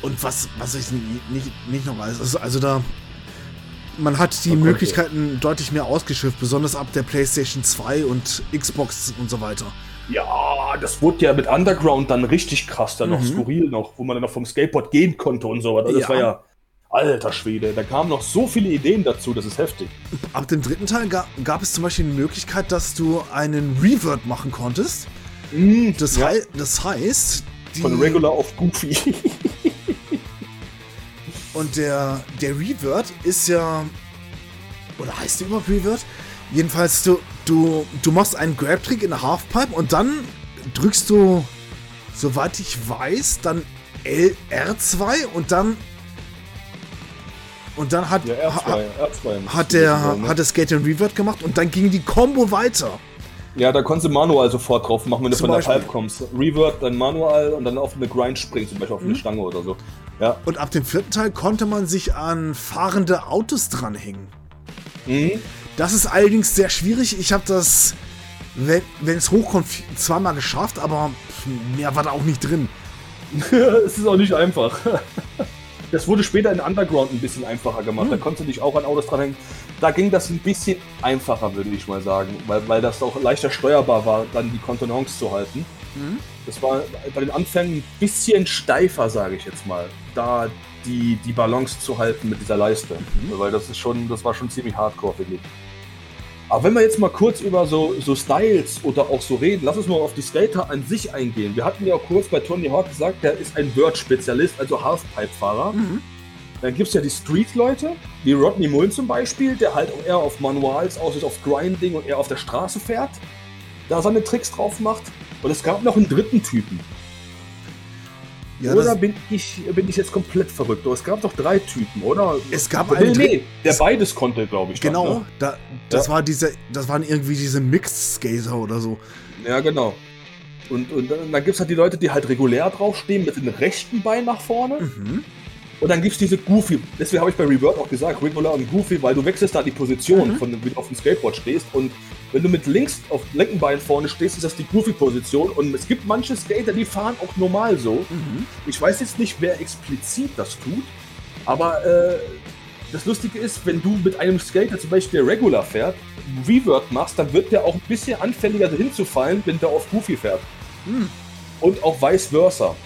Und was, was ich nicht, nicht noch weiß, also, also da. Man hat die okay, Möglichkeiten okay. deutlich mehr ausgeschifft, besonders ab der PlayStation 2 und Xbox und so weiter. Ja, das wurde ja mit Underground dann richtig krass, dann mhm. noch skurril noch, wo man dann noch vom Skateboard gehen konnte und so weiter. Das ja. war ja. Alter Schwede, da kamen noch so viele Ideen dazu, das ist heftig. Ab dem dritten Teil ga gab es zum Beispiel die Möglichkeit, dass du einen Revert machen konntest. Mhm, das, ja. hei das heißt. Von Regular auf Goofy. (laughs) Und der, der Revert ist ja. Oder heißt der überhaupt Revert? Jedenfalls, du, du, du machst einen Grab-Trick in der Halfpipe und dann drückst du, soweit ich weiß, dann L R2 und dann. Und dann hat, ja, R2, ha, R2 hat, der, sein, ne? hat der Skate den Revert gemacht und dann ging die Combo weiter. Ja, da konntest du manual sofort drauf machen, wenn du Zum von Beispiel. der Pipe kommst. Revert, dann manual und dann auf eine Grind springen, zum Beispiel auf eine mhm. Stange oder so. Ja. Und ab dem vierten Teil konnte man sich an fahrende Autos dranhängen. Mhm. Das ist allerdings sehr schwierig. Ich habe das, wenn es hochkommt, zweimal geschafft, aber mehr war da auch nicht drin. (laughs) es ist auch nicht einfach. (laughs) Das wurde später in Underground ein bisschen einfacher gemacht. Mhm. Da konntest du dich auch an Autos dranhängen. Da ging das ein bisschen einfacher, würde ich mal sagen, weil, weil das auch leichter steuerbar war, dann die Kontenance zu halten. Mhm. Das war bei den Anfängen ein bisschen steifer, sage ich jetzt mal, da die, die Balance zu halten mit dieser Leiste. Mhm. Weil das ist schon, das war schon ziemlich hardcore, finde ich. Aber wenn wir jetzt mal kurz über so, so Styles oder auch so reden, lass uns mal auf die Skater an sich eingehen. Wir hatten ja auch kurz bei Tony Hawk gesagt, der ist ein Word-Spezialist, also Halfpipe-Fahrer. Mhm. Dann gibt es ja die Street-Leute, wie Rodney Mullen zum Beispiel, der halt auch eher auf Manuals aus ist, auf Grinding und eher auf der Straße fährt, da seine Tricks drauf macht. Und es gab noch einen dritten Typen. Ja, oder bin ich, bin ich jetzt komplett verrückt? Es gab doch drei Typen, oder? Es gab einen. Nee, nee, der beides konnte, glaube ich. Genau, dann, ne? da, das, ja. war diese, das waren irgendwie diese Mixed Skater oder so. Ja, genau. Und, und dann gibt es halt die Leute, die halt regulär draufstehen, mit dem rechten Bein nach vorne. Mhm. Und dann gibt es diese Goofy, deswegen habe ich bei Revert auch gesagt, Regular und Goofy, weil du wechselst da die Position, mhm. von, wie du auf dem Skateboard stehst. Und wenn du mit links auf dem linken Bein vorne stehst, ist das die Goofy-Position. Und es gibt manche Skater, die fahren auch normal so. Mhm. Ich weiß jetzt nicht, wer explizit das tut, aber äh, das Lustige ist, wenn du mit einem Skater zum Beispiel der Regular fährt, Revert machst, dann wird der auch ein bisschen anfälliger hinzufallen, wenn der auf Goofy fährt. Mhm. Und auch vice versa.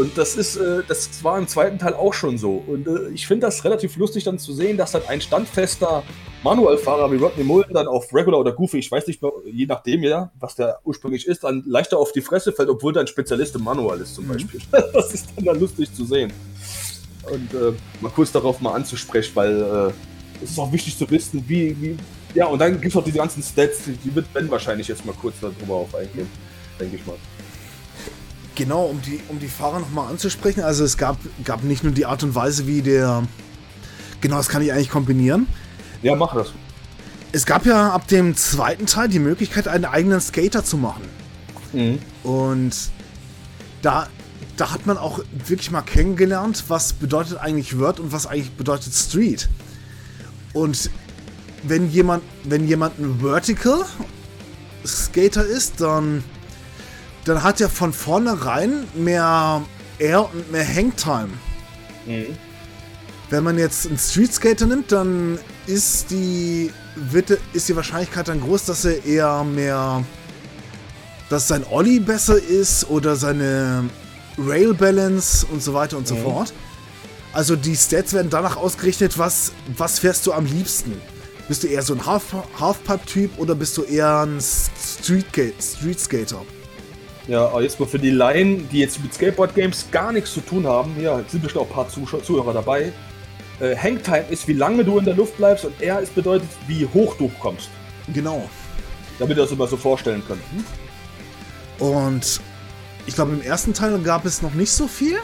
Und das ist, äh, das war im zweiten Teil auch schon so. Und äh, ich finde das relativ lustig dann zu sehen, dass dann ein standfester Manualfahrer wie Rodney Mullen dann auf Regular oder Goofy, ich weiß nicht mehr, je nachdem ja, was der ursprünglich ist, dann leichter auf die Fresse fällt, obwohl der ein Spezialist im Manual ist zum mhm. Beispiel. (laughs) Das ist dann, dann lustig zu sehen. Und äh, mal kurz darauf mal anzusprechen, weil äh, es ist auch wichtig zu wissen, wie, wie ja, und dann gibt es auch diese ganzen Stats, die wird Ben wahrscheinlich jetzt mal kurz darüber auf eingehen, denke ich mal. Genau, um die, um die Fahrer nochmal anzusprechen. Also es gab, gab nicht nur die Art und Weise, wie der. Genau, das kann ich eigentlich kombinieren. Ja, mach das. Es gab ja ab dem zweiten Teil die Möglichkeit, einen eigenen Skater zu machen. Mhm. Und da, da hat man auch wirklich mal kennengelernt, was bedeutet eigentlich Word und was eigentlich bedeutet Street. Und wenn jemand, wenn jemand ein Vertical Skater ist, dann dann hat er von vornherein mehr Air und mehr Hangtime. Mhm. Wenn man jetzt einen Street Skater nimmt, dann ist die, wird, ist die Wahrscheinlichkeit dann groß, dass er eher mehr, dass sein Ollie besser ist oder seine Rail Balance und so weiter und so mhm. fort. Also die Stats werden danach ausgerichtet, was, was fährst du am liebsten? Bist du eher so ein Halfpipe-Typ oder bist du eher ein Street Skater? Ja, aber jetzt mal für die Laien, die jetzt mit Skateboard-Games gar nichts zu tun haben, hier sind bestimmt auch ein paar Zuschauer, Zuhörer dabei. Äh, Hangtime ist, wie lange du in der Luft bleibst und R ist bedeutet, wie hoch du kommst. Genau. Damit ihr das immer so vorstellen könnt. Hm? Und ich glaube, im ersten Teil gab es noch nicht so viel.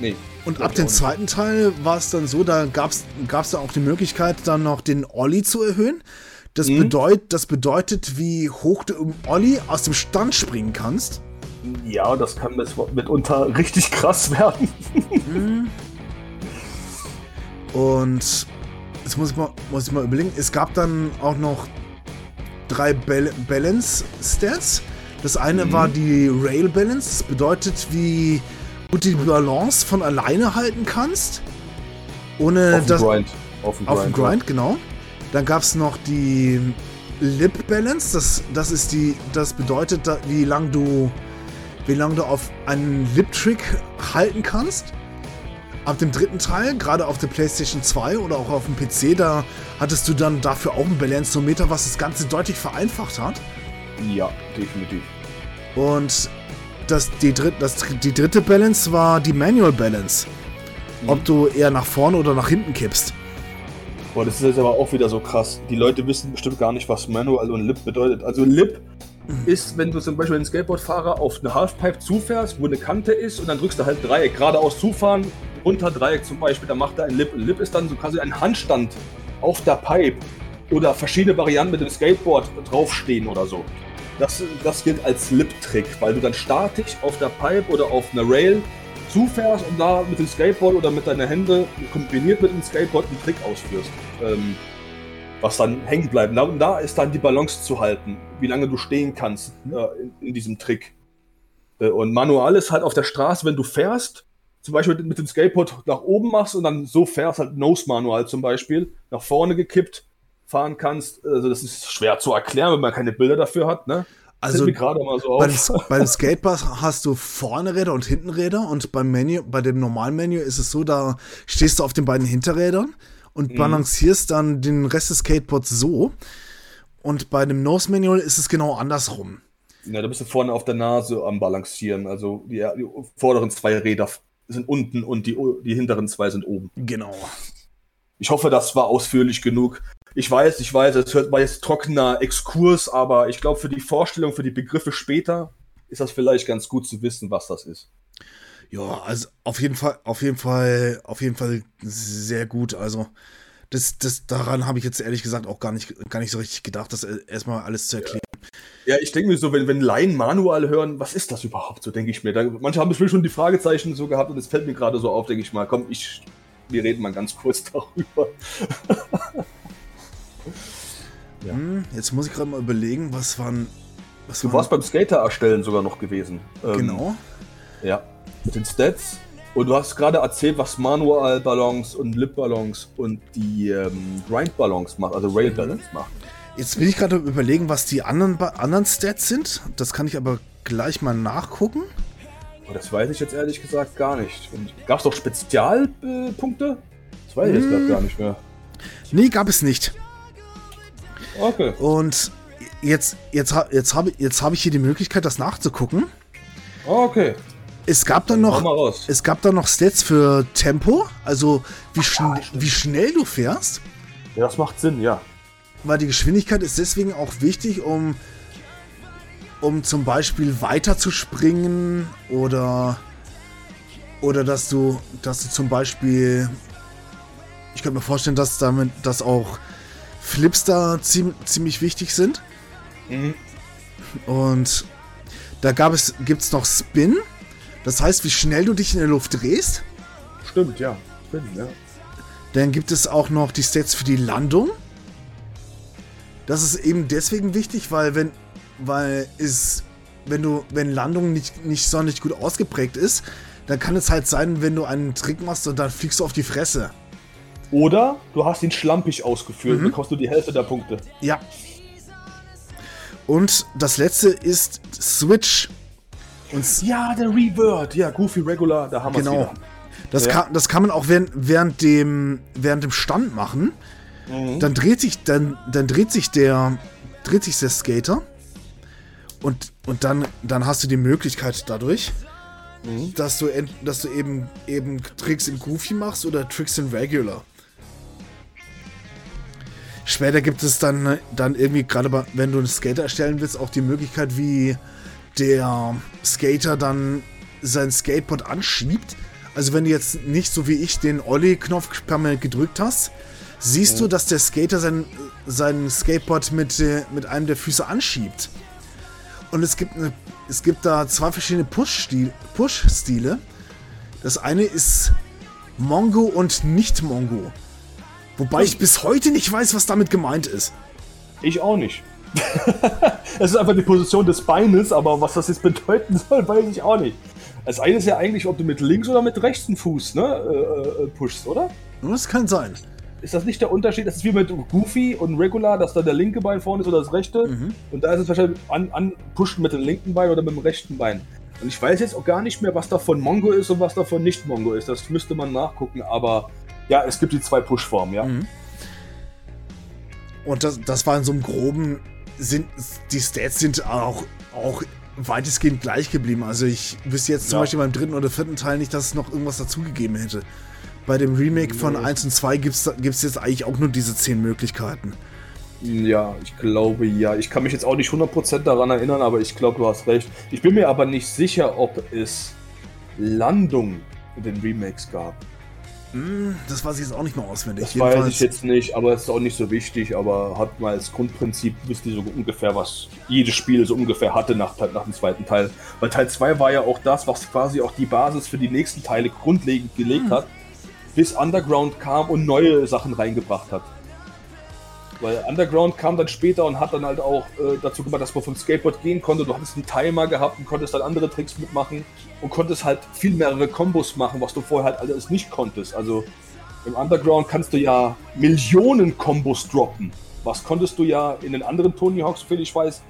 Nee. Und ab dem zweiten Teil war es dann so, da gab es dann auch die Möglichkeit, dann noch den Olli zu erhöhen. Das, mhm. bedeut, das bedeutet, wie hoch du im Olli aus dem Stand springen kannst. Ja, das kann mitunter richtig krass werden. Mhm. (laughs) Und jetzt muss ich, mal, muss ich mal überlegen, es gab dann auch noch drei Bal Balance Stats. Das eine mhm. war die Rail Balance, das bedeutet, wie gut du die Balance von alleine halten kannst. Ohne auf das. Grind. Auf dem Grind. Auf dem Grind, genau. Dann gab es noch die Lip Balance. Das, das ist die, das bedeutet, wie lange du, wie lang du auf einen Lip Trick halten kannst. Ab dem dritten Teil, gerade auf der PlayStation 2 oder auch auf dem PC, da hattest du dann dafür auch ein Balanceometer, was das Ganze deutlich vereinfacht hat. Ja, definitiv. Und das, die, dritt, das, die dritte Balance war die Manual Balance. Mhm. Ob du eher nach vorne oder nach hinten kippst. Boah, das ist jetzt aber auch wieder so krass. Die Leute wissen bestimmt gar nicht, was Manual und Lip bedeutet. Also Lip ist, wenn du zum Beispiel einen Skateboardfahrer auf eine Halfpipe zufährst, wo eine Kante ist und dann drückst du halt Dreieck. Geradeaus zufahren, runter Dreieck zum Beispiel, dann macht er ein Lip. Ein Lip ist dann so quasi ein Handstand auf der Pipe oder verschiedene Varianten mit dem Skateboard draufstehen oder so. Das, das gilt als Lip-Trick, weil du dann statisch auf der Pipe oder auf einer Rail zufährst und da mit dem Skateboard oder mit deinen Händen kombiniert mit dem Skateboard einen Trick ausführst. Ähm, was dann hängen bleibt. Und da ist dann die Balance zu halten, wie lange du stehen kannst äh, in, in, diesem Trick. Äh, und manual ist halt auf der Straße, wenn du fährst, zum Beispiel mit dem Skateboard nach oben machst und dann so fährst, halt Nose Manual zum Beispiel, nach vorne gekippt fahren kannst. Also das ist schwer zu erklären, wenn man keine Bilder dafür hat. Ne? Also so beim, beim Skateboard hast du vorne Räder und hinten Räder und beim Menü, bei dem normalen Menü ist es so, da stehst du auf den beiden Hinterrädern und mhm. balancierst dann den Rest des Skateboards so. Und bei dem Nose Manual ist es genau andersrum. Ja, da bist du vorne auf der Nase am Balancieren. Also die, die vorderen zwei Räder sind unten und die, die hinteren zwei sind oben. Genau. Ich hoffe, das war ausführlich genug. Ich weiß, ich weiß, es war jetzt trockener Exkurs, aber ich glaube, für die Vorstellung, für die Begriffe später ist das vielleicht ganz gut zu wissen, was das ist. Ja, also auf jeden Fall, auf jeden Fall, auf jeden Fall sehr gut. Also das, das, daran habe ich jetzt ehrlich gesagt auch gar nicht, gar nicht so richtig gedacht, das erstmal alles zu erklären. Ja, ich denke mir so, wenn, wenn Laien Manual hören, was ist das überhaupt? So denke ich mir. Da, manche haben bestimmt schon die Fragezeichen so gehabt und es fällt mir gerade so auf, denke ich mal, komm, ich, wir reden mal ganz kurz (laughs) darüber. ja. Hm, jetzt muss ich gerade mal überlegen, was waren. Was du waren... warst beim Skater erstellen sogar noch gewesen. Ähm, genau. Ja, mit den Stats. Und du hast gerade erzählt, was Manual-Ballons und Lip-Ballons und die ähm, Grind-Ballons macht, also Rail-Balance macht. Jetzt bin ich gerade überlegen, was die anderen, anderen Stats sind. Das kann ich aber gleich mal nachgucken. Oh, das weiß ich jetzt ehrlich gesagt gar nicht. Gab es doch Spezialpunkte? Das weiß ich hm. jetzt gerade gar nicht mehr. Nee, gab es nicht. Okay. Und jetzt, jetzt, jetzt habe jetzt hab ich hier die Möglichkeit, das nachzugucken. Okay. Es gab dann noch, es gab dann noch Stats für Tempo, also wie, schn wie schnell du fährst. Ja, das macht Sinn, ja weil die Geschwindigkeit ist deswegen auch wichtig, um, um zum Beispiel weiter zu springen oder, oder dass du, dass du zum Beispiel, ich könnte mir vorstellen, dass damit, dass auch Flips da ziemlich, ziemlich wichtig sind. Mhm. Und da gab es, gibt es noch Spin. Das heißt, wie schnell du dich in der Luft drehst. Stimmt, ja. Spin, ja. Dann gibt es auch noch die Stats für die Landung. Das ist eben deswegen wichtig, weil wenn, weil es, wenn du, wenn Landung nicht, nicht sonderlich gut ausgeprägt ist, dann kann es halt sein, wenn du einen Trick machst und dann fliegst du auf die Fresse. Oder du hast ihn schlampig ausgeführt mhm. bekommst du die Hälfte der Punkte. Ja. Und das letzte ist Switch. Und ja, der Revert. Ja, Goofy Regular, da haben wir Genau. Das, ja. kann, das kann man auch während, während, dem, während dem Stand machen. Mhm. Dann dreht sich, dann, dann dreht sich der, dreht sich der Skater und, und dann, dann hast du die Möglichkeit dadurch, mhm. dass du, dass du eben, eben Tricks in Goofy machst oder Tricks in Regular. Später gibt es dann, dann irgendwie, gerade wenn du einen Skater erstellen willst, auch die Möglichkeit, wie der Skater dann sein Skateboard anschiebt. Also wenn du jetzt nicht so wie ich den Ollie-Knopf permanent gedrückt hast, siehst du, dass der Skater sein, sein Skateboard mit, äh, mit einem der Füße anschiebt. Und es gibt, eine, es gibt da zwei verschiedene Push-Stile. Push das eine ist Mongo und nicht Mongo. Wobei ich bis heute nicht weiß, was damit gemeint ist. Ich auch nicht. (laughs) Es ist einfach die Position des Beines, aber was das jetzt bedeuten soll, (laughs) weiß ich auch nicht. Das eine ist ja eigentlich, ob du mit links oder mit rechten Fuß ne, äh, äh pushst, oder? Das kann sein ist das nicht der Unterschied? Das ist wie mit Goofy und Regular, dass da der linke Bein vorne ist oder das rechte. Mhm. Und da ist es wahrscheinlich an, an pushen mit dem linken Bein oder mit dem rechten Bein. Und ich weiß jetzt auch gar nicht mehr, was davon Mongo ist und was davon nicht Mongo ist. Das müsste man nachgucken, aber ja, es gibt die zwei Push-Formen, ja. Mhm. Und das, das war in so einem groben, sind, die Stats sind auch, auch weitestgehend gleich geblieben. Also ich wüsste jetzt zum ja. Beispiel beim dritten oder vierten Teil nicht, dass es noch irgendwas dazugegeben hätte. Bei dem Remake von 1 und 2 gibt es jetzt eigentlich auch nur diese 10 Möglichkeiten. Ja, ich glaube ja. Ich kann mich jetzt auch nicht 100% daran erinnern, aber ich glaube, du hast recht. Ich bin mir aber nicht sicher, ob es Landung in den Remakes gab. Hm, das weiß ich jetzt auch nicht mehr auswendig. Das Jedenfalls weiß ich jetzt nicht, aber es ist auch nicht so wichtig. Aber hat mal als Grundprinzip, wisst ihr so ungefähr, was jedes Spiel so ungefähr hatte nach, nach dem zweiten Teil. Weil Teil 2 war ja auch das, was quasi auch die Basis für die nächsten Teile grundlegend gelegt hm. hat bis Underground kam und neue Sachen reingebracht hat. Weil Underground kam dann später und hat dann halt auch äh, dazu gemacht, dass man vom Skateboard gehen konnte. Du hattest einen Timer gehabt und konntest dann andere Tricks mitmachen und konntest halt viel mehrere Kombos machen, was du vorher halt alles nicht konntest. Also im Underground kannst du ja Millionen Kombos droppen. Was konntest du ja in den anderen Tony Hawks, soviel ich weiß,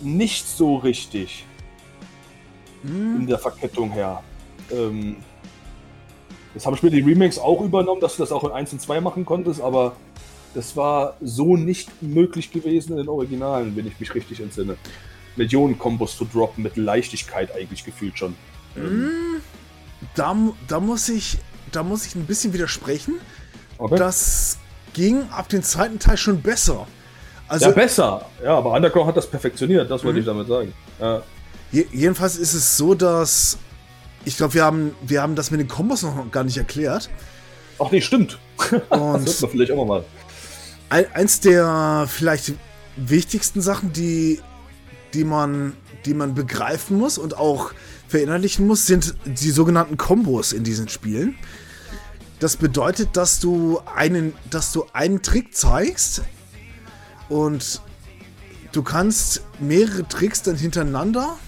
nicht so richtig. Hm. In der Verkettung her. Ähm, das haben später die Remakes auch übernommen, dass du das auch in 1 und 2 machen konntest, aber das war so nicht möglich gewesen in den Originalen, wenn ich mich richtig entsinne. Millionen Kombos zu droppen mit Leichtigkeit eigentlich gefühlt schon. Mm, da, da, muss ich, da muss ich ein bisschen widersprechen. Okay. Das ging ab dem zweiten Teil schon besser. Also, ja, besser. Ja, aber Underground hat das perfektioniert, das wollte mhm. ich damit sagen. Ja. jedenfalls ist es so, dass ich glaube, wir haben, wir haben das mit den Kombos noch gar nicht erklärt. Ach nee, stimmt. Und (laughs) das man vielleicht auch mal eins der vielleicht wichtigsten Sachen, die, die, man, die man begreifen muss und auch verinnerlichen muss, sind die sogenannten Kombos in diesen Spielen. Das bedeutet, dass du einen, dass du einen Trick zeigst und du kannst mehrere Tricks dann hintereinander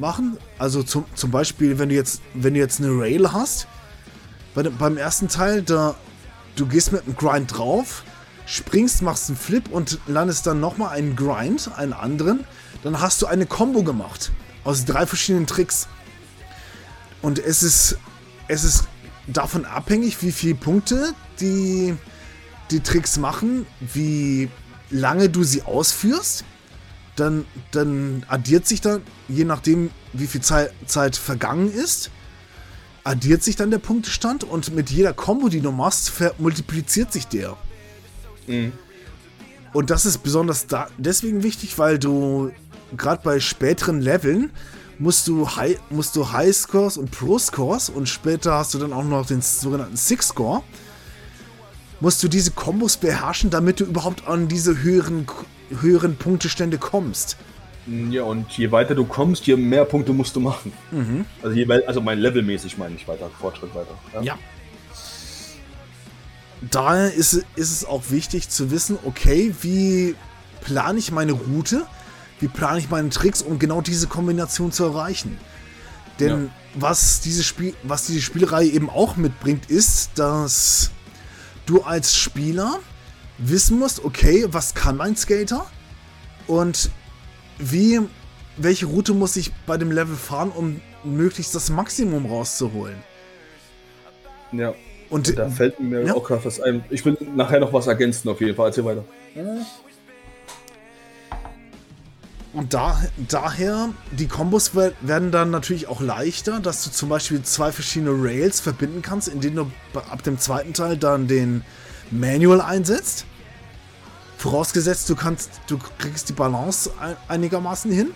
machen. Also zum, zum Beispiel, wenn du jetzt, wenn du jetzt eine Rail hast, bei, beim ersten Teil, da du gehst mit einem Grind drauf, springst, machst einen Flip und landest dann nochmal einen Grind, einen anderen, dann hast du eine Combo gemacht. Aus drei verschiedenen Tricks. Und es ist, es ist davon abhängig, wie viele Punkte die, die Tricks machen, wie lange du sie ausführst. Dann, dann addiert sich dann, je nachdem, wie viel Zeit, Zeit vergangen ist, addiert sich dann der Punktestand und mit jeder Combo, die du machst, multipliziert sich der. Mhm. Und das ist besonders da deswegen wichtig, weil du gerade bei späteren Leveln musst du, High, musst du High Scores und Pro Scores und später hast du dann auch noch den sogenannten Six Score. Musst du diese Kombos beherrschen, damit du überhaupt an diese höheren, höheren Punktestände kommst. Ja, und je weiter du kommst, je mehr Punkte musst du machen. Mhm. Also, je, also mein levelmäßig meine ich weiter, Fortschritt weiter. ja. ja daher ist, ist es auch wichtig zu wissen, okay, wie plane ich meine Route, wie plane ich meine Tricks, um genau diese Kombination zu erreichen. Denn ja. was, diese Spiel, was diese Spielreihe eben auch mitbringt, ist, dass du als Spieler wissen musst, okay, was kann mein Skater und wie, welche Route muss ich bei dem Level fahren, um möglichst das Maximum rauszuholen. Ja. Und, und da fällt mir ja. auch gerade was ein. Ich will nachher noch was ergänzen, auf jeden Fall. Erzähl weiter. Und da, daher, die Kombos werden dann natürlich auch leichter, dass du zum Beispiel zwei verschiedene Rails verbinden kannst, indem du ab dem zweiten Teil dann den Manual einsetzt. Vorausgesetzt, du kannst, du kriegst die Balance einigermaßen hin.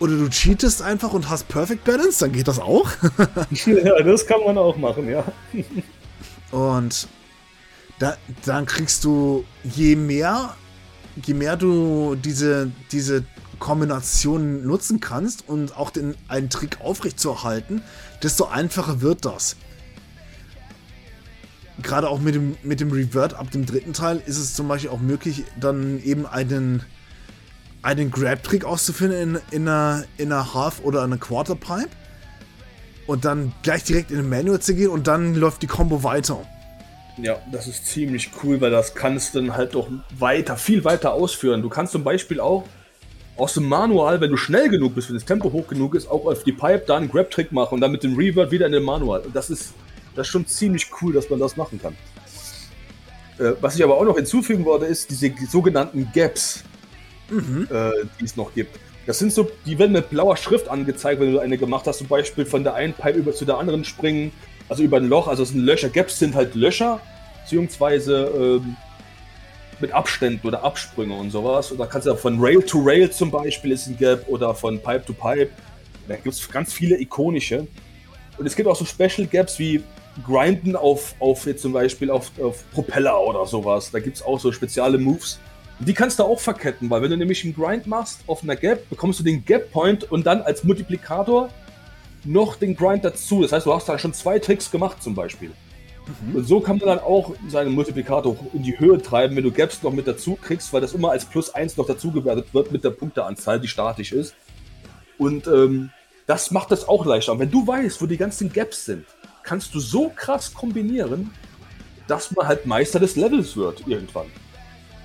Oder du cheatest einfach und hast Perfect Balance, dann geht das auch. (laughs) ja, das kann man auch machen, ja. (laughs) und da, dann kriegst du, je mehr, je mehr du diese, diese Kombination nutzen kannst und auch den, einen Trick aufrechtzuerhalten, desto einfacher wird das. Gerade auch mit dem, mit dem Revert ab dem dritten Teil ist es zum Beispiel auch möglich, dann eben einen einen Grab-Trick auszuführen in, in, einer, in einer Half- oder einer Quarter-Pipe und dann gleich direkt in den Manual zu gehen und dann läuft die Combo weiter. Ja, das ist ziemlich cool, weil das kannst du dann halt auch weiter, viel weiter ausführen. Du kannst zum Beispiel auch aus dem Manual, wenn du schnell genug bist, wenn das Tempo hoch genug ist, auch auf die Pipe da einen Grab-Trick machen und dann mit dem Revert wieder in den Manual. Und das ist, das ist schon ziemlich cool, dass man das machen kann. Äh, was ich aber auch noch hinzufügen wollte, ist diese sogenannten Gaps mhm. äh, die es noch gibt. Das sind so, die werden mit blauer Schrift angezeigt, wenn du eine gemacht hast, zum Beispiel von der einen Pipe über zu der anderen springen, also über ein Loch, also es sind Löcher. Gaps sind halt Löcher, beziehungsweise ähm, mit Abständen oder Absprünge und sowas. Und da kannst du von Rail to Rail zum Beispiel ist ein Gap oder von Pipe to Pipe. Da gibt es ganz viele ikonische. Und es gibt auch so Special Gaps wie Grinden auf, auf jetzt zum Beispiel auf, auf Propeller oder sowas. Da gibt es auch so spezielle Moves die kannst du auch verketten, weil wenn du nämlich einen Grind machst auf einer Gap, bekommst du den Gap Point und dann als Multiplikator noch den Grind dazu. Das heißt, du hast da schon zwei Tricks gemacht zum Beispiel. Mhm. Und so kann man dann auch seinen Multiplikator in die Höhe treiben, wenn du Gaps noch mit dazu kriegst, weil das immer als plus 1 noch dazu gewertet wird mit der Punkteanzahl, die statisch ist. Und ähm, das macht das auch leichter. Und wenn du weißt, wo die ganzen Gaps sind, kannst du so krass kombinieren, dass man halt Meister des Levels wird irgendwann.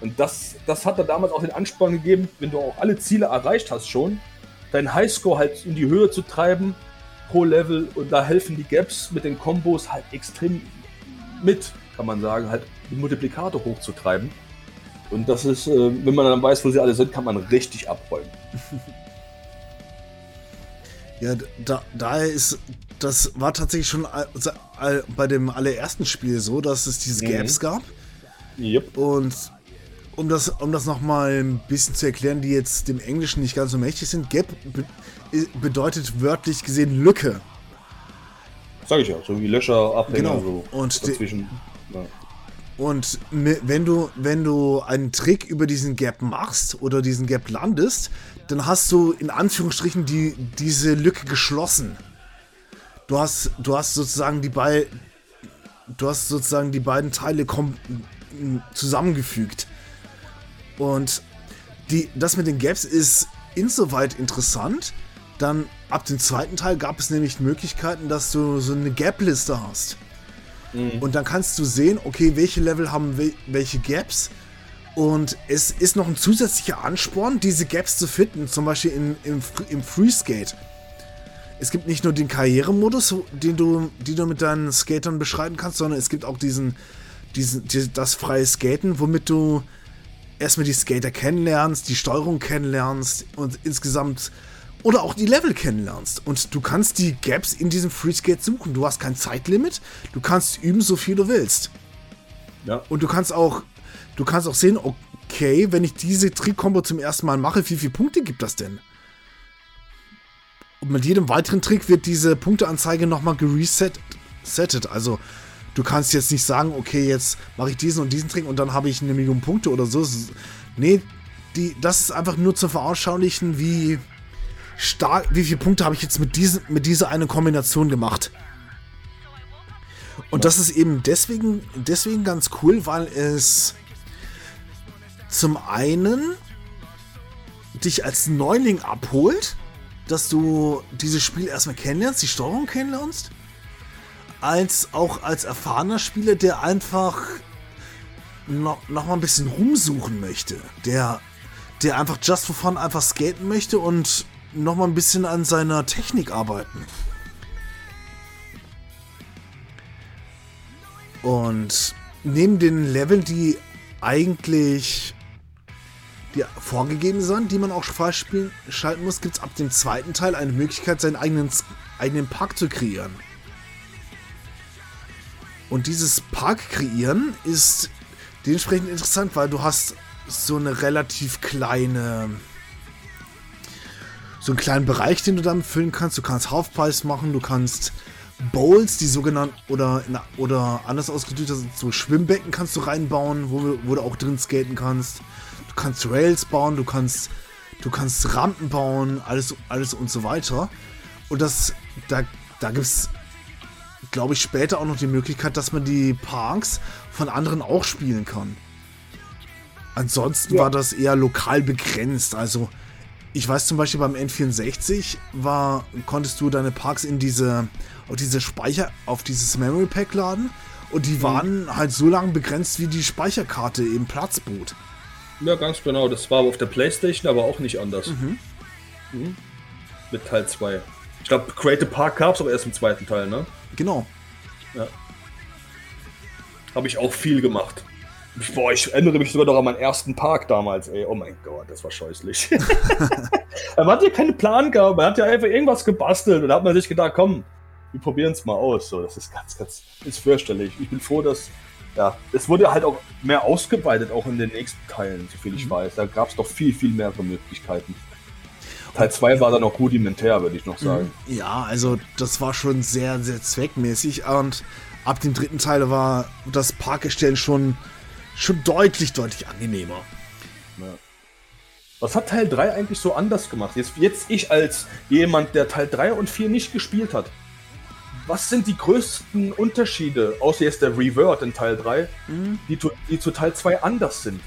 Und das, das hat da damals auch den Ansporn gegeben, wenn du auch alle Ziele erreicht hast schon, deinen Highscore halt in die Höhe zu treiben pro Level und da helfen die Gaps mit den Kombos halt extrem mit, kann man sagen, halt den Multiplikator hochzutreiben. Und das ist, äh, wenn man dann weiß, wo sie alle sind, kann man richtig abräumen. (laughs) Ja, da, daher ist, das war tatsächlich schon bei dem allerersten Spiel so, dass es diese mhm. Gaps gab. Yep. Und um das, um das nochmal ein bisschen zu erklären, die jetzt dem Englischen nicht ganz so mächtig sind, Gap be bedeutet wörtlich gesehen Lücke. Sag ich ja, so wie Löcher, Abhänger, genau. so und dazwischen. Ja. Und wenn du, wenn du einen Trick über diesen Gap machst oder diesen Gap landest, dann hast du in Anführungsstrichen die, diese Lücke geschlossen. Du hast, du hast sozusagen die beiden, du hast sozusagen die beiden Teile zusammengefügt. Und die, das mit den Gaps ist insoweit interessant. Dann ab dem zweiten Teil gab es nämlich Möglichkeiten, dass du so eine Gap-Liste hast. Mhm. Und dann kannst du sehen, okay, welche Level haben welche Gaps. Und es ist noch ein zusätzlicher Ansporn, diese Gaps zu finden, zum Beispiel in, im, im Freeskate. Es gibt nicht nur den Karrieremodus, den du, den du mit deinen Skatern beschreiten kannst, sondern es gibt auch diesen, diesen, die, das freie Skaten, womit du erstmal die Skater kennenlernst, die Steuerung kennenlernst und insgesamt oder auch die Level kennenlernst. Und du kannst die Gaps in diesem Freeskate suchen. Du hast kein Zeitlimit. Du kannst üben, so viel du willst. Ja. Und du kannst auch, du kannst auch sehen, okay, wenn ich diese Trick-Kombo zum ersten Mal mache, wie viele Punkte gibt das denn? Und mit jedem weiteren Trick wird diese Punkteanzeige nochmal geresettet. Also du kannst jetzt nicht sagen, okay, jetzt mache ich diesen und diesen Trick und dann habe ich eine Million Punkte oder so. Nee, die, das ist einfach nur zu veranschaulichen, wie stark, wie viele Punkte habe ich jetzt mit, diesen, mit dieser eine Kombination gemacht. Und das ist eben deswegen, deswegen ganz cool, weil es zum einen dich als Neuling abholt, dass du dieses Spiel erstmal kennenlernst, die Steuerung kennenlernst als auch als erfahrener Spieler, der einfach noch, noch mal ein bisschen rumsuchen möchte. Der, der einfach just for fun einfach skaten möchte und noch mal ein bisschen an seiner Technik arbeiten. Und neben den Leveln, die eigentlich die vorgegeben sind, die man auch freischalten muss, gibt es ab dem zweiten Teil eine Möglichkeit, seinen eigenen, eigenen Park zu kreieren. Und dieses Park kreieren ist dementsprechend interessant, weil du hast so eine relativ kleine so einen kleinen Bereich, den du damit füllen kannst. Du kannst Halfpies machen, du kannst Bowls, die sogenannten oder oder anders ausgedrückt, so Schwimmbecken kannst du reinbauen, wo, wo du auch drin skaten kannst. Du kannst Rails bauen, du kannst du kannst Rampen bauen, alles alles und so weiter. Und das da da gibt's glaube ich, später auch noch die Möglichkeit, dass man die Parks von anderen auch spielen kann. Ansonsten ja. war das eher lokal begrenzt. Also, ich weiß zum Beispiel beim N64 war, konntest du deine Parks in diese, auf diese Speicher, auf dieses Memory Pack laden und die mhm. waren halt so lange begrenzt, wie die Speicherkarte eben Platz bot. Ja, ganz genau. Das war auf der Playstation aber auch nicht anders. Mhm. Mhm. Mit Teil 2. Ich glaube, Create a Park gab es auch erst im zweiten Teil, ne? Genau. Ja. Habe ich auch viel gemacht. Boah, ich erinnere mich sogar noch an meinen ersten Park damals, ey. Oh mein Gott, das war scheußlich. man (laughs) hat ja keinen Plan gehabt, man hat ja einfach irgendwas gebastelt und da hat man sich gedacht, komm, wir probieren es mal aus. So, das ist ganz, ganz, ist fürchterlich. Ich bin froh, dass, ja, es wurde halt auch mehr ausgeweitet, auch in den nächsten Teilen, soviel ich mhm. weiß. Da gab es doch viel, viel mehrere Möglichkeiten. Teil 2 war dann noch rudimentär, würde ich noch sagen. Mhm. Ja, also das war schon sehr, sehr zweckmäßig und ab dem dritten Teil war das Parkgestell schon, schon deutlich, deutlich angenehmer. Ja. Was hat Teil 3 eigentlich so anders gemacht? Jetzt, jetzt ich als jemand, der Teil 3 und 4 nicht gespielt hat. Was sind die größten Unterschiede, außer jetzt der Revert in Teil 3, mhm. die, die zu Teil 2 anders sind?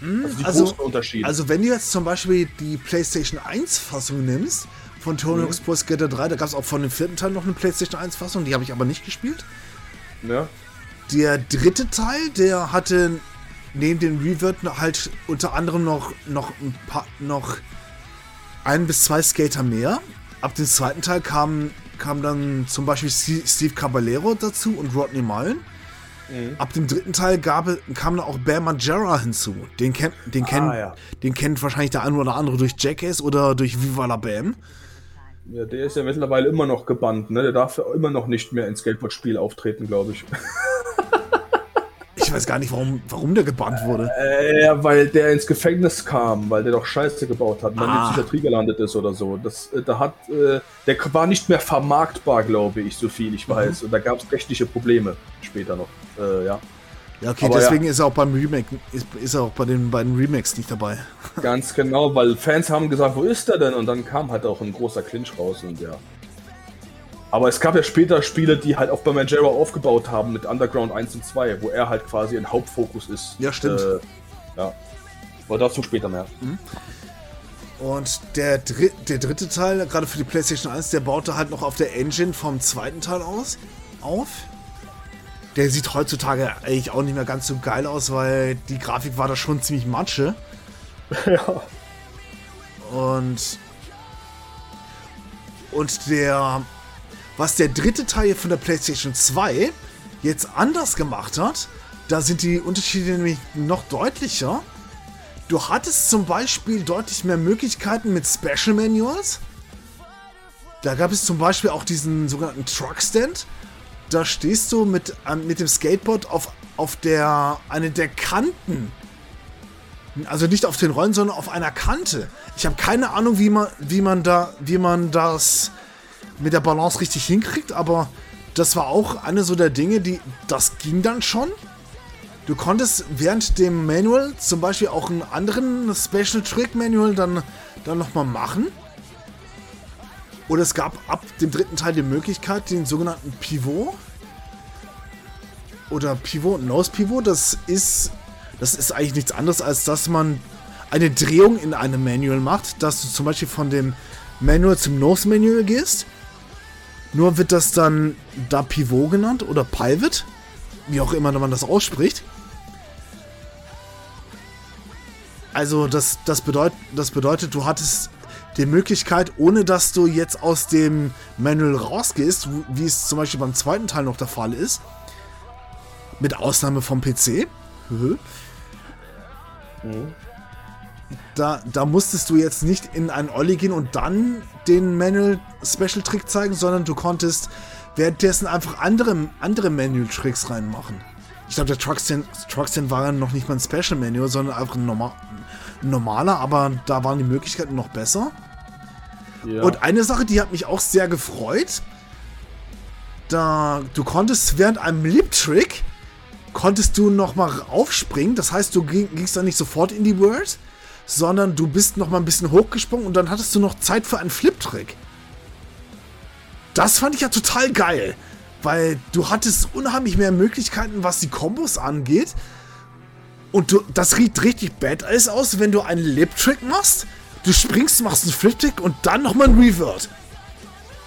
Mhm, also, die also, großen Unterschiede. Also, wenn du jetzt zum Beispiel die PlayStation 1-Fassung nimmst, von Tony Hawk's Pro Skater 3, da gab es auch von dem vierten Teil noch eine PlayStation 1-Fassung, die habe ich aber nicht gespielt. Ja. Der dritte Teil, der hatte neben dem Revert halt unter anderem noch, noch ein paar, noch ein bis zwei Skater mehr. Ab dem zweiten Teil kam, kam dann zum Beispiel Steve Caballero dazu und Rodney Mullen. Mhm. Ab dem dritten Teil gab, kam dann auch Bear Majera hinzu. Den, kennt, den, ah, kennt, ja. den kennt wahrscheinlich der eine oder andere durch Jackass oder durch Viva la Bam. Ja, der ist ja mittlerweile immer noch gebannt, ne? Der darf immer noch nicht mehr ins Skateboard-Spiel auftreten, glaube ich. (laughs) Ich weiß gar nicht, warum, warum der gebannt wurde. Äh, ja, weil der ins Gefängnis kam, weil der doch Scheiße gebaut hat und dann in die Psychiatrie gelandet ist oder so. Das, äh, da hat, äh, der war nicht mehr vermarktbar, glaube ich, so viel ich weiß. Mhm. Und da gab es rechtliche Probleme später noch. Äh, ja. Ja, okay, Aber deswegen ja. ist er auch beim Remake, ist, ist er auch bei den beiden Remakes nicht dabei. Ganz genau, weil Fans haben gesagt, wo ist er denn? Und dann kam halt auch ein großer Clinch raus und ja. Aber es gab ja später Spiele, die halt auch bei Manjaro aufgebaut haben mit Underground 1 und 2, wo er halt quasi ein Hauptfokus ist. Ja, stimmt. Äh, ja. Aber dazu später mehr. Mhm. Und der, Dr der dritte Teil, gerade für die PlayStation 1, der baute halt noch auf der Engine vom zweiten Teil aus auf. Der sieht heutzutage eigentlich auch nicht mehr ganz so geil aus, weil die Grafik war da schon ziemlich matsche. (laughs) Ja. Und. Und der. Was der dritte Teil von der PlayStation 2 jetzt anders gemacht hat, da sind die Unterschiede nämlich noch deutlicher. Du hattest zum Beispiel deutlich mehr Möglichkeiten mit Special Manuals. Da gab es zum Beispiel auch diesen sogenannten Truck Stand, da stehst du mit, ähm, mit dem Skateboard auf, auf der, eine der Kanten. Also nicht auf den Rollen, sondern auf einer Kante. Ich habe keine Ahnung, wie man, wie man da, wie man das mit der Balance richtig hinkriegt, aber das war auch eine so der Dinge, die, das ging dann schon. Du konntest während dem Manual zum Beispiel auch einen anderen Special Trick Manual dann, dann nochmal machen. Oder es gab ab dem dritten Teil die Möglichkeit, den sogenannten Pivot. Oder Pivot, Nose Pivot, das ist, das ist eigentlich nichts anderes, als dass man eine Drehung in einem Manual macht, dass du zum Beispiel von dem Manual zum Nose Manual gehst. Nur wird das dann da Pivot genannt oder Pivot, wie auch immer man das ausspricht. Also das, das, bedeut, das bedeutet, du hattest die Möglichkeit, ohne dass du jetzt aus dem Manual rausgehst, wie es zum Beispiel beim zweiten Teil noch der Fall ist, mit Ausnahme vom PC, mhm. Da, da musstest du jetzt nicht in einen Olli gehen und dann den Manual Special Trick zeigen, sondern du konntest währenddessen einfach andere, andere Manual Tricks reinmachen. Ich glaube, der Truckstand, Truckstand war noch nicht mal ein Special Manual, sondern einfach ein, normal, normaler, aber da waren die Möglichkeiten noch besser. Ja. Und eine Sache, die hat mich auch sehr gefreut. Da du konntest während einem Lip-Trick konntest du nochmal aufspringen. Das heißt, du gingst dann nicht sofort in die World, sondern du bist nochmal ein bisschen hochgesprungen und dann hattest du noch Zeit für einen Flip-Trick. Das fand ich ja total geil, weil du hattest unheimlich mehr Möglichkeiten, was die Kombos angeht. Und du, das sieht richtig badass aus, wenn du einen Lip-Trick machst Du springst, machst einen Flip-Trick und dann nochmal ein Revert.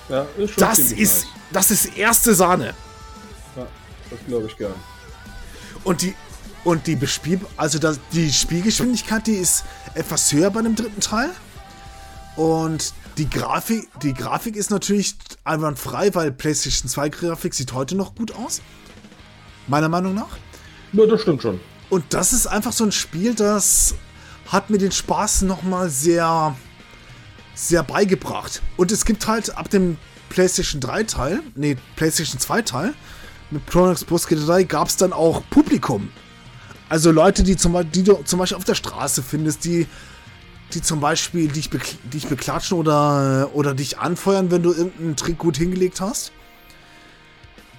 Ja, ist schon das ist, das ist erste Sahne. Ja, das glaube ich gern. Und die, und die Bespiel, also das, die Spielgeschwindigkeit, die ist etwas höher bei dem dritten Teil. Und die Grafik, die Grafik ist natürlich einwandfrei, weil PlayStation 2 Grafik sieht heute noch gut aus. Meiner Meinung nach. Ja, das stimmt schon. Und das ist einfach so ein Spiel, das hat mir den Spaß nochmal sehr, sehr beigebracht. Und es gibt halt ab dem PlayStation 3 Teil, nee, PlayStation 2 Teil, mit Chronox Pro Skater 3 gab es dann auch Publikum. Also Leute, die, zum, die du zum Beispiel auf der Straße findest, die, die zum Beispiel dich, dich beklatschen oder, oder dich anfeuern, wenn du irgendeinen Trick gut hingelegt hast.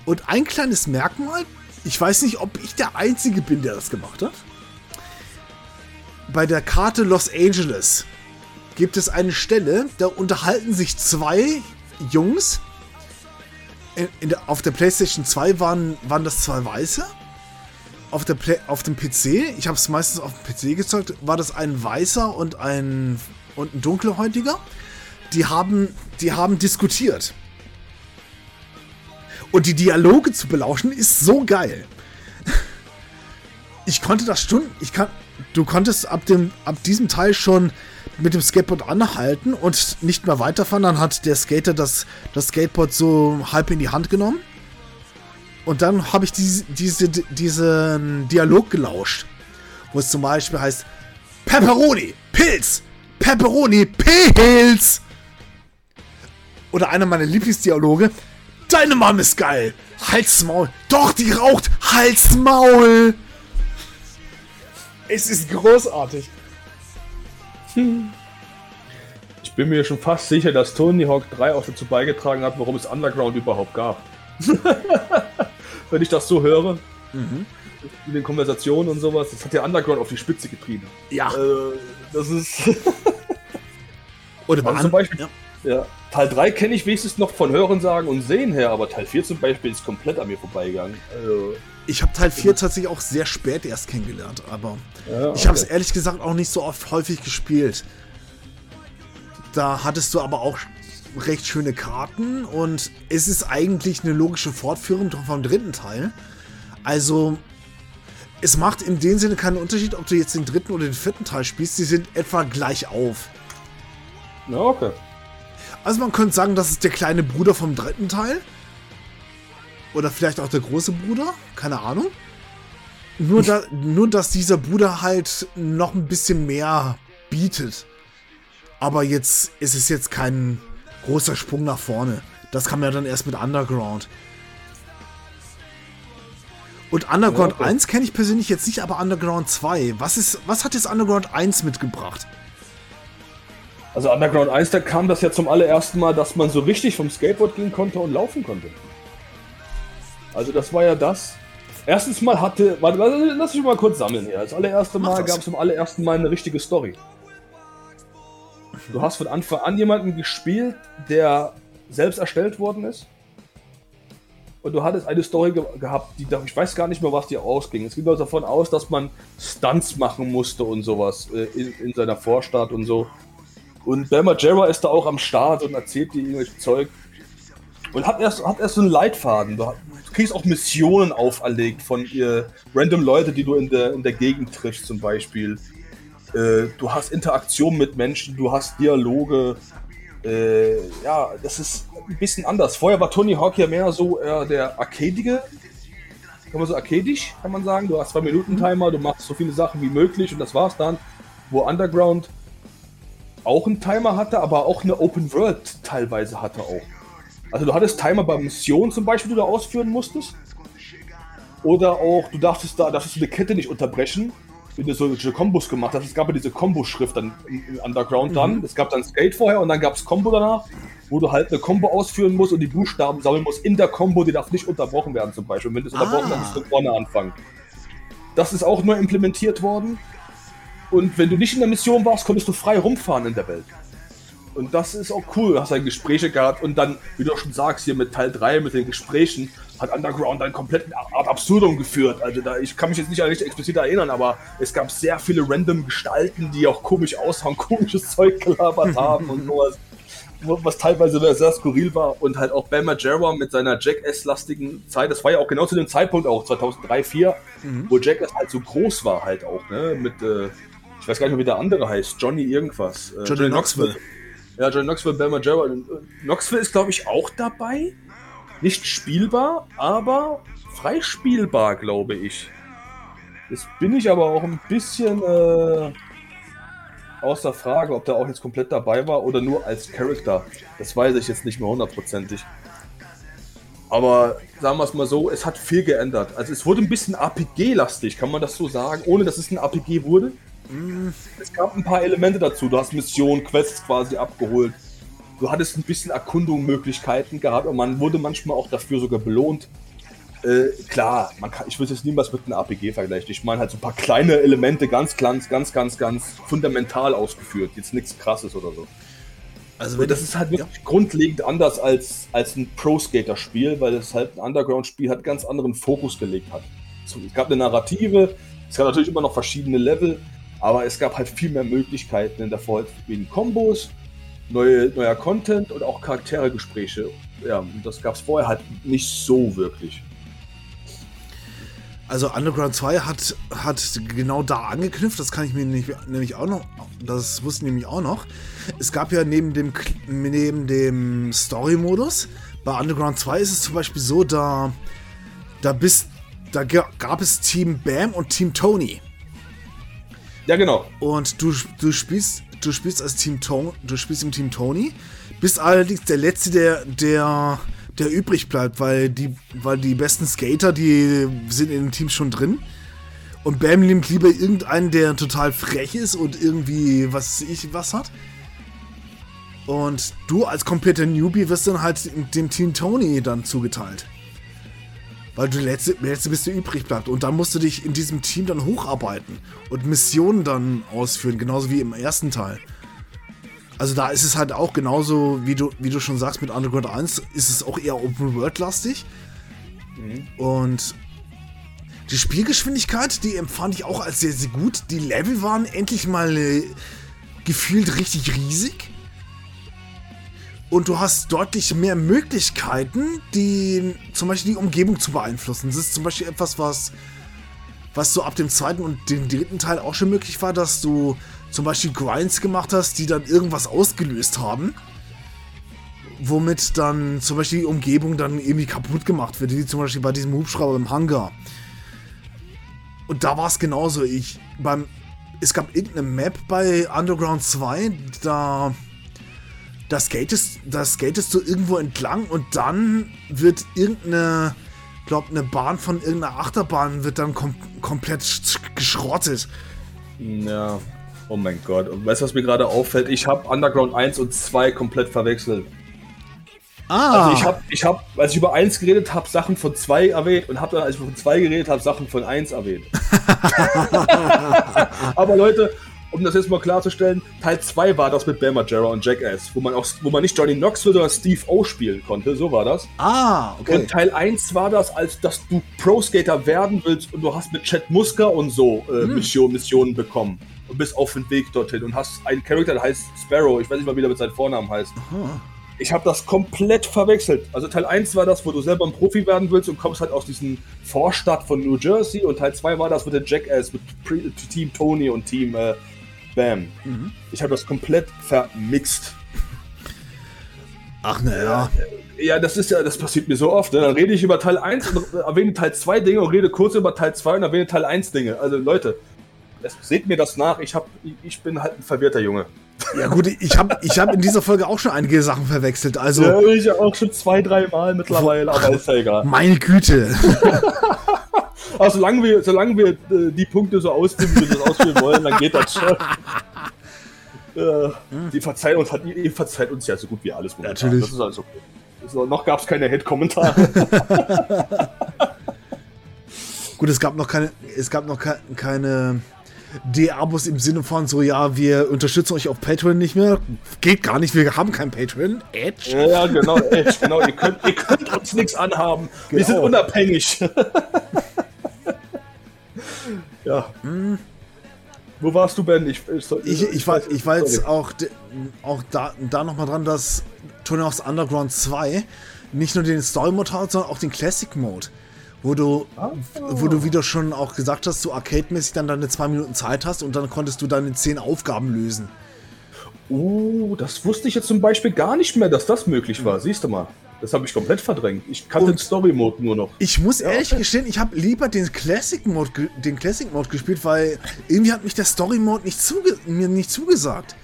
Und ein kleines Merkmal, ich weiß nicht, ob ich der Einzige bin, der das gemacht hat bei der Karte Los Angeles gibt es eine Stelle, da unterhalten sich zwei Jungs in der, auf der PlayStation 2 waren, waren das zwei weiße. Auf, der Play, auf dem PC, ich habe es meistens auf dem PC gezockt, war das ein weißer und ein, und ein dunkelhäutiger. Die haben, die haben diskutiert. Und die Dialoge zu belauschen ist so geil. Ich konnte das Stunden. Ich kann. Du konntest ab dem, ab diesem Teil schon mit dem Skateboard anhalten und nicht mehr weiterfahren. Dann hat der Skater das, das Skateboard so halb in die Hand genommen. Und dann habe ich diese, diese, diesen Dialog gelauscht. Wo es zum Beispiel heißt: Pepperoni, Pilz, Pepperoni, Pilz. Oder einer meiner Lieblingsdialoge: Deine Mom ist geil. Halsmaul. Doch, die raucht. Halsmaul. Es ist großartig. Ich bin mir schon fast sicher, dass Tony Hawk 3 auch dazu beigetragen hat, warum es Underground überhaupt gab. (laughs) Wenn ich das so höre, mhm. in den Konversationen und sowas, das hat der Underground auf die Spitze getrieben. Ja. Äh, das ist. (laughs) Oder also zum Beispiel, ja. ja. Teil 3 kenne ich wenigstens noch von Hören sagen und Sehen her, aber Teil 4 zum Beispiel ist komplett an mir vorbeigegangen. Also, ich habe Teil 4 tatsächlich auch sehr spät erst kennengelernt, aber ja, okay. ich habe es ehrlich gesagt auch nicht so oft häufig gespielt. Da hattest du aber auch recht schöne Karten und es ist eigentlich eine logische Fortführung vom dritten Teil. Also es macht in dem Sinne keinen Unterschied, ob du jetzt den dritten oder den vierten Teil spielst. Sie sind etwa gleich auf. Ja, okay. Also man könnte sagen, das ist der kleine Bruder vom dritten Teil. Oder vielleicht auch der große Bruder. Keine Ahnung. Nur, da, nur dass dieser Bruder halt noch ein bisschen mehr bietet. Aber jetzt ist es jetzt kein großer Sprung nach vorne. Das kam ja dann erst mit Underground. Und Underground okay. 1 kenne ich persönlich jetzt nicht, aber Underground 2. Was, ist, was hat jetzt Underground 1 mitgebracht? Also Underground 1, da kam das ja zum allerersten Mal, dass man so richtig vom Skateboard gehen konnte und laufen konnte. Also das war ja das. Erstens mal hatte, warte, lass mich mal kurz sammeln hier. Das allererste Mal gab es zum allerersten Mal eine richtige Story. Du hast von Anfang an jemanden gespielt, der selbst erstellt worden ist. Und du hattest eine Story ge gehabt, die ich weiß gar nicht mehr, was dir ausging. Es ging also davon aus, dass man Stunts machen musste und sowas äh, in, in, seiner Vorstadt und so. Und Bama Jarrah ist da auch am Start und erzählt dir irgendwelches Zeug. Und hat erst, hat erst so einen Leitfaden. Du, kriegst auch Missionen auferlegt von ihr, random Leute, die du in der, in der Gegend triffst, zum Beispiel. Äh, du hast Interaktion mit Menschen, du hast Dialoge. Äh, ja, das ist ein bisschen anders. Vorher war Tony Hawk ja mehr so äh, der arcadige, kann man so arcadisch, kann man sagen. Du hast zwei Minuten Timer, du machst so viele Sachen wie möglich und das war's dann. Wo Underground auch einen Timer hatte, aber auch eine Open World teilweise hatte auch. Also du hattest Timer bei Missionen zum Beispiel, die du ausführen musstest. Oder auch, du darfst da, darfst du eine Kette nicht unterbrechen, wenn du solche Kombos gemacht hast. Es gab ja diese Kombo-Schrift dann im Underground dann. Mhm. Es gab dann Skate vorher und dann gab es Combo danach, wo du halt eine Combo ausführen musst und die Buchstaben sammeln musst in der Combo, die darf nicht unterbrochen werden zum Beispiel. Und wenn du es unterbrochen ah. dann musst du vorne anfangen. Das ist auch nur implementiert worden. Und wenn du nicht in der Mission warst, konntest du frei rumfahren in der Welt. Und das ist auch cool. Du hast halt Gespräche gehabt und dann, wie du auch schon sagst, hier mit Teil 3, mit den Gesprächen, hat Underground dann komplett Art Absurdum geführt. Also da, ich kann mich jetzt nicht an nicht explizit erinnern, aber es gab sehr viele random Gestalten, die auch komisch aussahen, (laughs) komisches Zeug gelabert haben und sowas. Was teilweise sehr skurril war und halt auch Ben Majera mit seiner Jackass-lastigen Zeit, das war ja auch genau zu dem Zeitpunkt auch, 2003, 2004, mhm. wo Jackass halt so groß war halt auch, ne, mit, äh, ich weiß gar nicht mehr, wie der andere heißt, Johnny irgendwas. Äh, Johnny, Johnny Knoxville. Knoxville. Ja, Johnny Knoxville, Ben Majera. Knoxville ist, glaube ich, auch dabei. Nicht spielbar, aber freispielbar, glaube ich. Jetzt bin ich aber auch ein bisschen äh, außer Frage, ob der auch jetzt komplett dabei war oder nur als Charakter. Das weiß ich jetzt nicht mehr hundertprozentig. Aber sagen wir es mal so, es hat viel geändert. Also es wurde ein bisschen RPG-lastig, kann man das so sagen, ohne dass es ein RPG wurde. Es gab ein paar Elemente dazu. Du hast Missionen, Quests quasi abgeholt. Du hattest ein bisschen Erkundungsmöglichkeiten gehabt und man wurde manchmal auch dafür sogar belohnt. Äh, klar, kann, ich würde jetzt niemals mit einem RPG vergleichen. Ich meine halt so ein paar kleine Elemente, ganz, ganz, ganz, ganz, ganz fundamental ausgeführt. Jetzt nichts krasses oder so. Also wenn das ist halt wirklich ja. grundlegend anders als, als ein Pro-Skater-Spiel, weil es halt ein Underground-Spiel hat, ganz anderen Fokus gelegt hat. Es gab eine Narrative, es gab natürlich immer noch verschiedene Level, aber es gab halt viel mehr Möglichkeiten in der vorherigen Kombos, neue, neuer Content und auch Charakteregespräche. Ja, das gab es vorher halt nicht so wirklich. Also Underground 2 hat, hat genau da angeknüpft, das kann ich mir nicht, nämlich auch noch, das wusste ich nämlich auch noch. Es gab ja neben dem, neben dem Story-Modus, bei Underground 2 ist es zum Beispiel so, da, da bist, da gab es Team Bam und Team Tony. Ja, genau. Und du, du spielst, du spielst als Team Tony, du spielst im Team Tony, bist allerdings der Letzte, der, der der übrig bleibt, weil die, weil die besten Skater, die sind in dem Team schon drin. Und Bam nimmt lieber irgendeinen, der total frech ist und irgendwie was ich was hat. Und du als kompletter Newbie wirst dann halt dem Team Tony dann zugeteilt. Weil du der letzte, der letzte bist, der übrig bleibt. Und dann musst du dich in diesem Team dann hocharbeiten und Missionen dann ausführen, genauso wie im ersten Teil. Also da ist es halt auch genauso, wie du, wie du schon sagst, mit Underground 1 ist es auch eher Open-World-lastig. Mhm. Und die Spielgeschwindigkeit, die empfand ich auch als sehr, sehr gut. Die Level waren endlich mal äh, gefühlt richtig riesig. Und du hast deutlich mehr Möglichkeiten, die zum Beispiel die Umgebung zu beeinflussen. Das ist zum Beispiel etwas, was, was so ab dem zweiten und dem dritten Teil auch schon möglich war, dass du zum Beispiel Grinds gemacht hast, die dann irgendwas ausgelöst haben. Womit dann zum Beispiel die Umgebung dann irgendwie kaputt gemacht wird, wie zum Beispiel bei diesem Hubschrauber im Hangar. Und da war es genauso. Ich beim es gab irgendeine Map bei Underground 2, da da skatest, da skatest du irgendwo entlang und dann wird irgendeine, glaub, eine Bahn von irgendeiner Achterbahn wird dann kom komplett geschrottet. Ja. Oh mein Gott. Und weißt du, was mir gerade auffällt? Ich habe Underground 1 und 2 komplett verwechselt. Ah. Also ich habe, ich hab, als ich über 1 geredet habe, Sachen von 2 erwähnt und habe dann, als ich von 2 geredet habe, Sachen von 1 erwähnt. (laughs) Aber Leute, um das jetzt mal klarzustellen, Teil 2 war das mit Bam Margera und Jackass, wo man auch, wo man nicht Johnny Knoxville, sondern Steve O spielen konnte, so war das. Ah, okay. Und Teil 1 war das, als dass du Pro-Skater werden willst und du hast mit Chad Muska und so äh, hm. Mission, Missionen bekommen und bist auf dem Weg dorthin und hast einen Charakter, der heißt Sparrow. Ich weiß nicht mal, wie der mit seinem Vornamen heißt. Aha. Ich habe das komplett verwechselt. Also Teil 1 war das, wo du selber ein Profi werden willst und kommst halt aus diesem Vorstadt von New Jersey und Teil 2 war das mit der Jackass, mit Team Tony und Team äh, Bam. Mhm. Ich habe das komplett vermixt. Ach naja. Ja, das ist ja, das passiert mir so oft. Ne? Dann rede ich über Teil 1 und erwähne Teil 2 Dinge und rede kurz über Teil 2 und erwähne Teil 1 Dinge. Also Leute, seht mir das nach, ich, hab, ich bin halt ein verwirrter Junge. Ja gut, ich habe ich hab in dieser Folge auch schon einige Sachen verwechselt. Also, ja, ich auch schon zwei, drei Mal mittlerweile, aber ist ja egal. Meine Güte. aber (laughs) solange wir, solange wir äh, die Punkte so ausführen, wie wir das ausführen wollen, dann geht das schon. (laughs) Äh, die verzeiht uns, hat, ihr verzeiht uns ja so gut wie alles momentan. Natürlich. Das ist also okay. So, noch gab es keine Hate-Kommentare. (laughs) gut, es gab noch keine, es gab noch keine D-Abos im Sinne von so, ja, wir unterstützen euch auf Patreon nicht mehr. Geht gar nicht, wir haben kein Patreon. Edge. Ja, ja genau, Edge, genau. ihr, könnt, ihr könnt uns nichts anhaben. Genau. Wir sind unabhängig. (laughs) ja. Hm. Wo warst du, Ben? Ich, ich, ich, ich war, ich war jetzt auch, auch da, da nochmal dran, dass Tony Hawk's Underground 2 nicht nur den Story-Mode hat, sondern auch den Classic-Mode wo du, oh. wo du wieder schon auch gesagt hast, so arcade-mäßig dann deine zwei Minuten Zeit hast und dann konntest du deine zehn Aufgaben lösen. Oh, das wusste ich jetzt zum Beispiel gar nicht mehr, dass das möglich war. Siehst du mal. Das habe ich komplett verdrängt. Ich kannte den Story-Mode nur noch. Ich muss ja, ehrlich okay. gestehen, ich habe lieber den Classic-Mode den Classic -Mode gespielt, weil irgendwie hat mich der Story-Mode nicht mir nicht zugesagt.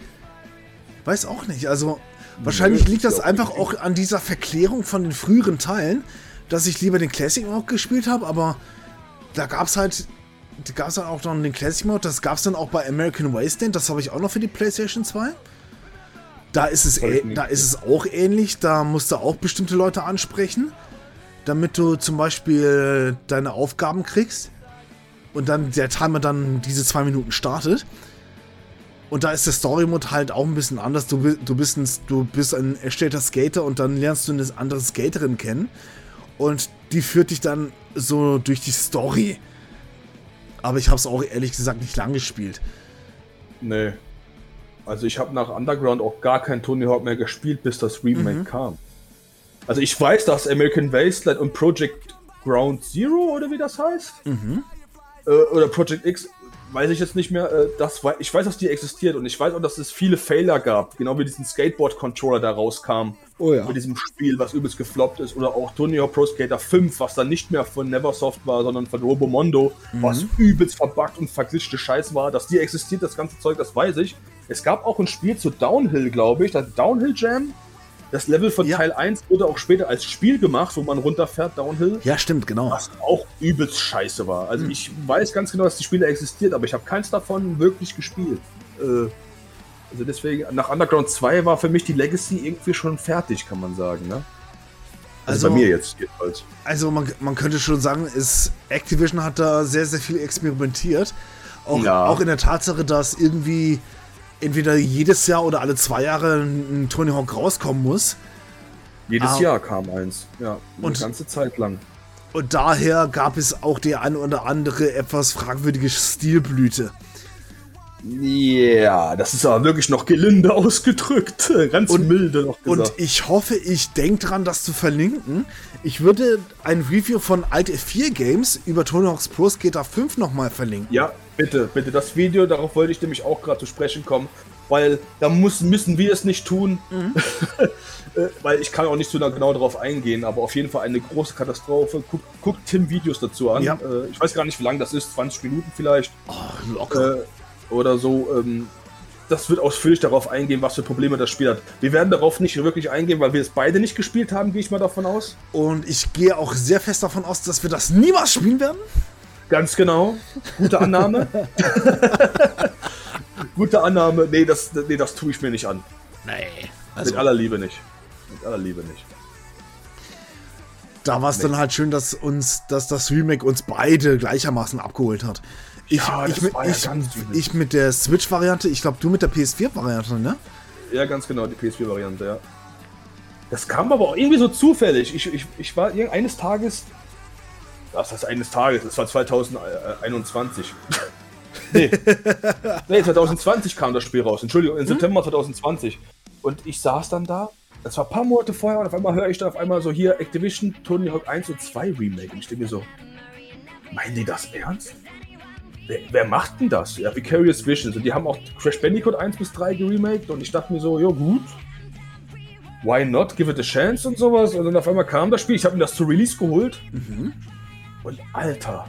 Weiß auch nicht. Also, wahrscheinlich liegt das einfach auch an dieser Verklärung von den früheren Teilen, dass ich lieber den Classic Mode gespielt habe, aber da gab es halt, da gab es dann auch noch den Classic Mode, das gab es dann auch bei American Wasteland, das habe ich auch noch für die PlayStation 2. Da ist es, da ist es auch ähnlich, da musst du auch bestimmte Leute ansprechen, damit du zum Beispiel deine Aufgaben kriegst und dann der Timer dann diese zwei Minuten startet. Und da ist der Story-Mode halt auch ein bisschen anders. Du, du, bist ein, du bist ein erstellter Skater und dann lernst du eine andere Skaterin kennen. Und die führt dich dann so durch die Story. Aber ich habe es auch ehrlich gesagt nicht lang gespielt. Nee. Also ich habe nach Underground auch gar kein Tony Hawk mehr gespielt, bis das Remake mhm. kam. Also ich weiß, dass American Wasteland und Project Ground Zero oder wie das heißt, mhm. äh, oder Project X, weiß ich jetzt nicht mehr. Äh, das, ich weiß, dass die existiert und ich weiß auch, dass es viele Fehler gab, genau wie diesen Skateboard-Controller da rauskam. Oh ja. Mit diesem Spiel, was übelst gefloppt ist. Oder auch Tony Hawk Pro Skater 5, was dann nicht mehr von Neversoft war, sondern von Robomondo, mhm. was übelst verbuggt und verglitschte Scheiß war. Dass die existiert, das ganze Zeug, das weiß ich. Es gab auch ein Spiel zu Downhill, glaube ich, das Downhill Jam. Das Level von ja. Teil 1 wurde auch später als Spiel gemacht, wo man runterfährt, Downhill. Ja, stimmt, genau. Was auch übelst scheiße war. Also mhm. ich weiß ganz genau, dass die Spiele existiert, aber ich habe keins davon wirklich gespielt. Äh, also deswegen, nach Underground 2 war für mich die Legacy irgendwie schon fertig, kann man sagen, ne? Also, also bei mir jetzt jedenfalls. Also man, man könnte schon sagen, ist, Activision hat da sehr, sehr viel experimentiert. Auch, ja. auch in der Tatsache, dass irgendwie entweder jedes Jahr oder alle zwei Jahre ein Tony Hawk rauskommen muss. Jedes ah, Jahr kam eins, ja. Eine und, ganze Zeit lang. Und daher gab es auch die eine oder andere etwas fragwürdige Stilblüte. Ja, das ist aber wirklich noch gelinde (laughs) ausgedrückt. Ganz und, milde noch gesagt. Und ich hoffe, ich denke dran, das zu verlinken. Ich würde ein Review von Alt F4 Games über Tony Hawk's Pro Skater 5 nochmal verlinken. Ja, bitte, bitte. Das Video, darauf wollte ich nämlich auch gerade zu sprechen kommen. Weil da muss, müssen wir es nicht tun. Mhm. (laughs) Äh, weil ich kann auch nicht so genau darauf eingehen, aber auf jeden Fall eine große Katastrophe. Guckt, guckt Tim Videos dazu an. Ja. Äh, ich weiß gar nicht, wie lang das ist, 20 Minuten vielleicht. Oh, locker. Oder so. Ähm, das wird ausführlich darauf eingehen, was für Probleme das Spiel hat. Wir werden darauf nicht wirklich eingehen, weil wir es beide nicht gespielt haben, gehe ich mal davon aus. Und ich gehe auch sehr fest davon aus, dass wir das niemals spielen werden. Ganz genau. Gute Annahme. (laughs) Gute Annahme. Nee das, nee, das tue ich mir nicht an. Nee. Also Mit aller Liebe nicht. Mit aller Liebe nicht. Da war es nee. dann halt schön, dass uns, dass das Remake uns beide gleichermaßen abgeholt hat. Ich, ja, ich, mit, ich, ich, mit der Switch-Variante, ich glaube, du mit der PS4-Variante, ne? Ja, ganz genau, die PS4-Variante, ja. Das kam aber auch irgendwie so zufällig. Ich, ich, ich war eines Tages. Was heißt eines Tages? Es war 2021. (laughs) nee. nee, 2020 kam das Spiel raus. Entschuldigung, im hm? September 2020. Und ich saß dann da. Das war ein paar Monate vorher und auf einmal höre ich dann auf einmal so hier Activision Tony Hawk 1 und 2 Remake. Und ich denke mir so, meinen die das ernst? Wer, wer, macht denn das? Ja, Vicarious Visions. Und die haben auch Crash Bandicoot 1 bis 3 geremaked und ich dachte mir so, ja gut. Why not? Give it a chance und sowas. Und dann auf einmal kam das Spiel. Ich habe mir das zu Release geholt. Mhm. Und Alter.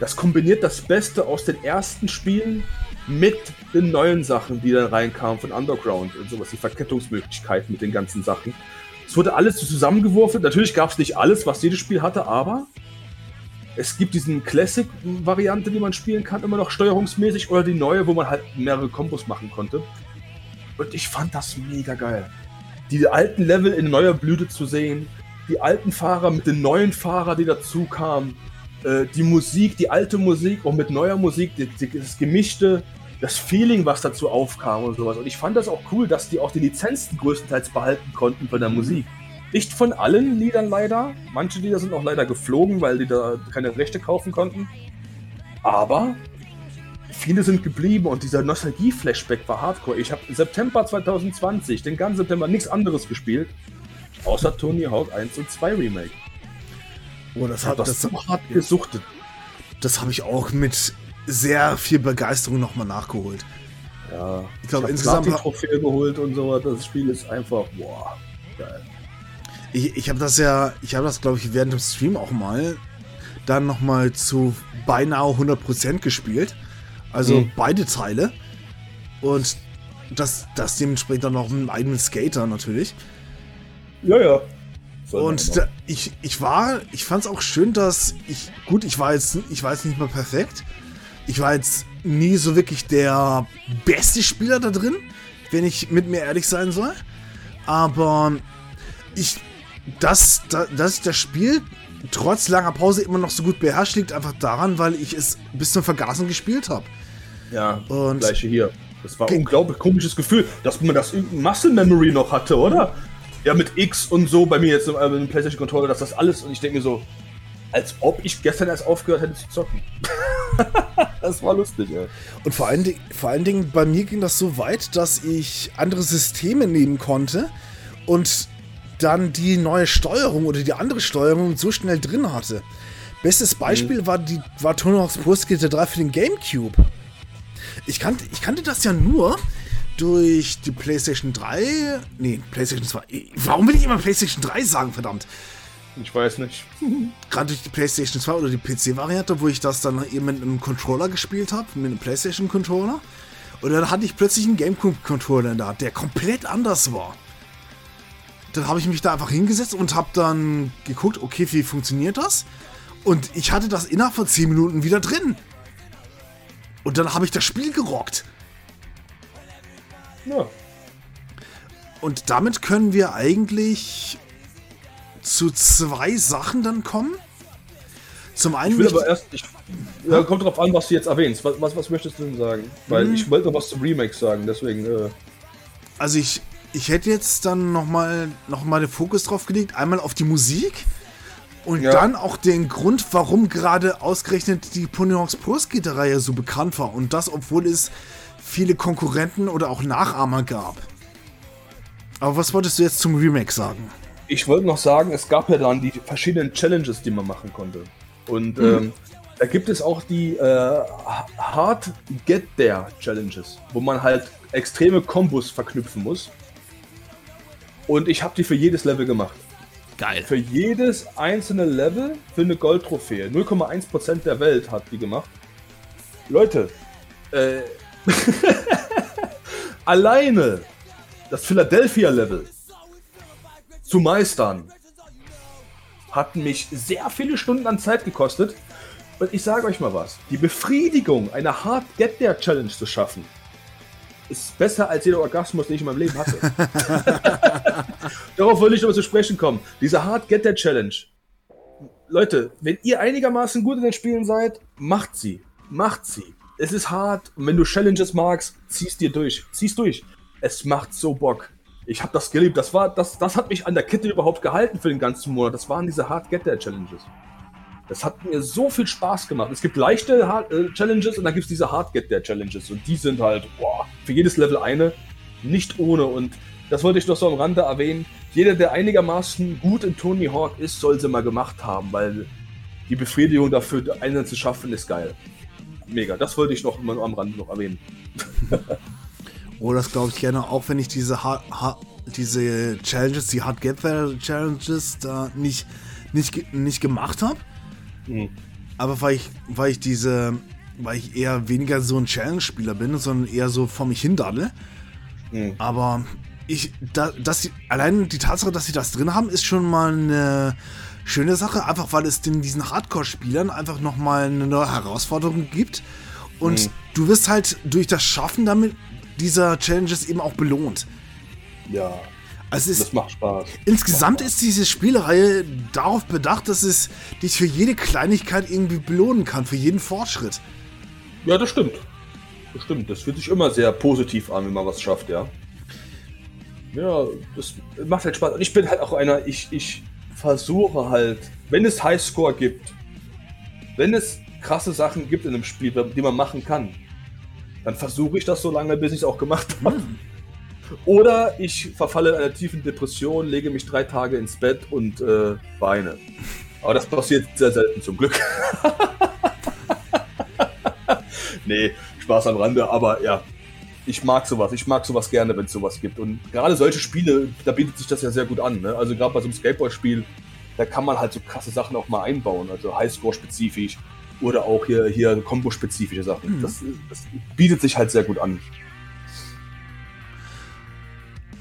Das kombiniert das Beste aus den ersten Spielen mit den neuen Sachen, die dann reinkamen von Underground und sowas. Die Verkettungsmöglichkeiten mit den ganzen Sachen. Es wurde alles zusammengeworfen. Natürlich gab es nicht alles, was jedes Spiel hatte, aber es gibt diesen Classic-Variante, die man spielen kann, immer noch steuerungsmäßig, oder die neue, wo man halt mehrere Kombos machen konnte. Und ich fand das mega geil. Die alten Level in neuer Blüte zu sehen, die alten Fahrer mit den neuen Fahrern, die dazu kamen, äh, die Musik, die alte Musik und mit neuer Musik, das Gemischte, das Feeling, was dazu aufkam und sowas. Und ich fand das auch cool, dass die auch die Lizenzen größtenteils behalten konnten von der mhm. Nicht von allen Liedern leider. Manche Lieder sind auch leider geflogen, weil die da keine Rechte kaufen konnten. Aber viele sind geblieben und dieser Nostalgie-Flashback war hardcore. Ich habe im September 2020, den ganzen September, nichts anderes gespielt, außer Tony Hawk 1 und 2 Remake. Oh, das hat das, das so hart gesuchtet. Das habe ich auch mit sehr viel Begeisterung nochmal nachgeholt. Ja, ich glaube insgesamt. Ich Trophäe geholt und so. Das Spiel ist einfach, boah, geil. Ich, ich habe das ja, ich habe das glaube ich während dem Stream auch mal dann nochmal zu beinahe 100% gespielt. Also mhm. beide Teile. Und das, das dementsprechend dann noch einen eigenen Skater natürlich. Ja, ja. und da, ich, ich war, ich fand es auch schön, dass ich, gut, ich war jetzt, ich war jetzt nicht mehr perfekt. Ich war jetzt nie so wirklich der beste Spieler da drin, wenn ich mit mir ehrlich sein soll. Aber ich dass, dass das Spiel trotz langer Pause immer noch so gut beherrscht, liegt einfach daran, weil ich es bis zum Vergasen gespielt habe. Ja, und gleiche hier. Das war ein unglaublich komisches Gefühl, dass man das Muscle Memory noch hatte, oder? Ja, mit X und so, bei mir jetzt im, äh, PlayStation Controller, dass das alles und ich denke mir so, als ob ich gestern erst aufgehört hätte zu zocken. (laughs) das war lustig, ey. Und vor allen, vor allen Dingen, bei mir ging das so weit, dass ich andere Systeme nehmen konnte und dann die neue Steuerung oder die andere Steuerung so schnell drin hatte. Bestes Beispiel mhm. war, die, war Tony Hawk's Pro Skater 3 für den Gamecube. Ich kannte, ich kannte das ja nur durch die PlayStation 3. Nee, PlayStation 2. Warum will ich immer PlayStation 3 sagen, verdammt? Ich weiß nicht. (laughs) Gerade durch die PlayStation 2 oder die PC-Variante, wo ich das dann eben mit einem Controller gespielt habe, mit einem PlayStation-Controller. Und dann hatte ich plötzlich einen GameCube-Controller da, der komplett anders war. Dann habe ich mich da einfach hingesetzt und habe dann geguckt, okay, wie funktioniert das? Und ich hatte das innerhalb von 10 Minuten wieder drin. Und dann habe ich das Spiel gerockt. Ja. Und damit können wir eigentlich zu zwei Sachen dann kommen. Zum einen. Ich will aber erst. Ich, ja, kommt drauf an, was du jetzt erwähnst. Was, was, was möchtest du denn sagen? Weil hm. ich wollte noch was zum Remake sagen, deswegen. Äh. Also ich, ich hätte jetzt dann nochmal noch mal den Fokus drauf gelegt. Einmal auf die Musik. Und ja. dann auch den Grund, warum gerade ausgerechnet die Ponyhawks Pro Skater Reihe so bekannt war. Und das, obwohl es viele Konkurrenten oder auch Nachahmer gab. Aber was wolltest du jetzt zum Remake sagen? Ich wollte noch sagen, es gab ja dann die verschiedenen Challenges, die man machen konnte. Und mhm. ähm, da gibt es auch die äh, Hard Get There Challenges, wo man halt extreme Kombos verknüpfen muss. Und ich habe die für jedes Level gemacht. Geil. Für jedes einzelne Level für eine Goldtrophäe. 0,1% der Welt hat die gemacht. Leute, äh, (laughs) alleine das Philadelphia-Level zu meistern, hat mich sehr viele Stunden an Zeit gekostet. Und ich sage euch mal was: Die Befriedigung, eine Hard Get There Challenge zu schaffen, ist besser als jeder Orgasmus, den ich in meinem Leben hatte. (laughs) Darauf wollte ich aber zu sprechen kommen. Diese Hard Get There Challenge. Leute, wenn ihr einigermaßen gut in den Spielen seid, macht sie. Macht sie. Es ist hart. Und wenn du Challenges magst, ziehst dir durch. Ziehst durch. Es macht so Bock. Ich habe das geliebt. Das war, das, das hat mich an der Kette überhaupt gehalten für den ganzen Monat. Das waren diese Hard Get There Challenges. Das hat mir so viel Spaß gemacht. Es gibt leichte Hard, äh, Challenges und dann gibt es diese Hard Get There Challenges. Und die sind halt, boah, für jedes Level eine. Nicht ohne. Und das wollte ich noch so am Rande erwähnen. Jeder, der einigermaßen gut in Tony Hawk ist, soll sie mal gemacht haben, weil die Befriedigung dafür, einen zu schaffen, ist geil. Mega. Das wollte ich noch am Rande noch erwähnen. (laughs) oh, das glaube ich gerne, auch wenn ich diese, ha ha diese Challenges, die Hard There Challenges da nicht, nicht, nicht gemacht habe. Mhm. Aber weil ich, weil ich diese, weil ich eher weniger so ein Challenge-Spieler bin, sondern eher so vor mich hindaddle. Mhm. Aber ich, da, dass sie, allein die Tatsache, dass sie das drin haben, ist schon mal eine schöne Sache, einfach weil es den, diesen Hardcore-Spielern einfach nochmal eine neue Herausforderung gibt. Und mhm. du wirst halt durch das Schaffen damit dieser Challenges eben auch belohnt. Ja. Also das macht Spaß. Insgesamt macht ist diese Spielreihe darauf bedacht, dass es dich für jede Kleinigkeit irgendwie belohnen kann, für jeden Fortschritt. Ja, das stimmt. Das stimmt. Das fühlt sich immer sehr positiv an, wenn man was schafft, ja. Ja, das macht halt Spaß. Und ich bin halt auch einer, ich, ich versuche halt, wenn es Highscore gibt, wenn es krasse Sachen gibt in einem Spiel, die man machen kann, dann versuche ich das so lange, bis ich es auch gemacht habe. Hm. Oder ich verfalle in einer tiefen Depression, lege mich drei Tage ins Bett und äh, weine. Aber das passiert sehr selten zum Glück. (laughs) nee, Spaß am Rande, aber ja, ich mag sowas. Ich mag sowas gerne, wenn es sowas gibt. Und gerade solche Spiele, da bietet sich das ja sehr gut an. Ne? Also gerade bei so einem Skateboard-Spiel, da kann man halt so krasse Sachen auch mal einbauen. Also Highscore-spezifisch oder auch hier, hier Combo-spezifische Sachen. Mhm. Das, das, bietet sich halt sehr gut an.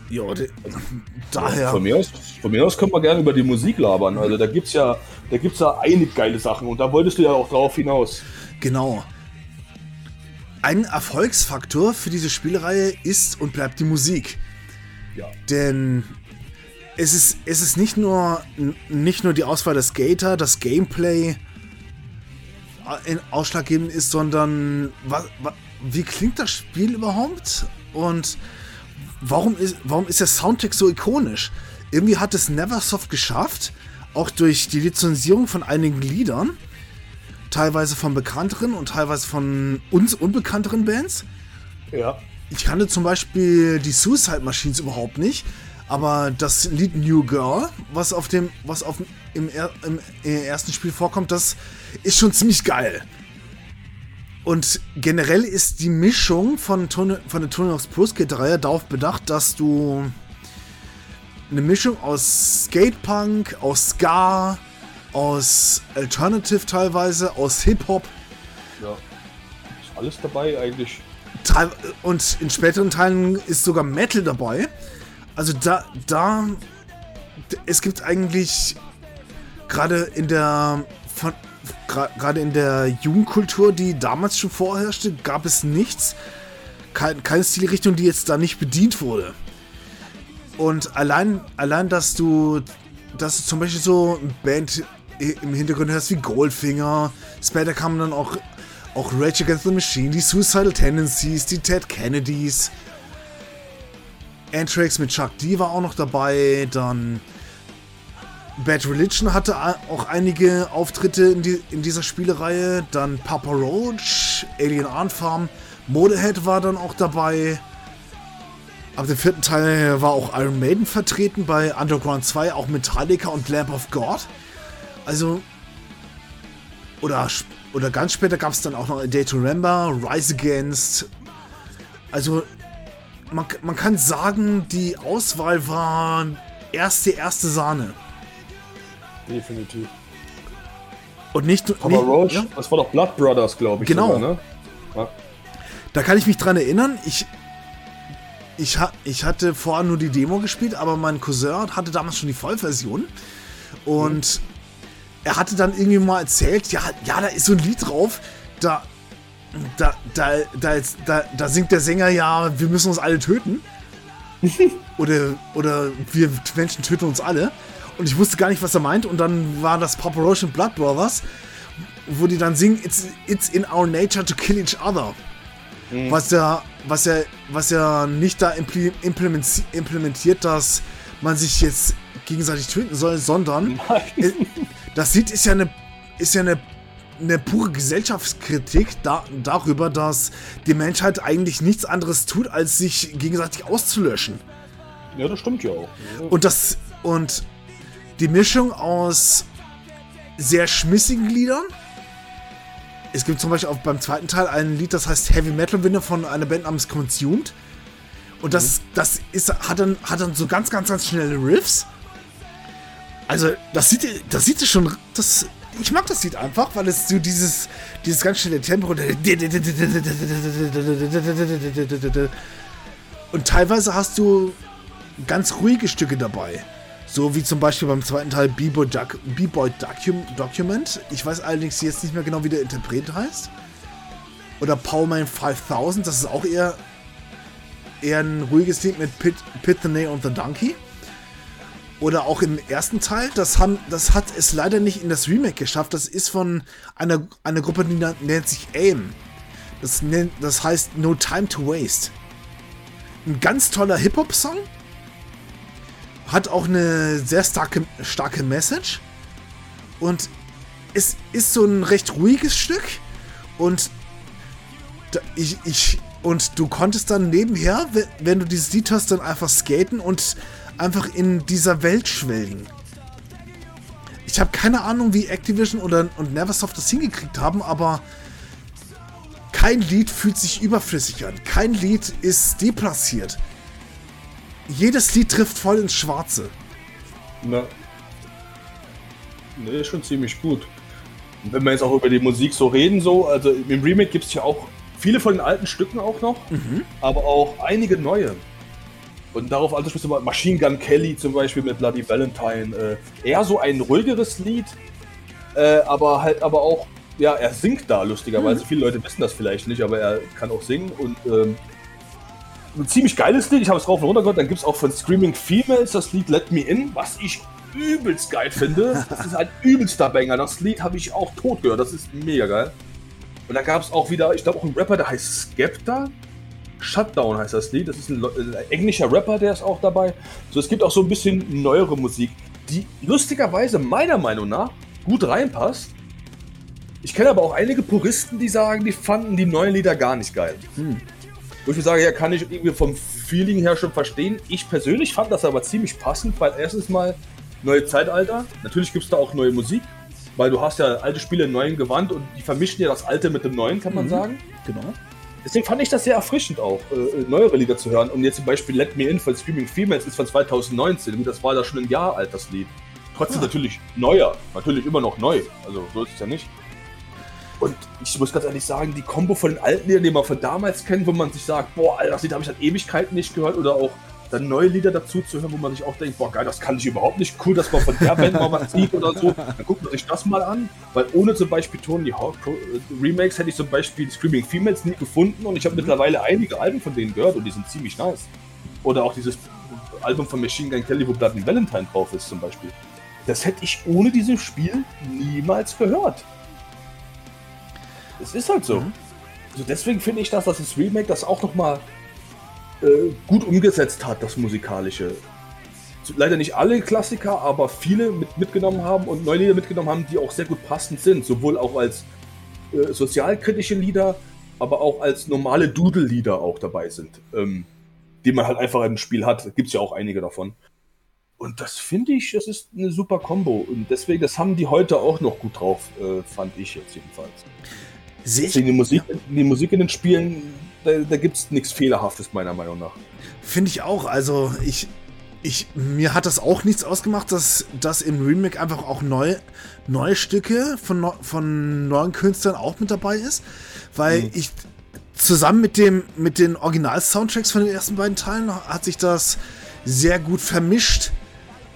Ja, daher. Von mir, aus, von mir aus können wir gerne über die Musik labern. Also da gibt es ja, da gibt's ja einige geile Sachen und da wolltest du ja auch drauf hinaus. Genau. Ein Erfolgsfaktor für diese Spielreihe ist und bleibt die Musik. Ja. Denn es ist, es ist nicht, nur, nicht nur die Auswahl der Skater, das Gameplay ausschlaggebend ist, sondern was, wie klingt das Spiel überhaupt? Und warum ist, warum ist der Soundtrack so ikonisch? Irgendwie hat es Neversoft geschafft, auch durch die Lizenzierung von einigen Liedern, teilweise von bekannteren und teilweise von uns unbekannteren Bands. Ja. Ich kannte zum Beispiel die Suicide Machines überhaupt nicht, aber das Lied New Girl, was auf dem, was auf im, im, im ersten Spiel vorkommt, das ist schon ziemlich geil. Und generell ist die Mischung von, von der Tony Hawk's Pro Skater Reihe darauf bedacht, dass du eine Mischung aus Skatepunk, aus Ska, aus Alternative teilweise, aus Hip-Hop. Ja. Ist alles dabei eigentlich. Und in späteren Teilen ist sogar Metal dabei. Also da, da, es gibt eigentlich gerade in der, gerade in der Jugendkultur, die damals schon vorherrschte, gab es nichts, keine Stilrichtung, die jetzt da nicht bedient wurde. Und allein, allein, dass du, dass du zum Beispiel so eine Band im Hintergrund hörst wie Goldfinger, später kamen dann auch, auch Rage Against the Machine, die Suicidal Tendencies, die Ted Kennedys, Anthrax mit Chuck D war auch noch dabei, dann Bad Religion hatte auch einige Auftritte in, die, in dieser Spielereihe, dann Papa Roach, Alien Ant Farm, Modehead war dann auch dabei. Ab dem vierten Teil war auch Iron Maiden vertreten, bei Underground 2 auch Metallica und Lamb of God. Also, oder, oder ganz später gab es dann auch noch A Day to Remember, Rise Against. Also, man, man kann sagen, die Auswahl war erste, erste Sahne. Definitiv. Und nicht Aber nicht, Roach, ja? das war doch Blood Brothers, glaube ich. Genau. Sogar, ne? ja. Da kann ich mich dran erinnern. Ich, ich, ich hatte vorher nur die Demo gespielt, aber mein Cousin hatte damals schon die Vollversion. Und mhm. er hatte dann irgendwie mal erzählt, ja, ja, da ist so ein Lied drauf, da, da, da, da, da, da singt der Sänger ja, wir müssen uns alle töten. (laughs) oder, oder wir Menschen töten uns alle. Und ich wusste gar nicht, was er meint. Und dann war das Papa Roach und Blood Brothers, wo die dann singen, it's, it's in our nature to kill each other. Mhm. Was ja, was ja, was ja nicht da implementiert, dass man sich jetzt gegenseitig töten soll, sondern (laughs) das Lied ist ja eine, ist ja eine eine pure Gesellschaftskritik da, darüber, dass die Menschheit eigentlich nichts anderes tut, als sich gegenseitig auszulöschen. Ja, das stimmt ja auch. Und das und die Mischung aus sehr schmissigen Liedern. Es gibt zum Beispiel auch beim zweiten Teil ein Lied, das heißt Heavy Metal Winner von einer Band namens Consumed. Und das, mhm. das ist, hat, dann, hat dann so ganz, ganz, ganz schnelle Riffs. Also, das sieht, das sieht schon. Das, ich mag das Lied einfach, weil es so dieses, dieses ganz schnelle Tempo. Und teilweise hast du ganz ruhige Stücke dabei. So wie zum Beispiel beim zweiten Teil B-Boy Doc Docu Document. Ich weiß allerdings jetzt nicht mehr genau, wie der Interpret heißt. Oder Powerman 5000, das ist auch eher, eher ein ruhiges Lied mit Pit, Pit the Nail und the Donkey. Oder auch im ersten Teil, das, haben, das hat es leider nicht in das Remake geschafft. Das ist von einer, einer Gruppe, die nennt sich AIM. Das, nennt, das heißt No Time to Waste. Ein ganz toller Hip-Hop-Song hat auch eine sehr starke, starke Message. Und es ist so ein recht ruhiges Stück. Und ich, ich, und du konntest dann nebenher, wenn du dieses Lied hast, dann einfach skaten und einfach in dieser Welt schwelgen. Ich habe keine Ahnung, wie Activision oder, und Neversoft das hingekriegt haben, aber kein Lied fühlt sich überflüssig an. Kein Lied ist deplatziert jedes Lied trifft voll ins Schwarze. Na. Ne, ist schon ziemlich gut. Wenn wir jetzt auch über die Musik so reden, so, also im Remake gibt es ja auch viele von den alten Stücken auch noch, mhm. aber auch einige neue. Und darauf also sprichst du mal Machine Gun Kelly zum Beispiel mit Bloody Valentine. Äh, eher so ein ruhigeres Lied, äh, aber halt aber auch, ja, er singt da lustigerweise. Mhm. Viele Leute wissen das vielleicht nicht, aber er kann auch singen und ähm, ein ziemlich geiles Lied. Ich habe es drauf und runter gehört. Dann gibt es auch von Screaming Females das Lied Let Me In, was ich übelst geil finde. Das ist ein übelster Banger. Das Lied habe ich auch tot gehört. Das ist mega geil. Und dann gab es auch wieder, ich glaube auch einen Rapper, der heißt Skepta. Shutdown heißt das Lied. Das ist ein, ein, englischer Rapper, der ist auch dabei. So, es gibt auch so ein bisschen neuere Musik, die lustigerweise meiner Meinung nach gut reinpasst. Ich kenne aber auch einige Puristen, die sagen, die fanden die neuen Lieder gar nicht geil. Hm. Wo ich sage, ja, kann ich irgendwie vom Feeling her schon verstehen. Ich persönlich fand das aber ziemlich passend, weil erstens mal neue Zeitalter. Natürlich gibt es da auch neue Musik, weil du hast ja alte Spiele in neuen Gewand und die vermischen ja das alte mit dem neuen, kann man mhm. sagen. Genau. Deswegen fand ich das sehr erfrischend auch, äh, neuere Lieder zu hören. Und jetzt zum Beispiel Let Me In von Screaming Females ist von 2019. Das war da schon ein Jahr alt, das Lied. Trotzdem ja. natürlich neuer. Natürlich immer noch neu. Also so ist es ja nicht. Und ich muss ganz ehrlich sagen, die Kombo von den alten Liedern, die man von damals kennt, wo man sich sagt, boah, Alter, das Lied habe ich seit Ewigkeiten nicht gehört. Oder auch dann neue Lieder dazu zu hören, wo man sich auch denkt, boah geil, das kann ich überhaupt nicht. Cool, dass man von der Band mal was sieht oder so. Dann guckt man sich das mal an, weil ohne zum Beispiel Tony Hawk äh, Remakes hätte ich zum Beispiel Screaming Females nie gefunden und ich habe mhm. mittlerweile einige Alben von denen gehört und die sind ziemlich nice. Oder auch dieses Album von Machine Gun Kelly, wo Blood and Valentine drauf ist zum Beispiel. Das hätte ich ohne dieses Spiel niemals gehört. Es ist halt so. Mhm. Also deswegen finde ich, dass das Remake das auch nochmal äh, gut umgesetzt hat, das Musikalische. Leider nicht alle Klassiker, aber viele mit, mitgenommen haben und neue Lieder mitgenommen haben, die auch sehr gut passend sind. Sowohl auch als äh, sozialkritische Lieder, aber auch als normale Doodle-Lieder auch dabei sind. Ähm, die man halt einfach im Spiel hat. Gibt es ja auch einige davon. Und das finde ich, das ist eine super Combo. Und deswegen, das haben die heute auch noch gut drauf, äh, fand ich jetzt jedenfalls. Sehe ich. Die Musik, die Musik in den Spielen da, da gibt es nichts Fehlerhaftes, meiner Meinung nach. Finde ich auch. Also, ich, ich, mir hat das auch nichts ausgemacht, dass, dass im Remake einfach auch neu, neue Stücke von, von neuen Künstlern auch mit dabei ist. Weil mhm. ich zusammen mit, dem, mit den Original-Soundtracks von den ersten beiden Teilen hat sich das sehr gut vermischt.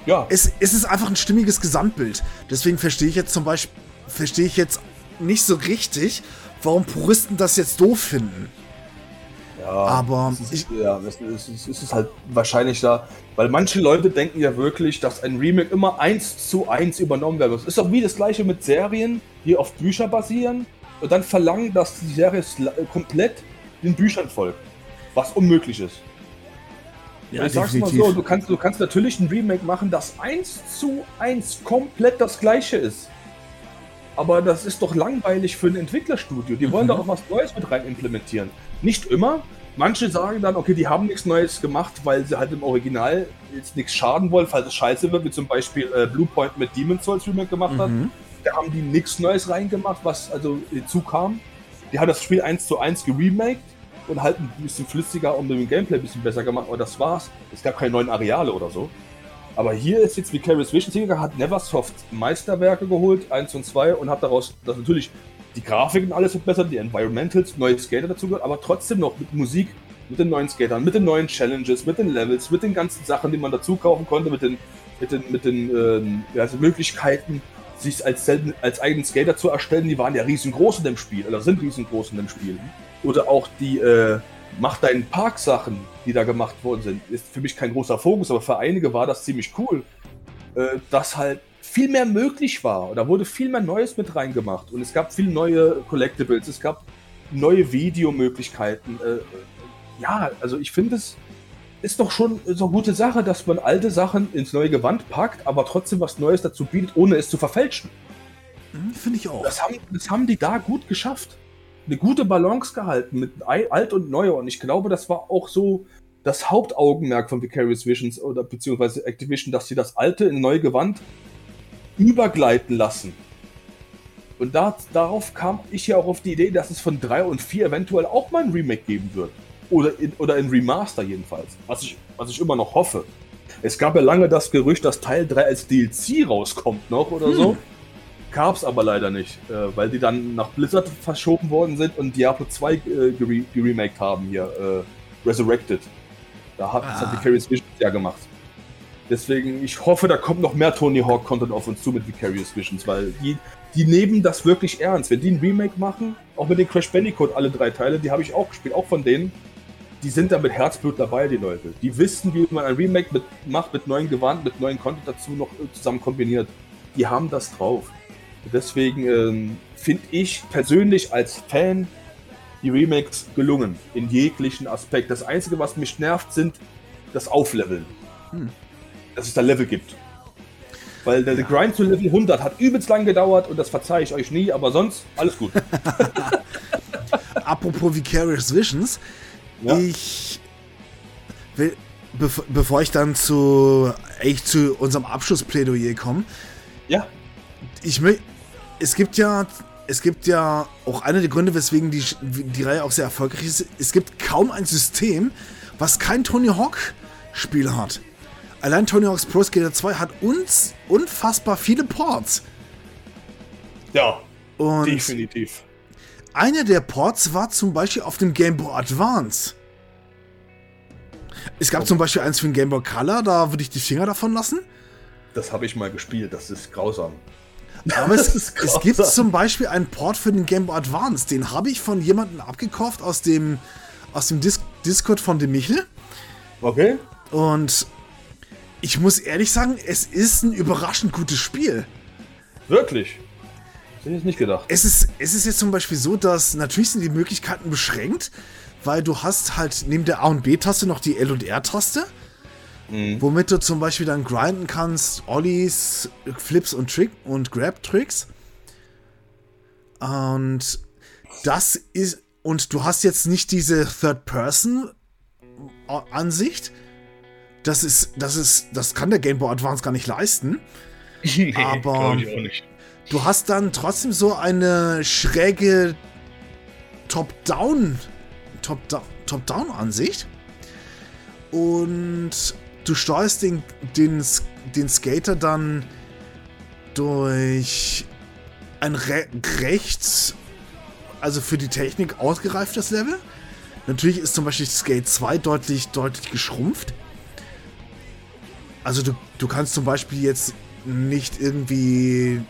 Ja. Es, es ist einfach ein stimmiges Gesamtbild. Deswegen verstehe ich jetzt zum Beispiel, verstehe ich jetzt nicht so richtig, warum Puristen das jetzt doof finden. Ja, aber es ist, ich, ja, es ist, es ist halt wahrscheinlich da, weil manche Leute denken ja wirklich, dass ein Remake immer eins zu eins übernommen werden muss. Ist doch wie das gleiche mit Serien, die auf Bücher basieren und dann verlangen, dass die Serie komplett den Büchern folgt, was unmöglich ist. Ja, ich sag's mal so, du kannst, du kannst natürlich ein Remake machen, das eins zu eins komplett das gleiche ist. Aber das ist doch langweilig für ein Entwicklerstudio. Die wollen mhm. da auch was Neues mit rein implementieren. Nicht immer, Manche sagen dann, okay, die haben nichts Neues gemacht, weil sie halt im Original jetzt nichts schaden wollen, falls es scheiße wird, wie zum Beispiel äh, Bluepoint mit Demon's Souls Remake gemacht mhm. hat. Da haben die nichts Neues reingemacht, was also hinzukam. Die haben das Spiel 1 zu 1 geremaked und halt ein bisschen flüssiger und mit Gameplay ein bisschen besser gemacht, aber das war's. Es gab keine neuen Areale oder so. Aber hier ist jetzt Vicarious Vision hingegangen, hat Neversoft Meisterwerke geholt, 1 und 2, und hat daraus das natürlich die Grafiken alles verbessert, die Environmentals, neue Skater dazu gehört, aber trotzdem noch mit Musik, mit den neuen Skatern, mit den neuen Challenges, mit den Levels, mit den ganzen Sachen, die man dazu kaufen konnte, mit den, mit den, mit den ja, also Möglichkeiten, sich als, als eigenen Skater zu erstellen, die waren ja riesengroß in dem Spiel, oder sind riesengroß in dem Spiel. Oder auch die äh, Mach deinen Park-Sachen, die da gemacht worden sind, ist für mich kein großer Fokus, aber für einige war das ziemlich cool, äh, dass halt viel mehr möglich war. Da wurde viel mehr Neues mit reingemacht und es gab viel neue Collectibles, es gab neue Videomöglichkeiten. Äh, ja, also ich finde es ist doch schon so eine gute Sache, dass man alte Sachen ins neue Gewand packt, aber trotzdem was Neues dazu bietet, ohne es zu verfälschen. Mhm, finde ich auch. Das haben, das haben die da gut geschafft. Eine gute Balance gehalten mit alt und neu. Und ich glaube, das war auch so das Hauptaugenmerk von Vicarious Visions oder beziehungsweise Activision, dass sie das alte in neue Gewand übergleiten lassen. Und da, darauf kam ich ja auch auf die Idee, dass es von 3 und 4 eventuell auch mal ein Remake geben wird. Oder in, oder in Remaster jedenfalls. Was ich, was ich immer noch hoffe. Es gab ja lange das Gerücht, dass Teil 3 als DLC rauskommt noch oder hm. so. Gab es aber leider nicht, äh, weil die dann nach Blizzard verschoben worden sind und Diablo 2 äh, geremaked haben hier, äh, Resurrected. Da hat, ah. das hat die Curious Vision ja gemacht. Deswegen, ich hoffe, da kommt noch mehr Tony Hawk Content auf uns zu mit Vicarious Visions, weil die, die nehmen das wirklich ernst. Wenn die ein Remake machen, auch mit den Crash Bandicoot, alle drei Teile, die habe ich auch gespielt, auch von denen, die sind da mit Herzblut dabei, die Leute. Die wissen, wie man ein Remake mit, macht, mit neuen Gewand, mit neuen Content dazu noch zusammen kombiniert. Die haben das drauf. Deswegen ähm, finde ich persönlich als Fan die Remakes gelungen. In jeglichen Aspekt. Das Einzige, was mich nervt, sind das Aufleveln. Hm. Dass es da Level gibt. Weil der, ja. Grind zu Level 100 hat übelst lang gedauert und das verzeihe ich euch nie, aber sonst alles gut. (laughs) Apropos Vicarious Visions, ja. ich will, bev bevor ich dann zu, echt zu unserem Abschlussplädoyer komme, ja. Ich möchte, es gibt ja, es gibt ja auch einer der Gründe, weswegen die, die Reihe auch sehr erfolgreich ist. Es gibt kaum ein System, was kein Tony Hawk Spiel hat. Allein Tony Hawk's Pro Skater 2 hat uns unfassbar viele Ports. Ja, Und definitiv. Einer der Ports war zum Beispiel auf dem Game Boy Advance. Es gab okay. zum Beispiel eins für den Game Boy Color, da würde ich die Finger davon lassen. Das habe ich mal gespielt, das ist grausam. Aber es, (laughs) es, gibt zum Beispiel einen Port für den Game Boy Advance, den habe ich von jemandem abgekauft aus dem, aus dem Dis Discord von dem Michel. Okay. Und ich muss ehrlich sagen, es ist ein überraschend gutes Spiel. Wirklich? Das hätte ich nicht gedacht. Es ist, es ist jetzt zum Beispiel so, dass natürlich sind die Möglichkeiten beschränkt, weil du hast halt neben der A- und B-Taste noch die L- und R-Taste. Mhm. Womit du zum Beispiel dann grinden kannst, Ollies, Flips und Trick und Grab-Tricks. Und das ist. Und du hast jetzt nicht diese Third-Person-Ansicht. Das ist, das ist, das kann der Game Boy Advance gar nicht leisten. (laughs) nee, aber nicht. du hast dann trotzdem so eine schräge Top-Down, Top-Down-Ansicht. Und du steuerst den, den, den Skater dann durch ein Re recht, also für die Technik ausgereiftes Level. Natürlich ist zum Beispiel Skate 2 deutlich, deutlich geschrumpft. Also du, du kannst zum Beispiel jetzt nicht irgendwie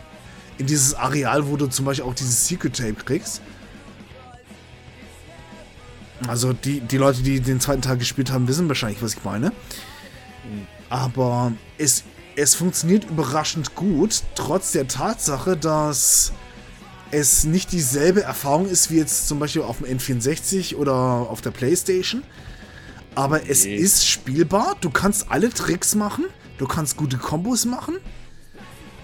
in dieses Areal, wo du zum Beispiel auch dieses Secret Tape kriegst. Also die, die Leute, die den zweiten Teil gespielt haben, wissen wahrscheinlich, was ich meine. Aber es, es funktioniert überraschend gut, trotz der Tatsache, dass es nicht dieselbe Erfahrung ist wie jetzt zum Beispiel auf dem N64 oder auf der PlayStation. Aber okay. es ist spielbar. Du kannst alle Tricks machen. Du kannst gute Kombos machen.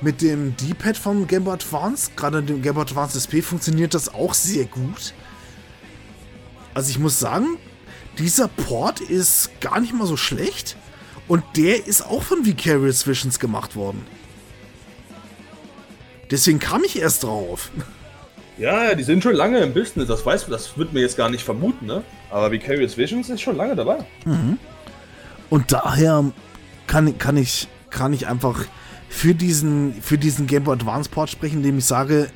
Mit dem D-Pad vom Game Boy Advance, gerade dem Game Boy Advance SP, funktioniert das auch sehr gut. Also ich muss sagen, dieser Port ist gar nicht mal so schlecht. Und der ist auch von Vicarious Visions gemacht worden. Deswegen kam ich erst drauf. Ja, die sind schon lange im Business, das weiß das wird mir jetzt gar nicht vermuten, ne? Aber Vicarious Visions ist schon lange dabei. Mhm. Und daher kann, kann, ich, kann ich einfach für diesen, für diesen Game Boy Advance Port sprechen, indem ich sage,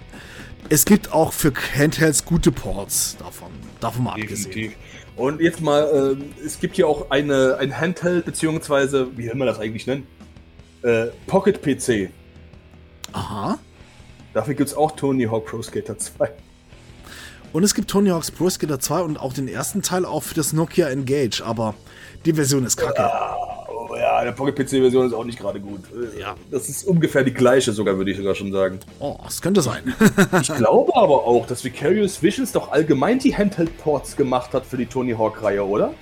es gibt auch für Handhelds gute Ports davon. Davon mal abgesehen. Und jetzt mal, äh, es gibt hier auch eine, ein Handheld, beziehungsweise, wie will man das eigentlich nennen? Äh, Pocket PC. Aha. Dafür gibt es auch Tony Hawk Pro Skater 2. Und es gibt Tony Hawk's Pro Skater 2 und auch den ersten Teil auch für das Nokia Engage, aber die Version ist kacke. Ja, oh ja der Pocket PC-Version ist auch nicht gerade gut. Ja. Das ist ungefähr die gleiche, sogar würde ich sogar schon sagen. Oh, das könnte sein. (laughs) ich glaube aber auch, dass Vicarious Visions doch allgemein die Handheld-Ports gemacht hat für die Tony Hawk-Reihe, oder?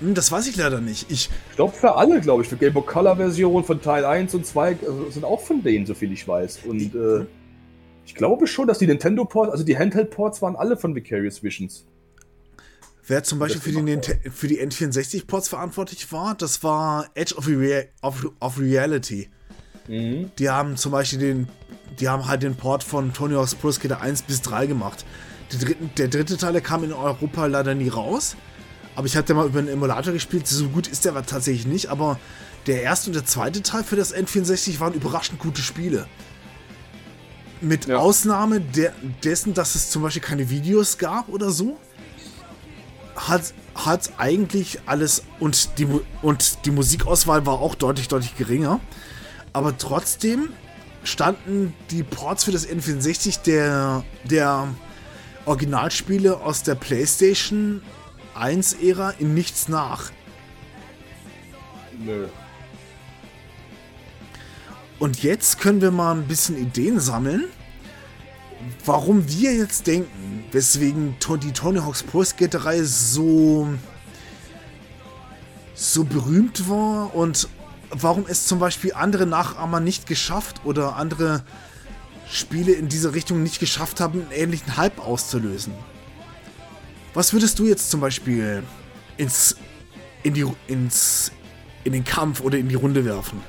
Hm, das weiß ich leider nicht. Ich, ich glaube für alle, glaube ich. Für Game Boy Color Version von Teil 1 und 2 äh, sind auch von denen, so viel ich weiß. Und äh, ich glaube schon, dass die Nintendo Ports, also die Handheld Ports waren alle von Vicarious Visions. Wer zum Beispiel für die, für die N64-Ports verantwortlich war, das war Edge of, Rea of, of Reality. Mhm. Die haben zum Beispiel den, die haben halt den Port von Tony Hawk's Pro Skater 1 bis 3 gemacht. Dritten, der dritte Teil der kam in Europa leider nie raus. Aber ich hatte mal über einen Emulator gespielt. So gut ist der aber tatsächlich nicht. Aber der erste und der zweite Teil für das N64 waren überraschend gute Spiele. Mit ja. Ausnahme der, dessen, dass es zum Beispiel keine Videos gab oder so hat, hat eigentlich alles und die, und die Musikauswahl war auch deutlich, deutlich geringer. Aber trotzdem standen die Ports für das N64 der, der Originalspiele aus der PlayStation 1-Ära in nichts nach. Nö. Und jetzt können wir mal ein bisschen Ideen sammeln warum wir jetzt denken, weswegen die Tony Hawk's Pro Skater-Reihe so, so berühmt war und warum es zum Beispiel andere Nachahmer nicht geschafft oder andere Spiele in diese Richtung nicht geschafft haben, einen ähnlichen Hype auszulösen. Was würdest du jetzt zum Beispiel ins, in, die, ins, in den Kampf oder in die Runde werfen?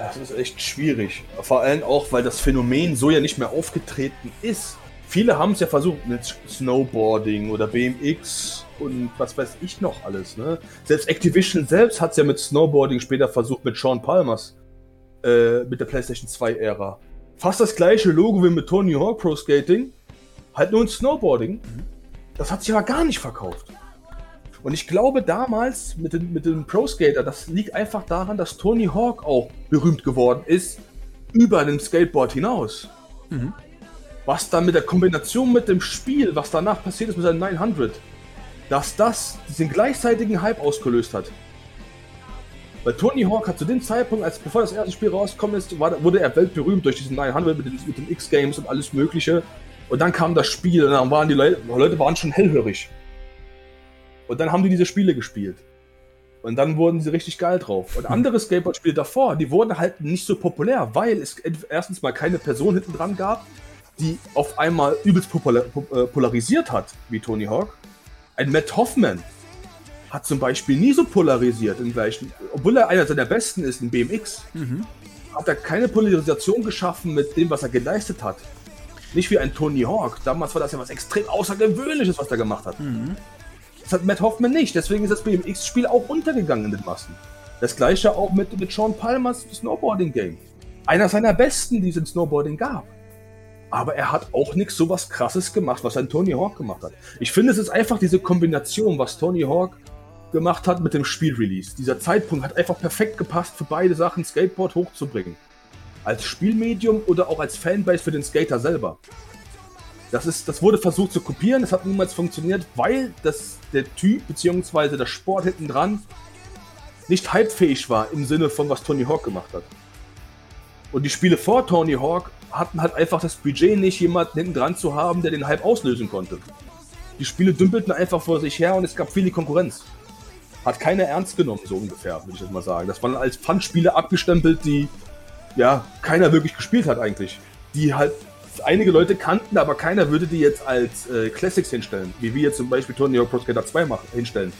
Das ist echt schwierig. Vor allem auch, weil das Phänomen so ja nicht mehr aufgetreten ist. Viele haben es ja versucht mit Snowboarding oder BMX und was weiß ich noch alles. Ne? Selbst Activision selbst hat es ja mit Snowboarding später versucht, mit Sean Palmers, äh, mit der PlayStation 2-Ära. Fast das gleiche Logo wie mit Tony Hawk Pro Skating, halt nur in Snowboarding. Das hat sich aber gar nicht verkauft. Und ich glaube damals mit dem, mit dem Pro Skater, das liegt einfach daran, dass Tony Hawk auch berühmt geworden ist über dem Skateboard hinaus. Mhm. Was dann mit der Kombination mit dem Spiel, was danach passiert ist mit seinem 900, dass das diesen gleichzeitigen Hype ausgelöst hat. Weil Tony Hawk hat zu dem Zeitpunkt, als bevor das erste Spiel rausgekommen ist, war, wurde er weltberühmt durch diesen 900 mit den, mit den X-Games und alles Mögliche. Und dann kam das Spiel und dann waren die Leute, die Leute waren schon hellhörig. Und dann haben die diese Spiele gespielt. Und dann wurden sie richtig geil drauf. Und andere Skateboard-Spiele davor, die wurden halt nicht so populär, weil es erstens mal keine Person hinten dran gab, die auf einmal übelst äh, polarisiert hat, wie Tony Hawk. Ein Matt Hoffman hat zum Beispiel nie so polarisiert, in gleichen, obwohl er einer seiner besten ist in BMX, mhm. hat er keine Polarisation geschaffen mit dem, was er geleistet hat. Nicht wie ein Tony Hawk. Damals war das ja was extrem Außergewöhnliches, was er gemacht hat. Mhm. Das hat Matt Hoffman nicht. Deswegen ist das BMX-Spiel auch untergegangen in den Massen. Das gleiche auch mit, mit Sean Palmers Snowboarding-Game. Einer seiner besten, die es in Snowboarding gab. Aber er hat auch nichts so was krasses gemacht, was ein Tony Hawk gemacht hat. Ich finde, es ist einfach diese Kombination, was Tony Hawk gemacht hat mit dem Spielrelease. Dieser Zeitpunkt hat einfach perfekt gepasst für beide Sachen, Skateboard hochzubringen. Als Spielmedium oder auch als Fanbase für den Skater selber. Das, ist, das wurde versucht zu kopieren, es hat niemals funktioniert, weil das, der Typ bzw. der Sport hinten dran nicht hypefähig war im Sinne von was Tony Hawk gemacht hat. Und die Spiele vor Tony Hawk hatten halt einfach das Budget nicht, jemanden hinten dran zu haben, der den Hype auslösen konnte. Die Spiele dümpelten einfach vor sich her und es gab viele Konkurrenz. Hat keiner ernst genommen, so ungefähr, würde ich jetzt mal sagen. Das waren als Fun-Spiele abgestempelt, die ja keiner wirklich gespielt hat eigentlich. Die halt einige Leute kannten, aber keiner würde die jetzt als äh, Classics hinstellen, wie wir jetzt zum Beispiel Tony Hawk Pro Skater 2 machen, hinstellen.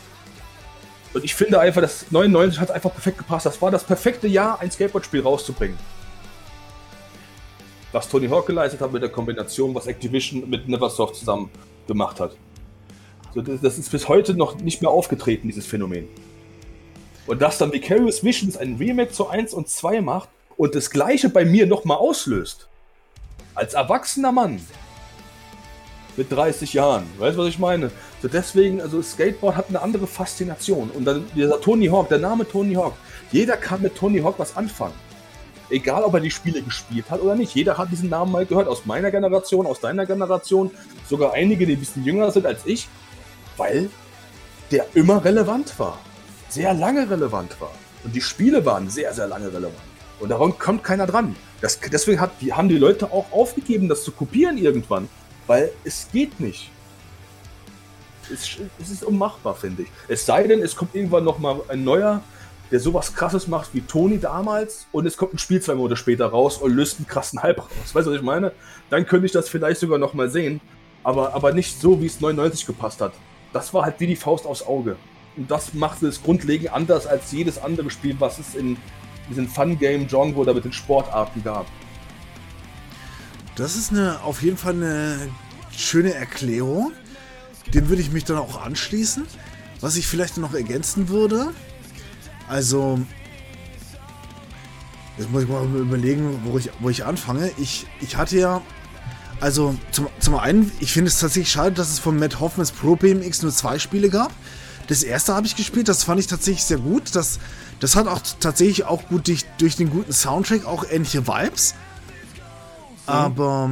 Und ich finde einfach, das 99 hat einfach perfekt gepasst. Das war das perfekte Jahr, ein Skateboard-Spiel rauszubringen was Tony Hawk geleistet hat mit der Kombination, was Activision mit Neversoft zusammen gemacht hat. So, das, ist bis heute noch nicht mehr aufgetreten, dieses Phänomen. Und dass dann Vicarious Visions ein Remake zu 1 und 2 macht und das gleiche bei mir nochmal auslöst. Als erwachsener Mann. Mit 30 Jahren. Weißt du, was ich meine? So deswegen, also Skateboard hat eine andere Faszination. Und dann dieser Tony Hawk, der Name Tony Hawk. Jeder kann mit Tony Hawk was anfangen. Egal, ob er die Spiele gespielt hat oder nicht. Jeder hat diesen Namen mal gehört. Aus meiner Generation, aus deiner Generation. Sogar einige, die ein bisschen jünger sind als ich. Weil der immer relevant war. Sehr lange relevant war. Und die Spiele waren sehr, sehr lange relevant. Und daran kommt keiner dran. Das, deswegen hat, die, haben die Leute auch aufgegeben, das zu kopieren irgendwann. Weil es geht nicht. Es, es ist unmachbar, finde ich. Es sei denn, es kommt irgendwann nochmal ein neuer der sowas krasses macht wie Tony damals und es kommt ein Spiel zwei Monate später raus und löst einen krassen Hype raus. Weißt du, was ich meine? Dann könnte ich das vielleicht sogar nochmal sehen. Aber, aber nicht so, wie es 99 gepasst hat. Das war halt wie die Faust aufs Auge. Und das macht es grundlegend anders als jedes andere Spiel, was es in diesem Fun-Game-Genre oder mit den Sportarten gab. Das ist eine, auf jeden Fall eine schöne Erklärung. Dem würde ich mich dann auch anschließen. Was ich vielleicht noch ergänzen würde, also, jetzt muss ich mal überlegen, wo ich, wo ich anfange. Ich, ich hatte ja, also zum, zum einen, ich finde es tatsächlich schade, dass es von Matt Hoffmans Pro BMX nur zwei Spiele gab. Das erste habe ich gespielt, das fand ich tatsächlich sehr gut. Das, das hat auch tatsächlich auch gut durch, durch den guten Soundtrack auch ähnliche Vibes. Mhm. Aber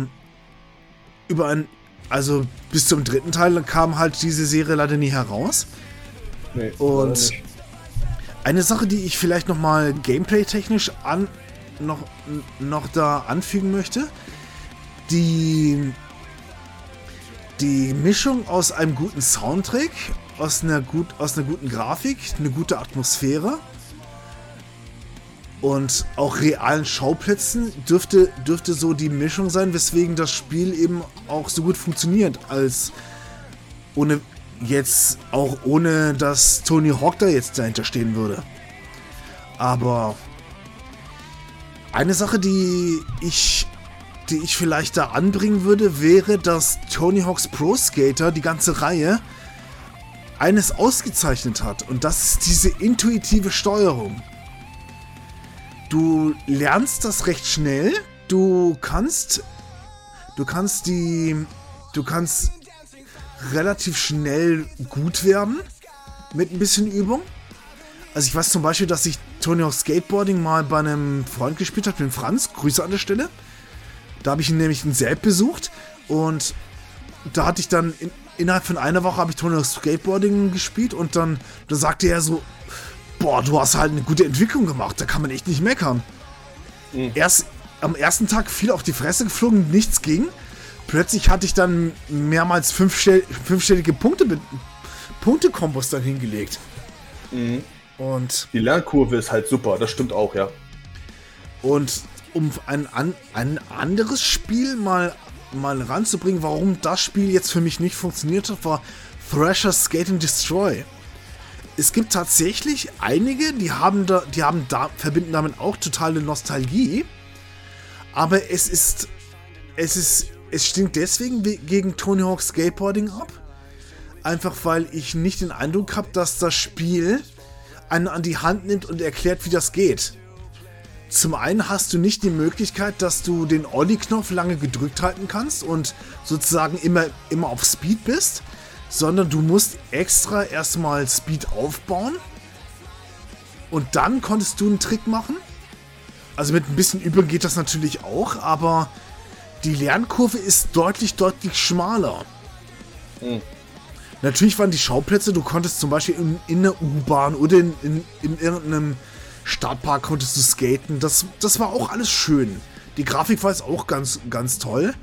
über ein, also bis zum dritten Teil kam halt diese Serie leider nie heraus. Nee, und eine Sache, die ich vielleicht nochmal gameplay-technisch an, noch, noch da anfügen möchte, die die Mischung aus einem guten Soundtrack, aus einer, gut, aus einer guten Grafik, eine gute Atmosphäre und auch realen Schauplätzen dürfte, dürfte so die Mischung sein, weswegen das Spiel eben auch so gut funktioniert, als ohne jetzt auch ohne, dass Tony Hawk da jetzt dahinter stehen würde. Aber eine Sache, die ich, die ich vielleicht da anbringen würde, wäre, dass Tony Hawk's Pro Skater, die ganze Reihe, eines ausgezeichnet hat. Und das ist diese intuitive Steuerung. Du lernst das recht schnell. Du kannst. Du kannst die. Du kannst relativ schnell gut werden. Mit ein bisschen Übung. Also ich weiß zum Beispiel, dass ich Tony Hawk Skateboarding mal bei einem Freund gespielt habe, mit Franz. Grüße an der Stelle. Da habe ich ihn nämlich in Selb besucht. Und da hatte ich dann in, innerhalb von einer Woche habe ich Tony Hawk Skateboarding gespielt und dann da sagte er so, boah, du hast halt eine gute Entwicklung gemacht, da kann man echt nicht meckern. Mhm. Erst am ersten Tag viel auf die Fresse geflogen, nichts ging. Plötzlich hatte ich dann mehrmals fünfstell fünfstellige Punkte Punktekombos dann hingelegt. Mhm. Und die Lernkurve ist halt super, das stimmt auch, ja. Und um ein, ein anderes Spiel mal, mal ranzubringen, warum das Spiel jetzt für mich nicht funktioniert hat, war Thrasher Skate and Destroy es gibt tatsächlich einige, die haben da, die haben da, verbinden damit auch totale Nostalgie. Aber es ist, es ist, es stinkt deswegen gegen Tony Hawk Skateboarding ab. Einfach weil ich nicht den Eindruck habe, dass das Spiel einen an die Hand nimmt und erklärt, wie das geht. Zum einen hast du nicht die Möglichkeit, dass du den Ollie-Knopf lange gedrückt halten kannst und sozusagen immer, immer auf Speed bist sondern du musst extra erstmal Speed aufbauen und dann konntest du einen Trick machen. Also mit ein bisschen Übung geht das natürlich auch, aber die Lernkurve ist deutlich, deutlich schmaler. Mhm. Natürlich waren die Schauplätze, du konntest zum Beispiel in, in der U-Bahn oder in, in, in, irgendeinem Stadtpark konntest du skaten. Das, das war auch alles schön. Die Grafik war jetzt auch ganz, ganz toll.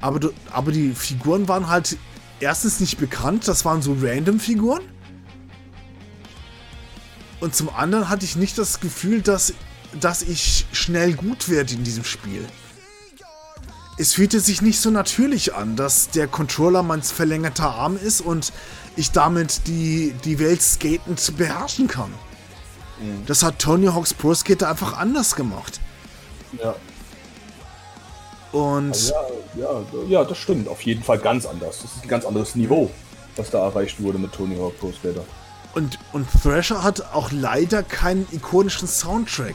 Aber, du, aber die Figuren waren halt erstens nicht bekannt, das waren so random Figuren. Und zum anderen hatte ich nicht das Gefühl, dass, dass ich schnell gut werde in diesem Spiel. Es fühlte sich nicht so natürlich an, dass der Controller mein verlängerter Arm ist und ich damit die, die Welt skatend beherrschen kann. Mhm. Das hat Tony Hawk's Pro Skater einfach anders gemacht. Ja. Und ja, ja, ja, das stimmt. Auf jeden Fall ganz anders. Das ist ein ganz anderes Niveau, was da erreicht wurde mit Tony Hawk Pro Skater. Und, und Thrasher hat auch leider keinen ikonischen Soundtrack.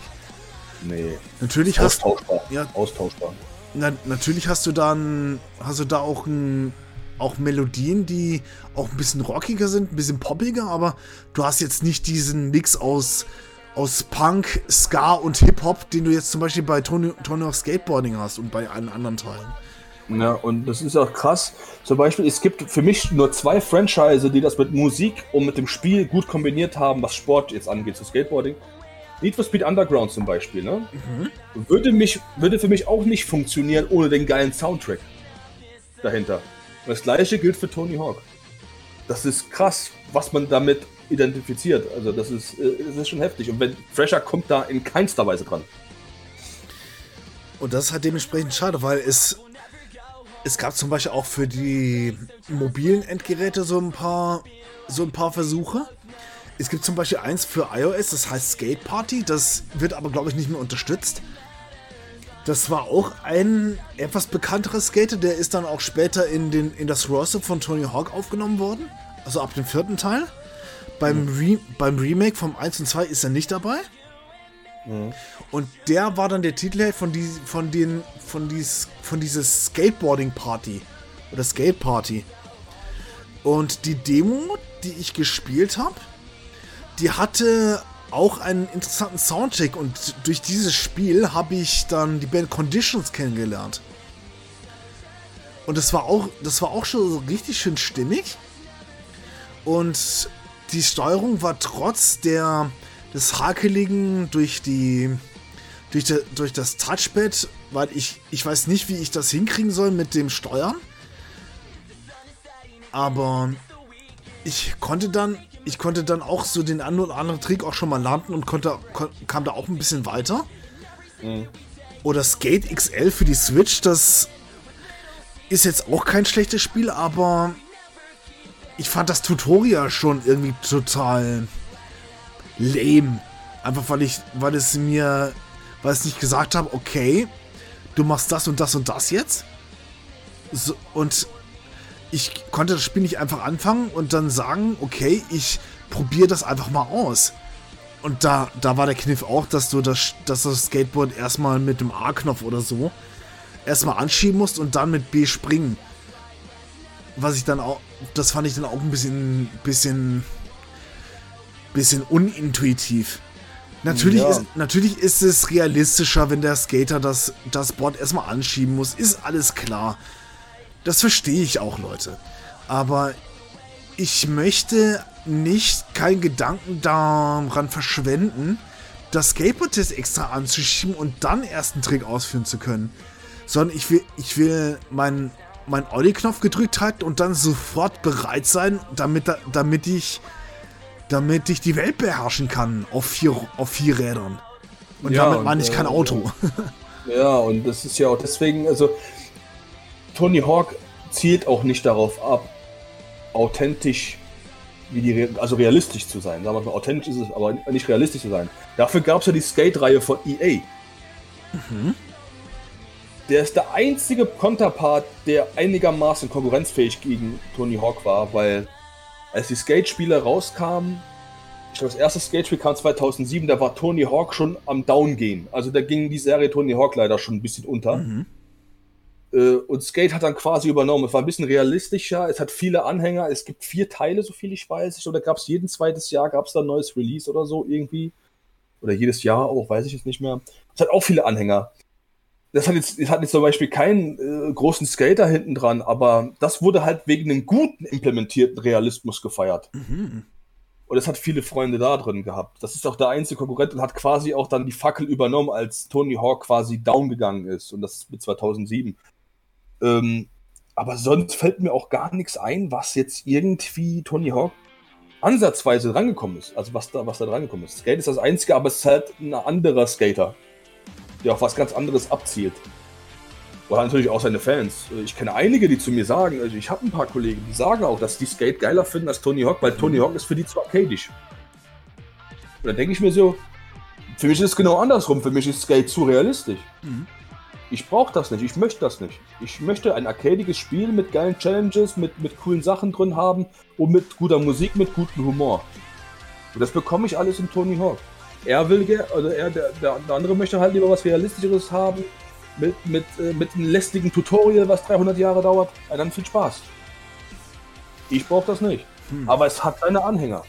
Nee. Natürlich austauschbar. hast ja, austauschbar. Na, natürlich hast du dann hast du da auch ein, auch Melodien, die auch ein bisschen rockiger sind, ein bisschen poppiger, aber du hast jetzt nicht diesen Mix aus aus Punk, Ska und Hip-Hop, den du jetzt zum Beispiel bei Tony, Tony Hawk Skateboarding hast und bei allen anderen Teilen. Ja, und das ist auch krass. Zum Beispiel, es gibt für mich nur zwei Franchise, die das mit Musik und mit dem Spiel gut kombiniert haben, was Sport jetzt angeht, zu Skateboarding. Need for Speed Underground zum Beispiel, ne? Mhm. Würde, mich, würde für mich auch nicht funktionieren ohne den geilen Soundtrack dahinter. Und das gleiche gilt für Tony Hawk. Das ist krass, was man damit identifiziert. Also das ist, äh, das ist schon heftig. Und wenn Fresher kommt da in keinster Weise dran. Und das ist halt dementsprechend schade, weil es, es gab zum Beispiel auch für die mobilen Endgeräte so ein paar, so ein paar Versuche. Es gibt zum Beispiel eins für iOS, das heißt Skate Party. Das wird aber, glaube ich, nicht mehr unterstützt. Das war auch ein etwas bekannterer Skater, der ist dann auch später in, den, in das Roster von Tony Hawk aufgenommen worden. Also ab dem vierten Teil. Beim, mhm. Re beim Remake vom 1 und 2 ist er nicht dabei. Mhm. Und der war dann der Titel von, die, von, den, von, dies, von dieses Skateboarding Party. Oder Skate Party. Und die Demo, die ich gespielt habe, die hatte auch einen interessanten Soundtrack und durch dieses Spiel habe ich dann die Band Conditions kennengelernt. Und das war auch, das war auch schon so richtig schön stimmig. Und die Steuerung war trotz der, des Hakeligen durch die durch, der, durch das Touchpad, weil ich, ich weiß nicht, wie ich das hinkriegen soll mit dem Steuern. Aber ich konnte dann, ich konnte dann auch so den einen oder anderen Trick auch schon mal landen und konnte, kam da auch ein bisschen weiter. Mhm. Oder Skate XL für die Switch, das ist jetzt auch kein schlechtes Spiel, aber ich fand das Tutorial schon irgendwie total lame. Einfach weil ich, weil es mir, weil es nicht gesagt habe, okay, du machst das und das und das jetzt. So, und ich konnte das Spiel nicht einfach anfangen und dann sagen, okay, ich probiere das einfach mal aus. Und da, da war der Kniff auch, dass du das, dass das Skateboard erstmal mit dem A-Knopf oder so erstmal anschieben musst und dann mit B springen. Was ich dann auch, das fand ich dann auch ein bisschen, bisschen, bisschen unintuitiv. Natürlich, ja. ist, natürlich ist es realistischer, wenn der Skater das, das Board erstmal anschieben muss. Ist alles klar. Das verstehe ich auch, Leute. Aber ich möchte nicht keinen Gedanken daran verschwenden, das Skateboard jetzt extra anzuschieben und dann erst einen Trick ausführen zu können. Sondern ich will, ich will meinen mein Olli-Knopf gedrückt halten und dann sofort bereit sein, damit, damit ich damit ich die Welt beherrschen kann auf vier, auf vier Rädern. Und ja, damit meine ich kein äh, Auto. (laughs) Ja, und das ist ja auch deswegen, also Tony Hawk zielt auch nicht darauf ab, authentisch wie die, also realistisch zu sein. Sagen wir mal, authentisch ist es, aber nicht realistisch zu sein. Dafür gab es ja die Skate-Reihe von EA. Mhm. Der ist der einzige Konterpart, der einigermaßen konkurrenzfähig gegen Tony Hawk war, weil als die Skate-Spiele rauskamen, ich glaube, das erste Skate-Spiel kam 2007, da war Tony Hawk schon am Downgehen. Also da ging die Serie Tony Hawk leider schon ein bisschen unter. Mhm. Äh, und Skate hat dann quasi übernommen. Es war ein bisschen realistischer, es hat viele Anhänger, es gibt vier Teile, so viel ich weiß. Oder gab es jeden zweites Jahr, gab es da ein neues Release oder so irgendwie. Oder jedes Jahr auch, weiß ich jetzt nicht mehr. Es hat auch viele Anhänger. Das hat jetzt, das hat jetzt zum Beispiel keinen äh, großen Skater hinten dran, aber das wurde halt wegen einem guten implementierten Realismus gefeiert. Mhm. Und es hat viele Freunde da drin gehabt. Das ist auch der einzige Konkurrent und hat quasi auch dann die Fackel übernommen, als Tony Hawk quasi down gegangen ist. Und das ist mit 2007. Ähm, aber sonst fällt mir auch gar nichts ein, was jetzt irgendwie Tony Hawk ansatzweise rangekommen ist. Also was da, was da drangekommen ist. Skate ist das Einzige, aber es ist halt ein anderer Skater, der auf was ganz anderes abzielt. Oder natürlich auch seine Fans. Ich kenne einige, die zu mir sagen, also ich habe ein paar Kollegen, die sagen auch, dass die Skate geiler finden als Tony Hawk, weil Tony Hawk ist für die zu arcadisch. Und dann denke ich mir so, für mich ist es genau andersrum. Für mich ist Skate zu realistisch. Mhm. Ich brauche das nicht, ich möchte das nicht. Ich möchte ein arcadiges Spiel mit geilen Challenges, mit, mit coolen Sachen drin haben und mit guter Musik, mit gutem Humor. Und das bekomme ich alles in Tony Hawk. Er will, also er, der, der, andere möchte halt lieber was Realistischeres haben, mit, mit, äh, mit einem lästigen Tutorial, was 300 Jahre dauert. Ja, dann viel Spaß. Ich brauche das nicht. Hm. Aber es hat seine Anhänger.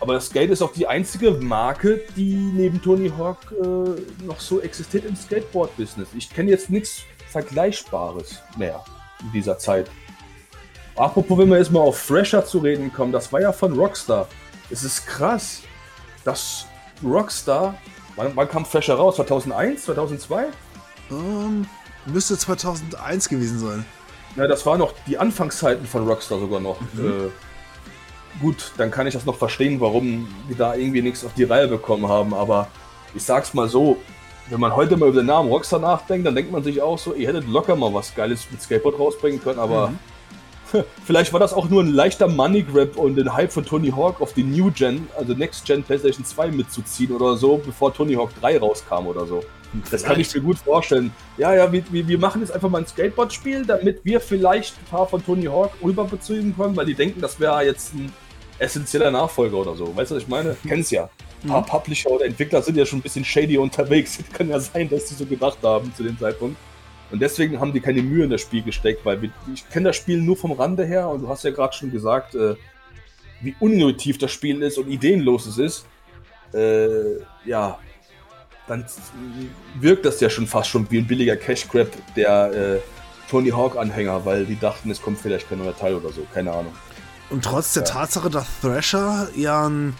Aber das Skate ist auch die einzige Marke, die neben Tony Hawk äh, noch so existiert im Skateboard-Business. Ich kenne jetzt nichts Vergleichbares mehr in dieser Zeit. Apropos, wenn wir jetzt mal auf Fresher zu reden kommen, das war ja von Rockstar. Es ist krass, dass Rockstar, wann, wann kam Fresher raus? 2001, 2002? Um, müsste 2001 gewesen sein. Ja, das waren noch die Anfangszeiten von Rockstar sogar noch. Mhm. Äh, gut, dann kann ich das noch verstehen, warum die da irgendwie nichts auf die Reihe bekommen haben. Aber ich sag's mal so, wenn man heute mal über den Namen Rockstar nachdenkt, dann denkt man sich auch so, ihr hättet locker mal was Geiles mit Skateboard rausbringen können, aber mhm. (laughs) vielleicht war das auch nur ein leichter Money Grab und den Hype von Tony Hawk auf die New Gen, also Next Gen PlayStation 2 mitzuziehen oder so, bevor Tony Hawk 3 rauskam oder so. Das kann ich mir gut vorstellen. Ja, ja, wir, wir machen jetzt einfach mal ein Skateboard-Spiel, damit wir vielleicht ein paar von Tony Hawk rüberbeziehen können, weil die denken, das wäre jetzt ein essentieller Nachfolger oder so. Weißt du, was ich meine? Mhm. Kennst ja. Ein paar mhm. Publisher oder Entwickler sind ja schon ein bisschen shady unterwegs. (laughs) Kann ja sein, dass die so gedacht haben zu dem Zeitpunkt. Und deswegen haben die keine Mühe in das Spiel gesteckt, weil wir, ich kenne das Spiel nur vom Rande her und du hast ja gerade schon gesagt, äh, wie unintuitiv das Spiel ist und ideenlos es ist. Äh, ja, dann wirkt das ja schon fast schon wie ein billiger Cash Grab der äh, Tony Hawk Anhänger, weil die dachten, es kommt vielleicht kein neuer Teil oder so, keine Ahnung. Und trotz der ja. Tatsache, dass Thrasher ja ein,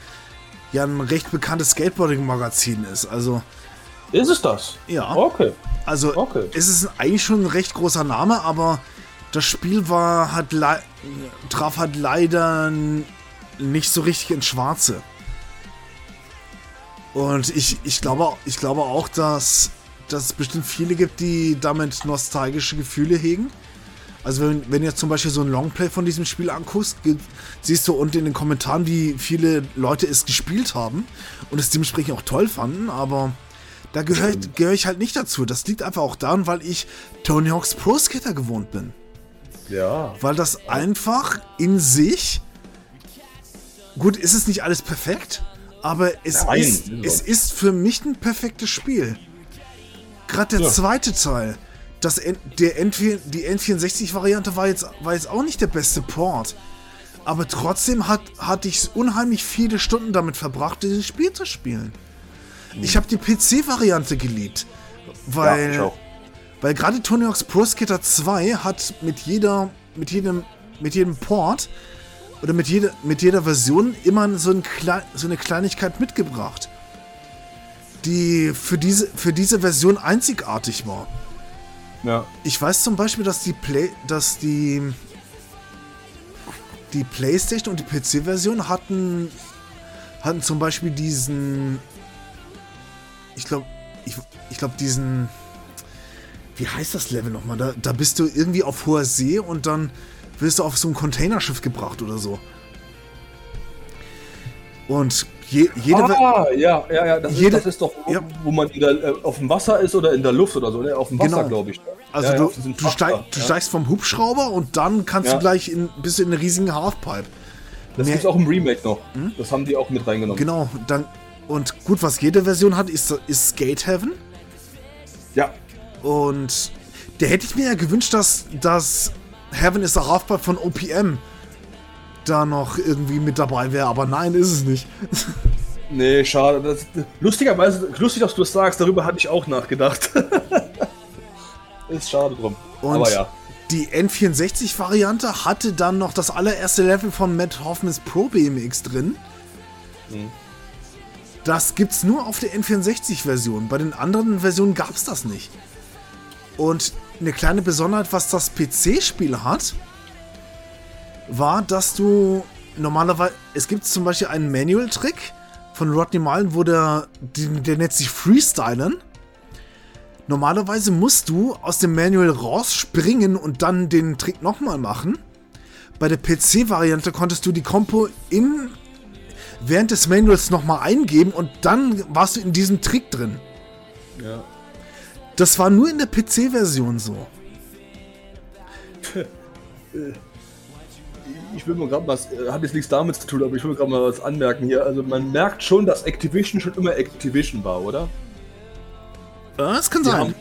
ja ein recht bekanntes Skateboarding-Magazin ist. Also. Ist es das? Ja. Okay. Also okay. es ist eigentlich schon ein recht großer Name, aber das Spiel war hat traf halt leider nicht so richtig ins Schwarze. Und ich, ich, glaube, ich glaube auch, dass, dass es bestimmt viele gibt, die damit nostalgische Gefühle hegen. Also wenn, wenn jetzt zum Beispiel so ein Longplay von diesem Spiel anguckst, siehst du unten in den Kommentaren, wie viele Leute es gespielt haben und es dementsprechend auch toll fanden, aber da gehöre gehör ich halt nicht dazu. Das liegt einfach auch daran, weil ich Tony Hawk's Pro Skater gewohnt bin. Ja. Weil das einfach in sich. Gut, ist es nicht alles perfekt, aber es, Nein, ist, es ist für mich ein perfektes Spiel. Gerade der ja. zweite Teil, das, der N die N64-Variante war jetzt, war jetzt auch nicht der beste Port. Aber trotzdem hat, hatte ich unheimlich viele Stunden damit verbracht, dieses Spiel zu spielen. Ich habe die PC-Variante geliebt. Weil, ja, weil gerade Tony Hawk's Pro Skater 2 hat mit jeder, mit jedem, mit jedem Port oder mit jeder, mit jeder Version immer so, ein Kle so eine Kleinigkeit mitgebracht, die für diese, für diese Version einzigartig war. Ja. Ich weiß zum Beispiel, dass die Play, dass die die PlayStation und die PC-Version hatten hatten zum Beispiel diesen ich glaube, ich, ich glaube, diesen. Wie heißt das Level nochmal? Da, da bist du irgendwie auf hoher See und dann wirst du auf so ein Containerschiff gebracht oder so. Und je, jede. Ah, ja, ja, ja. Das, jede, ist, das ist doch, ja. wo man der, äh, auf dem Wasser ist oder in der Luft oder so. Ne? Auf dem Wasser, genau. glaube ich. Also ja, du, ja, du, steig, du steigst vom Hubschrauber und dann kannst du gleich in, bist du in einer riesigen Halfpipe. Das gibt es auch im Remake noch. Hm? Das haben die auch mit reingenommen. Genau, dann und gut, was jede Version hat, ist, ist Skate Heaven. Ja. Und da hätte ich mir ja gewünscht, dass, dass Heaven is a Halfpipe von OPM da noch irgendwie mit dabei wäre, aber nein, ist es nicht. (laughs) Nee, schade. Das, lustigerweise, lustig, dass du das sagst, darüber hatte ich auch nachgedacht. (laughs) ist schade drum. Und aber ja. Die N64-Variante hatte dann noch das allererste Level von Matt Hoffmans Pro BMX drin. Mhm. Das gibt's nur auf der N64-Version. Bei den anderen Versionen gab's das nicht. Und eine kleine Besonderheit, was das PC-Spiel hat, war, dass du normalerweise. Es gibt zum Beispiel einen Manual-Trick von Rodney Mullen, wo der, der, nennt sich Freestylen. Normalerweise musst du aus dem Manual rausspringen und dann den Trick nochmal machen. Bei der PC-Variante konntest du die Kompo in während des Manuals nochmal eingeben und dann warst du in diesem Trick drin. Ja. Das war nur in der PC-Version so. ich will mal gerade was, äh, hat jetzt nichts damit zu tun, aber ich will gerade mal was anmerken hier. Also man merkt schon, dass Activision schon immer Activision war, oder? Das kann sein.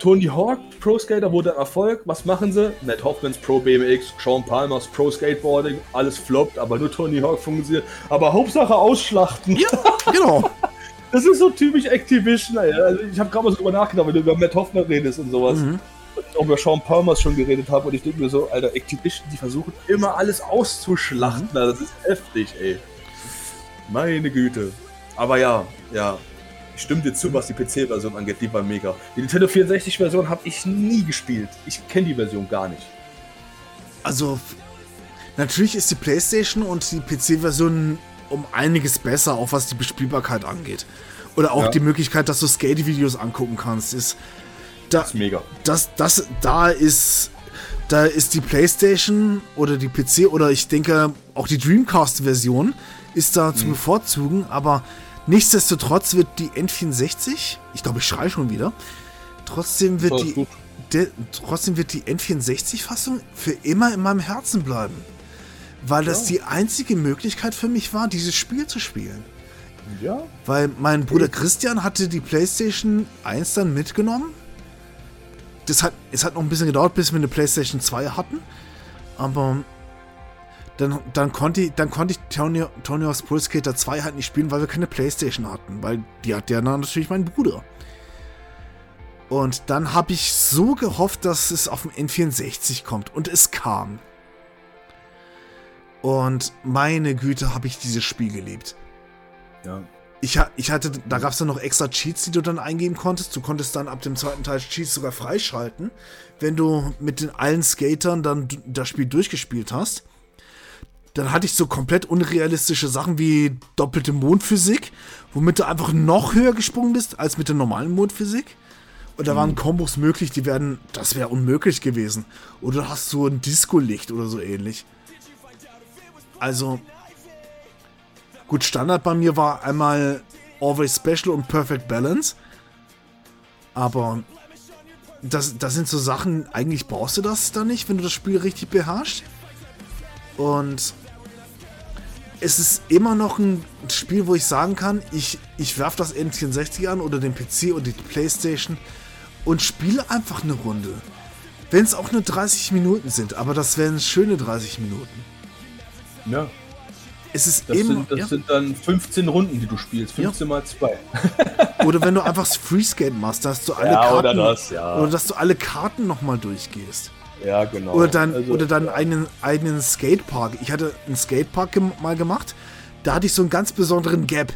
Tony Hawk Pro Skater wurde ein Erfolg. Was machen sie? Matt Hoffmans Pro BMX, Sean Palmers Pro Skateboarding, alles floppt, aber nur Tony Hawk funktioniert. Aber Hauptsache ausschlachten. Ja, genau. (laughs) das ist so typisch Activision. Also ich habe gerade mal so drüber nachgedacht, wenn du über Matt Hoffman redest und sowas. Mhm. Und ich auch über Sean Palmers schon geredet habe und ich denke mir so, Alter, Activision, die versuchen immer alles auszuschlachten. Mhm. Das ist heftig, ey. Meine Güte. Aber ja, ja, ich stimme dir zu, was die PC-Version angeht, die war mega. Die Nintendo 64-Version habe ich nie gespielt. Ich kenne die Version gar nicht. Also, natürlich ist die PlayStation und die PC-Version um einiges besser, auch was die Bespielbarkeit angeht. Oder auch ja. die Möglichkeit, dass du Skate-Videos angucken kannst, ist. Da, das ist mega. Das, das, da ist. Da ist die PlayStation oder die PC oder ich denke auch die Dreamcast-Version ist da mhm. zu bevorzugen, aber Nichtsdestotrotz wird die N64, ich glaube, ich schreie schon wieder, trotzdem wird die, de, trotzdem wird die N64-Fassung für immer in meinem Herzen bleiben. Weil das ja. die einzige Möglichkeit für mich war, dieses Spiel zu spielen. Ja. Weil mein Bruder Christian hatte die PlayStation 1 dann mitgenommen. Das hat, es hat noch ein bisschen gedauert, bis wir eine PlayStation 2 hatten. Aber dann, dann konnte ich, dann konnte ich Tony, Tony Hawk's Pro Skater 2 halt nicht spielen, weil wir keine Playstation hatten, weil die hat ja natürlich mein Bruder. Und dann habe ich so gehofft, dass es auf dem N64 kommt. Und es kam. Und meine Güte, habe ich dieses Spiel geliebt. Ja. ich, ich hatte, da gab es dann noch extra Cheats, die du dann eingeben konntest. Du konntest dann ab dem zweiten Teil Cheats sogar freischalten, wenn du mit den allen Skatern dann das Spiel durchgespielt hast. Dann hatte ich so komplett unrealistische Sachen wie doppelte Mondphysik, womit du einfach noch höher gesprungen bist als mit der normalen Mondphysik. Und da waren mhm. Kombos möglich, die werden, das wäre unmöglich gewesen. Oder hast du ein Disco-Licht oder so ähnlich. Also, Gut, Standard bei mir war einmal Always Special und Perfect Balance. Aber das, das sind so Sachen, eigentlich brauchst du das dann nicht, wenn du das Spiel richtig beherrschst. Und es ist immer noch ein Spiel, wo ich sagen kann, ich, ich werfe das N64 an oder den PC oder die Playstation und spiele einfach eine Runde. Wenn es auch nur 30 Minuten sind, aber das wären schöne 30 Minuten. Ja, es ist das immer, sind, das ja. sind dann 15 Runden, die du spielst. 15 ja. mal 2. (laughs) oder wenn du einfach Freeskate machst, dass du alle ja, Karten. Oder, das, ja. oder dass du alle Karten nochmal durchgehst. Ja, genau. Oder dann, also, oder dann einen eigenen Skatepark. Ich hatte einen Skatepark gem mal gemacht. Da hatte ich so einen ganz besonderen Gap.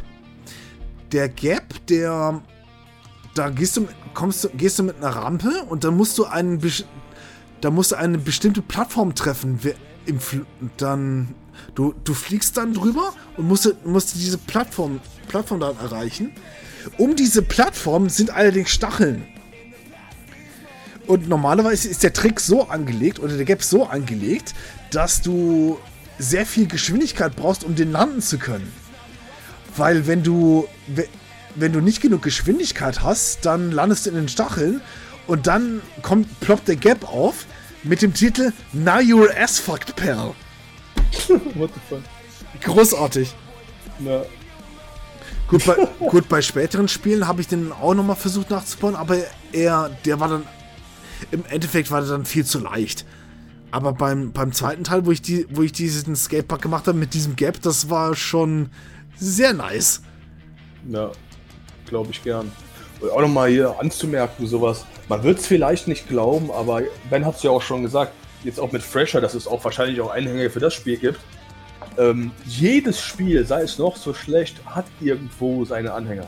Der Gap, der. Da gehst du, kommst du, gehst du mit einer Rampe und dann musst du einen. Da musst du eine bestimmte Plattform treffen. Im, dann Du, du fliegst dann drüber und musst, musst diese Plattform, Plattform dann erreichen. Um diese Plattform sind allerdings Stacheln. Und normalerweise ist der Trick so angelegt oder der Gap so angelegt, dass du sehr viel Geschwindigkeit brauchst, um den landen zu können. Weil wenn du, wenn du nicht genug Geschwindigkeit hast, dann landest du in den Stacheln und dann kommt, ploppt der Gap auf mit dem Titel Now You're Ass Fucked Pal. (laughs) What the fuck? Großartig. Ja. Gut bei, gut, bei späteren Spielen habe ich den auch nochmal versucht nachzubauen, aber er, der war dann, im Endeffekt war der dann viel zu leicht. Aber beim, beim zweiten Teil, wo ich, die, wo ich diesen Skatepark gemacht habe mit diesem Gap, das war schon sehr nice. Ja, glaube ich gern. Und auch nochmal hier anzumerken, sowas. Man wird es vielleicht nicht glauben, aber Ben hat es ja auch schon gesagt, jetzt auch mit Fresher, dass es auch wahrscheinlich auch Einhänge für das Spiel gibt. Ähm, jedes Spiel, sei es noch so schlecht, hat irgendwo seine Anhänger.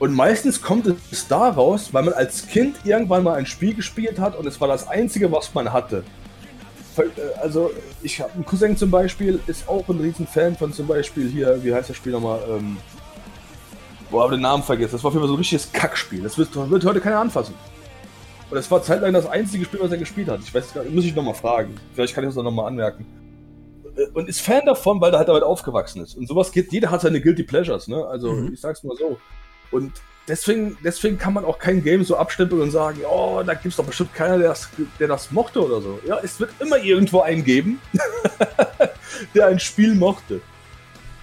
Und meistens kommt es daraus, weil man als Kind irgendwann mal ein Spiel gespielt hat und es war das einzige, was man hatte. Äh, also, ich habe einen Cousin zum Beispiel, ist auch ein riesen Fan von zum Beispiel hier, wie heißt das Spiel nochmal? Ähm, boah, den Namen vergessen. Das war für mich so ein richtiges Kackspiel. Das wird, wird heute keiner anfassen. Und das war zeitlang das einzige Spiel, was er gespielt hat. Ich weiß gar nicht, muss ich nochmal fragen. Vielleicht kann ich das auch nochmal anmerken. Äh, und ist Fan davon, weil er halt damit aufgewachsen ist. Und sowas geht, jeder hat seine Guilty Pleasures, ne? Also, mhm. ich sag's mal so. Und deswegen, deswegen kann man auch kein Game so abstempeln und sagen, oh, da gibt's doch bestimmt keiner, der das, der das mochte oder so. Ja, es wird immer irgendwo einen geben, (laughs) der ein Spiel mochte.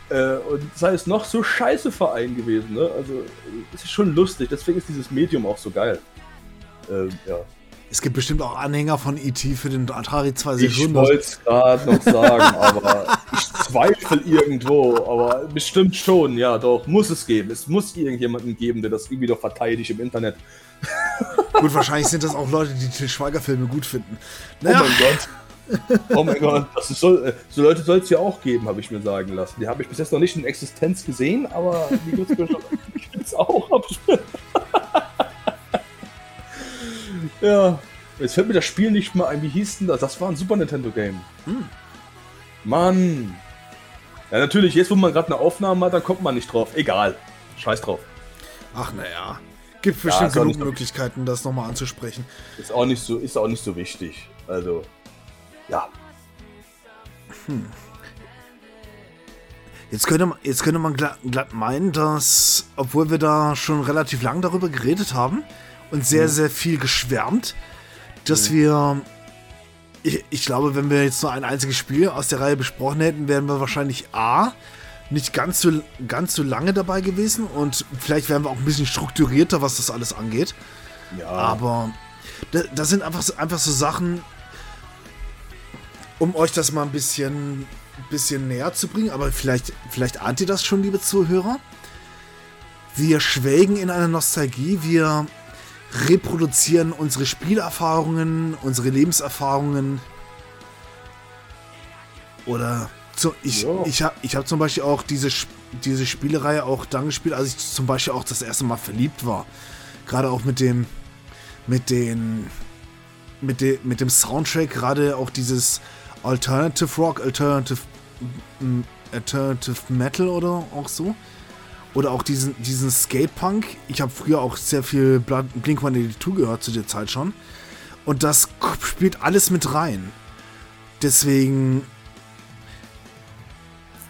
Äh, und sei es noch so scheiße Verein gewesen, ne? Also, es ist schon lustig, deswegen ist dieses Medium auch so geil ähm, ja. Es gibt bestimmt auch Anhänger von E.T. für den Atari 2600. Ich wollte es gerade noch sagen, aber ich zweifle irgendwo. Aber bestimmt schon, ja, doch, muss es geben. Es muss irgendjemanden geben, der das irgendwie doch verteidigt im Internet. (laughs) Gut, wahrscheinlich sind das auch Leute, die Til Schweiger-Filme gut finden. Naja. Oh mein Gott. Oh mein Gott, soll, äh, so Leute soll es ja auch geben, habe ich mir sagen lassen. Die habe ich bis jetzt noch nicht in Existenz gesehen, aber die gibt es auch. (laughs) Ja. Jetzt fällt mir das Spiel nicht mal ein. Wie hieß denn das? Das war ein Super Nintendo Game. Hm. Mann. Ja, natürlich, jetzt wo man gerade eine Aufnahme hat, dann kommt man nicht drauf. Egal. Scheiß drauf. Ach, naja. Gibt bestimmt ja, genug Möglichkeiten, das nochmal anzusprechen. Ist auch nicht so, ist auch nicht so wichtig. Also, ja. Hm. Jetzt könnte, man, jetzt könnte man glatt, glatt meinen, dass, obwohl wir da schon relativ lang darüber geredet haben, und sehr, mhm. sehr viel geschwärmt, dass mhm. wir. Ich, ich, glaube, wenn wir jetzt nur ein einziges Spiel aus der Reihe besprochen hätten, wären wir wahrscheinlich A. Nicht ganz so, ganz so lange dabei gewesen und vielleicht wären wir auch ein bisschen strukturierter, was das alles angeht. Ja. Aber da, das sind einfach, einfach so Sachen, um euch das mal ein bisschen, bisschen näher zu bringen. Aber vielleicht, vielleicht ahnt ihr das schon, liebe Zuhörer. Wir schwelgen in einer Nostalgie. Wir reproduzieren unsere Spielerfahrungen, unsere Lebenserfahrungen oder zu, ich, ich habe ich hab zum Beispiel auch diese, diese Spielereihe auch dann gespielt, als ich zum Beispiel auch das erste Mal verliebt war. Gerade auch mit dem, mit den, mit, de, mit dem Soundtrack, gerade auch dieses Alternative Rock, Alternative, Alternative Metal oder auch so. Oder auch diesen, diesen Skatepunk. Ich habe früher auch sehr viel Blink 182 gehört zu der Zeit schon. Und das spielt alles mit rein. Deswegen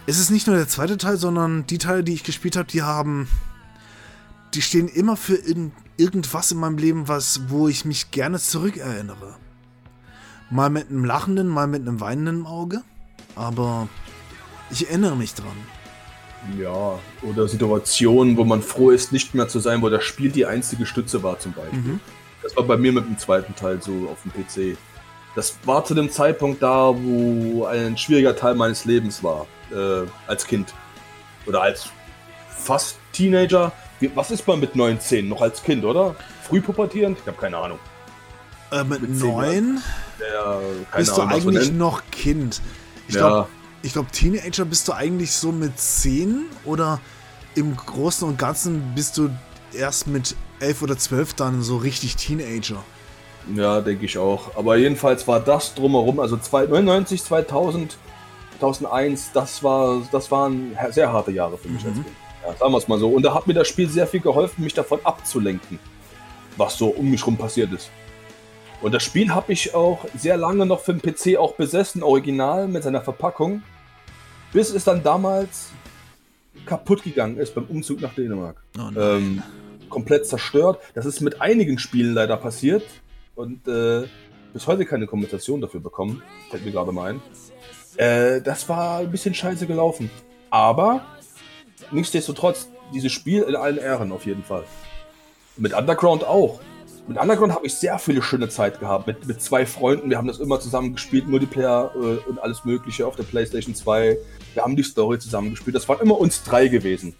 ist es nicht nur der zweite Teil, sondern die Teile, die ich gespielt habe, die haben. Die stehen immer für in, irgendwas in meinem Leben, was, wo ich mich gerne zurückerinnere. Mal mit einem lachenden, mal mit einem weinenden Auge. Aber ich erinnere mich dran. Ja, oder Situationen, wo man froh ist, nicht mehr zu sein, wo das Spiel die einzige Stütze war, zum Beispiel. Mhm. Das war bei mir mit dem zweiten Teil so auf dem PC. Das war zu dem Zeitpunkt da, wo ein schwieriger Teil meines Lebens war, äh, als Kind. Oder als fast Teenager. Was ist man mit 19? Noch als Kind, oder? Früh pubertierend? Ich habe keine Ahnung. Äh, mit, mit 9 ja, bist Ahnung, du eigentlich noch Kind. Ich ja. glaube, ich glaube, Teenager bist du eigentlich so mit 10 oder im Großen und Ganzen bist du erst mit 11 oder 12 dann so richtig Teenager. Ja, denke ich auch. Aber jedenfalls war das drumherum, also 99, 2000, 2001, das, war, das waren sehr harte Jahre für mich mhm. als Kind. Ja, sagen wir es mal so. Und da hat mir das Spiel sehr viel geholfen, mich davon abzulenken, was so um mich rum passiert ist. Und das Spiel habe ich auch sehr lange noch für den PC auch besessen, original mit seiner Verpackung, bis es dann damals kaputt gegangen ist beim Umzug nach Dänemark. Oh ähm, komplett zerstört. Das ist mit einigen Spielen leider passiert und äh, bis heute keine Kompensation dafür bekommen. Fällt mir gerade mal ein. Äh, das war ein bisschen scheiße gelaufen. Aber nichtsdestotrotz, dieses Spiel in allen Ehren auf jeden Fall. Mit Underground auch. Mit Underground habe ich sehr viele schöne Zeit gehabt. Mit, mit zwei Freunden. Wir haben das immer zusammen gespielt, Multiplayer äh, und alles Mögliche auf der PlayStation 2. Wir haben die Story zusammen gespielt. Das waren immer uns drei gewesen.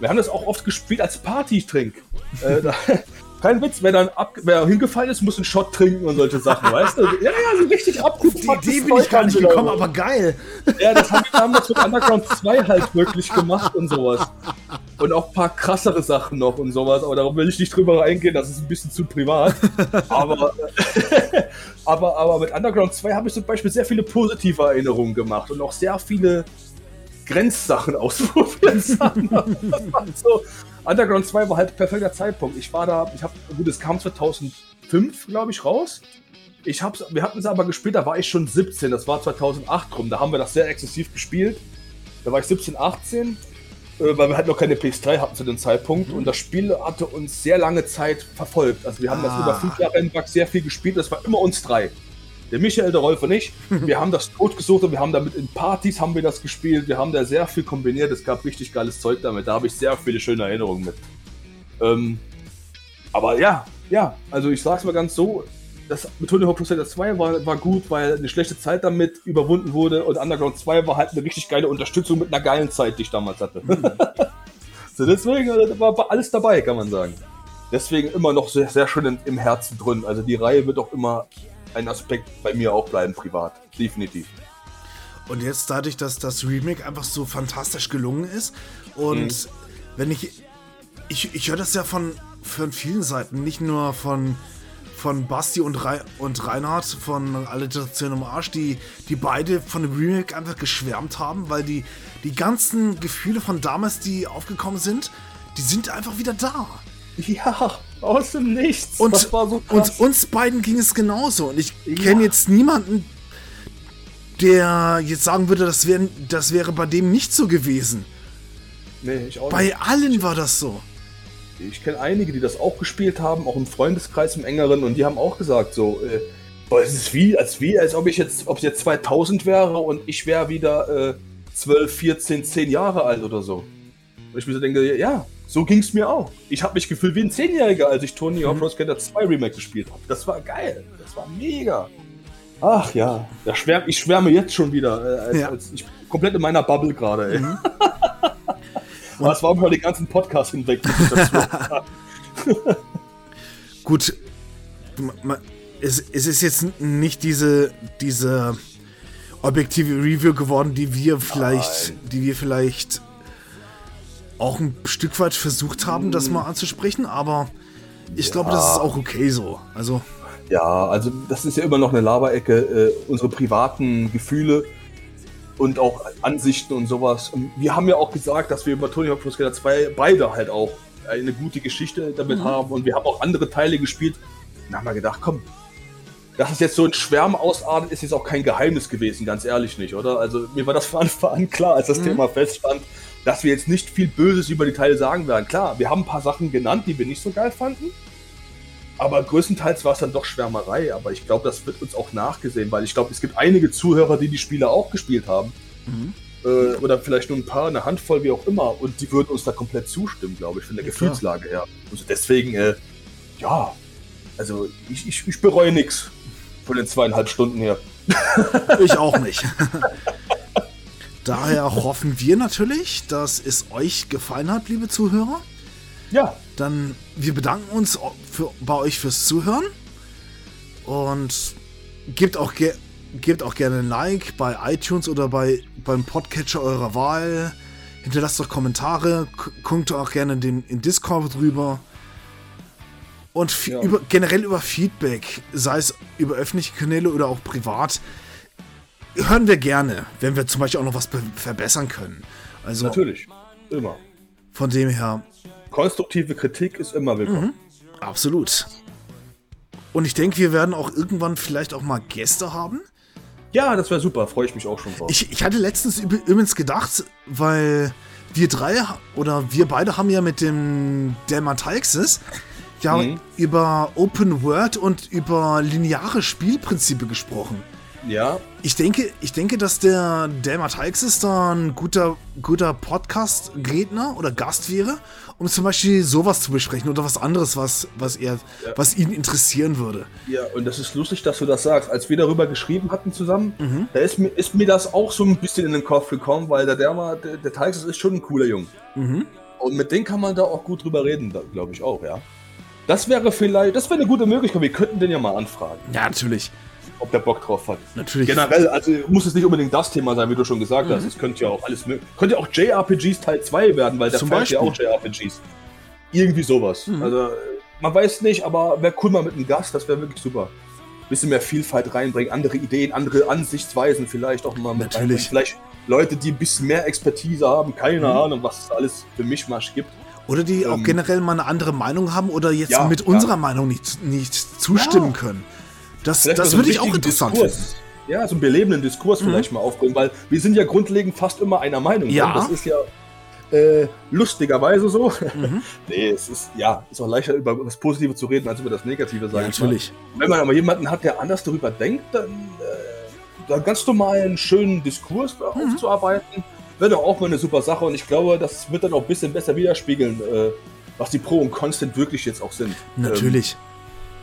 Wir haben das auch oft gespielt als Party-Trink. äh, (laughs) kein Witz, wer dann ab, wer hingefallen ist, muss einen Shot trinken und solche Sachen, weißt du? Ja, ja, so richtig abgefuckt. Die Idee bin ich gar nicht gekommen, aber geil. Ja, das haben wir damals mit Underground 2 halt wirklich gemacht und sowas. Und auch ein paar krassere Sachen noch und sowas, aber darauf will ich nicht drüber eingehen, das ist ein bisschen zu privat. (laughs) Aber, (laughs) aber, aber mit Underground 2 habe ich zum Beispiel sehr viele positive Erinnerungen gemacht und auch sehr viele Grenzsachen (laughs) ausprobiert. so, Underground 2 war halt perfekter Zeitpunkt. Ich war da, ich habe, gut, es kam 2005, glaube ich, raus. Ich hab's, wir hatten es aber gespielt, da war ich schon 17, das war 2008 rum, da haben wir das sehr exzessiv gespielt. Da war ich 17, 18, äh, weil wir halt noch keine PS3 hatten zu dem Zeitpunkt mhm. und das Spiel hatte uns sehr lange Zeit verfolgt. Also wir haben ah. das über fünf Jahre hinweg sehr viel gespielt, das war immer uns drei. Der Michael, der Rolf und ich, (laughs) wir haben das tot gesucht und wir haben damit in Partys haben wir das gespielt. Wir haben da sehr viel kombiniert. Es gab richtig geiles Zeug damit. Da habe ich sehr viele schöne Erinnerungen mit. Ähm, aber ja, ja, also ich sag's mal ganz so, das mit Tony Hawk Pro Skater 2 war, war gut, weil eine schlechte Zeit damit überwunden wurde und Underground 2 war halt eine richtig geile Unterstützung mit einer geilen Zeit, die ich damals hatte. Mhm. (laughs) so deswegen also, war, war, alles dabei, kann man sagen. Deswegen immer noch sehr, sehr schön im Herzen drin. Also die Reihe wird auch immer ein Aspekt bei mir auch bleiben, privat. Definitiv. Und jetzt dadurch, dass das Remake einfach so fantastisch gelungen ist und mhm. wenn ich, ich, ich höre das ja von, von vielen Seiten, nicht nur von, von Basti und, Re und Reinhard von Alliteration im Arsch, die, die beide von dem Remake einfach geschwärmt haben, weil die, die ganzen Gefühle von damals, die aufgekommen sind, die sind einfach wieder da. Ja, aus dem Nichts. Und, so und uns beiden ging es genauso. Und ich ja. kenne jetzt niemanden, der jetzt sagen würde, das, wär, das wäre bei dem nicht so gewesen. Nee, ich auch Bei nicht. allen war das so. Ich kenne einige, die das auch gespielt haben, auch im Freundeskreis im engeren, und die haben auch gesagt, so, äh, boah, es ist wie, als wie, als ob ich jetzt, ob es jetzt 2000 wäre und ich wäre wieder äh, 12, 14, 10 Jahre alt oder so. Und ich mir so denke, ja, so ging es mir auch. Ich habe mich gefühlt wie ein Zehnjähriger, als ich Tony Hawk Pro Skater 2 Remake gespielt habe. Das war geil. Das war mega. Ach ja, schwärm, ich schwärme jetzt schon wieder. Äh, als, ja. als ich komplett in meiner Bubble gerade. Mhm. (laughs) Und das war über den ganzen Podcast hinweg. (laughs) Gut, es, es ist jetzt nicht diese, diese objektive Review geworden, die wir vielleicht, Nein. die wir vielleicht auch ein Stück weit versucht haben, das mal anzusprechen, aber ich ja. glaube, das ist auch okay so. Also. Ja, also das ist ja immer noch eine Laberecke, äh, unsere privaten Gefühle und auch Ansichten und sowas. Und wir haben ja auch gesagt, dass wir über Tony Hawk Pro Skater 2 beide halt auch eine gute Geschichte damit mhm. haben und wir haben auch andere Teile gespielt. Dann haben wir gedacht, komm, dass es jetzt so ein Schwärm ausartet, ist jetzt auch kein Geheimnis gewesen, ganz ehrlich nicht, oder? Also mir war das von Anfang an klar, als das mhm. Thema feststand, dass wir jetzt nicht viel Böses über die Teile sagen werden. Klar, wir haben ein paar Sachen genannt, die wir nicht so geil fanden. Aber größtenteils war es dann doch Schwärmerei. Aber ich glaube, das wird uns auch nachgesehen, weil ich glaube, es gibt einige Zuhörer, die die Spiele auch gespielt haben. Mhm. Äh, oder vielleicht nur ein paar, eine Handvoll, wie auch immer. Und die würden uns da komplett zustimmen, glaube ich, von der ja, Gefühlslage her. Also deswegen, äh, ja, also ich, ich, ich bereue nichts von den zweieinhalb Stunden her. (laughs) ich auch nicht. (laughs) Daher hoffen wir natürlich, dass es euch gefallen hat, liebe Zuhörer. Ja. Dann wir bedanken uns für, bei euch fürs Zuhören und gebt auch, ge gebt auch gerne ein Like bei iTunes oder bei, beim Podcatcher eurer Wahl. Hinterlasst doch Kommentare, guckt auch gerne den, in Discord drüber. Und ja. über, generell über Feedback, sei es über öffentliche Kanäle oder auch privat, hören wir gerne, wenn wir zum Beispiel auch noch was verbessern können. Also, Natürlich, immer. Von dem her. Konstruktive Kritik ist immer willkommen. Mhm. Absolut. Und ich denke, wir werden auch irgendwann vielleicht auch mal Gäste haben. Ja, das wäre super, freue ich mich auch schon drauf. Ich, ich hatte letztens übrigens gedacht, weil wir drei oder wir beide haben ja mit dem Dermateixis ja mhm. über Open World und über lineare Spielprinzipe gesprochen. Ja. Ich denke, ich denke, dass der Delmar Teixis da ein guter, guter Podcast-Redner oder Gast wäre, um zum Beispiel sowas zu besprechen oder was anderes, was, was, er, ja. was ihn interessieren würde. Ja, und das ist lustig, dass du das sagst. Als wir darüber geschrieben hatten zusammen, mhm. da ist mir, ist mir das auch so ein bisschen in den Kopf gekommen, weil der Derma, der, der Teixis ist schon ein cooler Junge. Mhm. Und mit dem kann man da auch gut drüber reden, glaube ich auch, ja. Das wäre vielleicht, das wäre eine gute Möglichkeit. Wir könnten den ja mal anfragen. Ja, natürlich ob der Bock drauf hat. Natürlich. Generell, also muss es nicht unbedingt das Thema sein, wie du schon gesagt mhm. hast. Es könnte ja auch alles könnte ja auch JRPGs Teil 2 werden, weil der Zum feiert ja auch JRPGs. Irgendwie sowas. Mhm. Also man weiß nicht, aber wäre cool mal mit einem Gast, das wäre wirklich super. Bisschen mehr Vielfalt reinbringen, andere Ideen, andere Ansichtsweisen vielleicht auch mal mit Natürlich. Vielleicht Leute, die ein bisschen mehr Expertise haben, keine mhm. Ahnung, was es alles für Mischmasch gibt. Oder die ähm, auch generell mal eine andere Meinung haben oder jetzt ja, mit ja. unserer Meinung nicht, nicht zustimmen ja. können. Das, das so würde ich auch interessant Diskurs. finden. Ja, so einen belebenden Diskurs mhm. vielleicht mal aufbringen, weil wir sind ja grundlegend fast immer einer Meinung. Ja. Das ist ja äh, lustigerweise so. Mhm. (laughs) nee, es ist ja ist auch leichter über das Positive zu reden als über das Negative, sage ja, ich natürlich. Mal. Wenn man aber jemanden hat, der anders darüber denkt, dann, äh, dann ganz normal einen schönen Diskurs mhm. aufzuarbeiten, wäre doch auch mal eine super Sache. Und ich glaube, das wird dann auch ein bisschen besser widerspiegeln, äh, was die Pro und Constant wirklich jetzt auch sind. Natürlich. Ähm,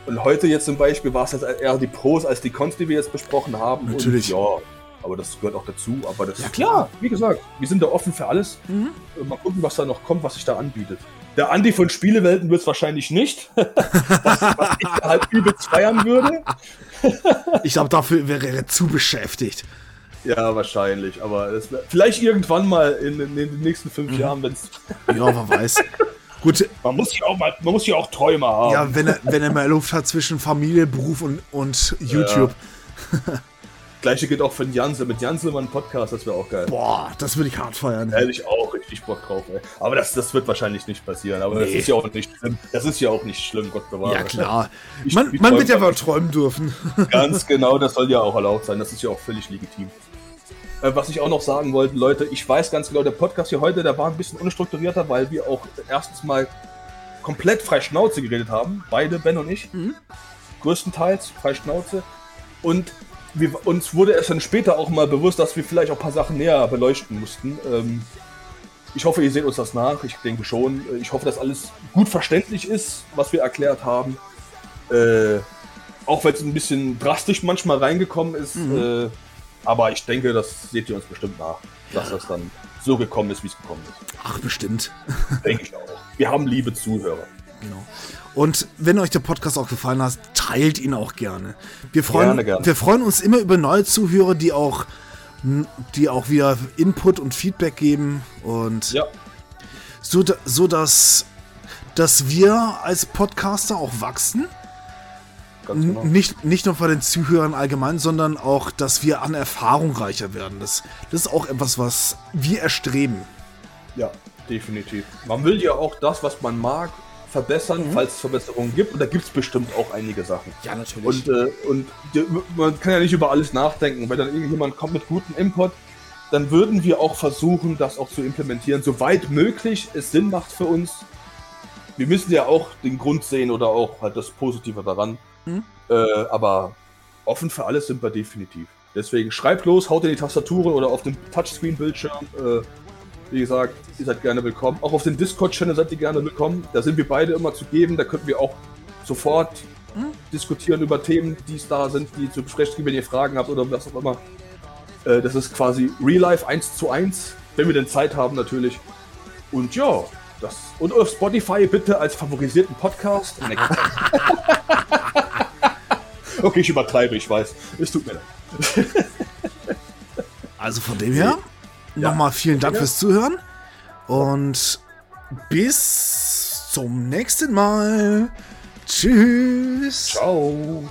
und heute jetzt zum Beispiel war es jetzt eher die Pros als die Cons, die wir jetzt besprochen haben. Natürlich. Und ja, aber das gehört auch dazu. Aber das ja, klar, wie gesagt, wir sind da offen für alles. Mhm. Mal gucken, was da noch kommt, was sich da anbietet. Der Andi von Spielewelten wird es wahrscheinlich nicht. (laughs) was, was ich halt übelst feiern würde. ich glaube, dafür wäre er zu beschäftigt. Ja, wahrscheinlich. Aber vielleicht irgendwann mal in, in, den nächsten fünf mhm. Jahren, wenn es. ja, wer weiß. Gut. Man muss ja auch mal, man muss ja auch Träume haben. Ja, wenn er, wenn er mal Luft hat zwischen Familie, Beruf und, und YouTube. Ja. Gleiche geht auch für Janse. Mit Janse mal ein Podcast, das wäre auch geil. Boah, das würde ich hart feiern. Ehrlich auch richtig Bock drauf, ey. Aber das, das wird wahrscheinlich nicht passieren. Aber nee. das ist ja auch nicht schlimm. Das ist ja auch nicht schlimm, Gott bewahre. Ja, klar. Ich, man, man wird ja mal träumen dürfen. Ganz genau, das soll ja auch erlaubt sein. Das ist ja auch völlig legitim. Äh, was ich auch noch sagen wollte, Leute, ich weiß ganz genau, der Podcast hier heute, der war ein bisschen unstrukturierter, weil wir auch erstens mal komplett frei Schnauze geredet haben. Beide, Ben und ich. Mhm. Größtenteils frei Schnauze. Und wir, uns wurde es dann später auch mal bewusst, dass wir vielleicht auch ein paar Sachen näher beleuchten mussten. Ähm, ich hoffe, ihr seht uns das nach. Ich denke schon. Ich hoffe, dass alles gut verständlich ist, was wir erklärt haben. Äh, auch wenn es ein bisschen drastisch manchmal reingekommen ist. Mhm. Äh, aber ich denke, das seht ihr uns bestimmt nach, dass das dann so gekommen ist, wie es gekommen ist. Ach, bestimmt. (laughs) denke ich auch. Wir haben liebe Zuhörer. Genau. Und wenn euch der Podcast auch gefallen hat, teilt ihn auch gerne. Wir freuen, gerne, gerne. Wir freuen uns immer über neue Zuhörer, die auch die auch wieder Input und Feedback geben und Ja, so, so dass, dass wir als Podcaster auch wachsen. Ganz genau. Nicht, nicht nur bei den Zuhörern allgemein, sondern auch, dass wir an Erfahrung reicher werden. Das, das ist auch etwas, was wir erstreben. Ja, definitiv. Man will ja auch das, was man mag, verbessern, falls es Verbesserungen gibt. Und da gibt es bestimmt auch einige Sachen. Ja, natürlich. Und, äh, und man kann ja nicht über alles nachdenken. Wenn dann irgendjemand kommt mit gutem Input, dann würden wir auch versuchen, das auch zu implementieren, soweit möglich es Sinn macht für uns. Wir müssen ja auch den Grund sehen oder auch halt das Positive daran. Äh, aber offen für alles sind wir definitiv. Deswegen schreibt los, haut in die Tastaturen oder auf den Touchscreen-Bildschirm. Äh, wie gesagt, ihr seid gerne willkommen. Auch auf den Discord-Channel seid ihr gerne willkommen. Da sind wir beide immer zu geben. Da könnten wir auch sofort diskutieren über Themen, die es da sind, die zu besprechen sind, wenn ihr Fragen habt oder was auch immer. Äh, das ist quasi Real Life 1 zu 1, wenn wir denn Zeit haben natürlich. Und ja, das. Und auf Spotify bitte als favorisierten Podcast. (laughs) Okay, ich übertreibe, ich weiß. Es tut mir leid. Also von dem her, nochmal vielen Dank fürs Zuhören und bis zum nächsten Mal. Tschüss. Ciao.